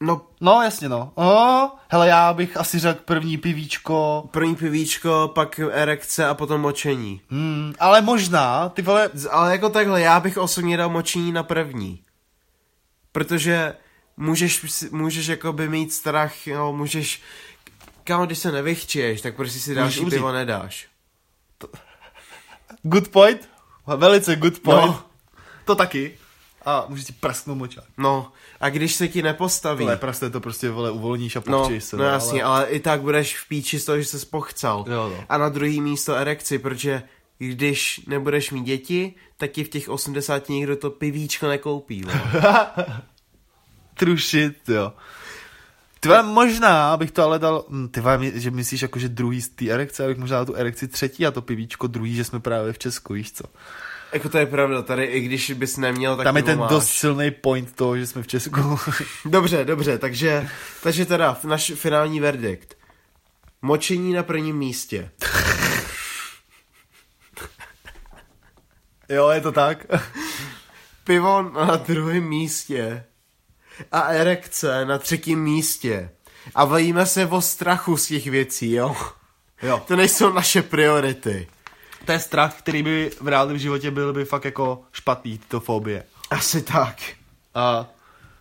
No,
No, jasně, no. O, hele, já bych asi řekl první pivíčko,
první pivíčko, pak erekce a potom močení.
hmm, ale možná, ty vole,
Ale jako takhle, já bych osobně dal močení na první. Protože můžeš, můžeš jakoby mít strach, jo, můžeš... Kámo, když se nevychčiješ, tak prostě si další pivo nedáš.
good point, velice good point.
No.
To taky. A můžeš si prasknout močák.
No, a když se ti nepostaví...
Tohle praste to prostě, vole, uvolníš a
No,
se.
no jasně, ale... ale i tak budeš v píči z toho, že se pochcal.
Jo, no.
A na druhý místo erekci, protože když nebudeš mít děti, tak ti v těch 80 nikdo to pivíčko nekoupí.
shit, [LAUGHS] jo. Ty vole, možná bych to ale dal, hm, ty vole, že myslíš jako, že druhý z té erekce, abych možná dal tu erekci třetí a to pivíčko druhý, že jsme právě v Česku, víš co?
Jako to je pravda, tady i když bys neměl, tak
Tam je ten
máš.
dost silný point toho, že jsme v Česku. [LAUGHS]
Dobře, dobře, takže, takže teda náš finální verdikt. Močení na prvním místě.
jo, je to tak.
Pivo na druhém místě. A erekce na třetím místě. A bavíme se o strachu z těch věcí, jo?
jo.
To nejsou naše priority.
To je strach, který by v reálném životě byl by fakt jako špatný, tyto fobie.
Asi tak.
A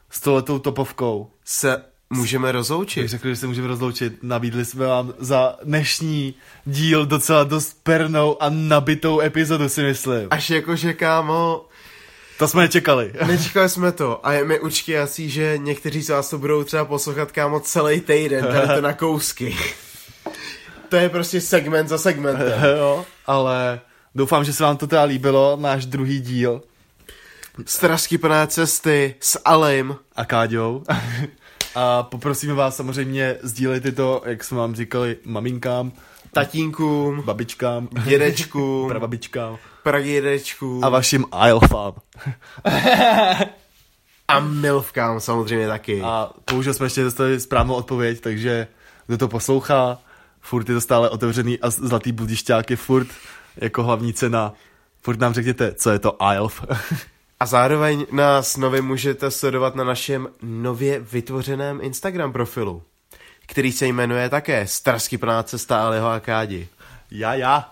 s touhletou topovkou
Se můžeme
bych
rozloučit.
řekl, že se můžeme rozloučit. Nabídli jsme vám za dnešní díl docela dost pernou a nabitou epizodu, si myslím.
Až jakože, kámo,
To jsme nečekali. [LAUGHS]
nečekali jsme to. A je mi určitě jasný, že někteří z vás to budou třeba poslouchat, kámo, celý týden, tady to na kousky. [LAUGHS] To je prostě segment za segmentem.
jo, ale doufám, že se vám to teda líbilo, náš druhý díl
Strasky plné cesty s Alim.
a Káďou. [LAUGHS] A poprosíme vás samozřejmě, sdílejte to, jak jsme vám říkali, maminkám,
tatínkům,
babičkám,
dědečkům, [LAUGHS]
prababičkám
pradědečkům
a vašim IELFám. [LAUGHS]
a milvkám samozřejmě taky.
A bohužel jsme ještě dostali správnou odpověď, takže kdo to poslouchá, furt je to stále otevřený a zlatý budišťák je furt jako hlavní cena. Furt nám řekněte, co je to IELF. [LAUGHS]
A zároveň nás nově můžete sledovat na našem nově vytvořeném Instagram profilu, který se jmenuje také Strasky plná cesta a Kádi.
já, já.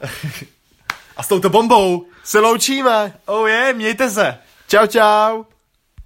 [LAUGHS] A s touto bombou.
Se loučíme!
Oh je, mějte se.
Čau, čau!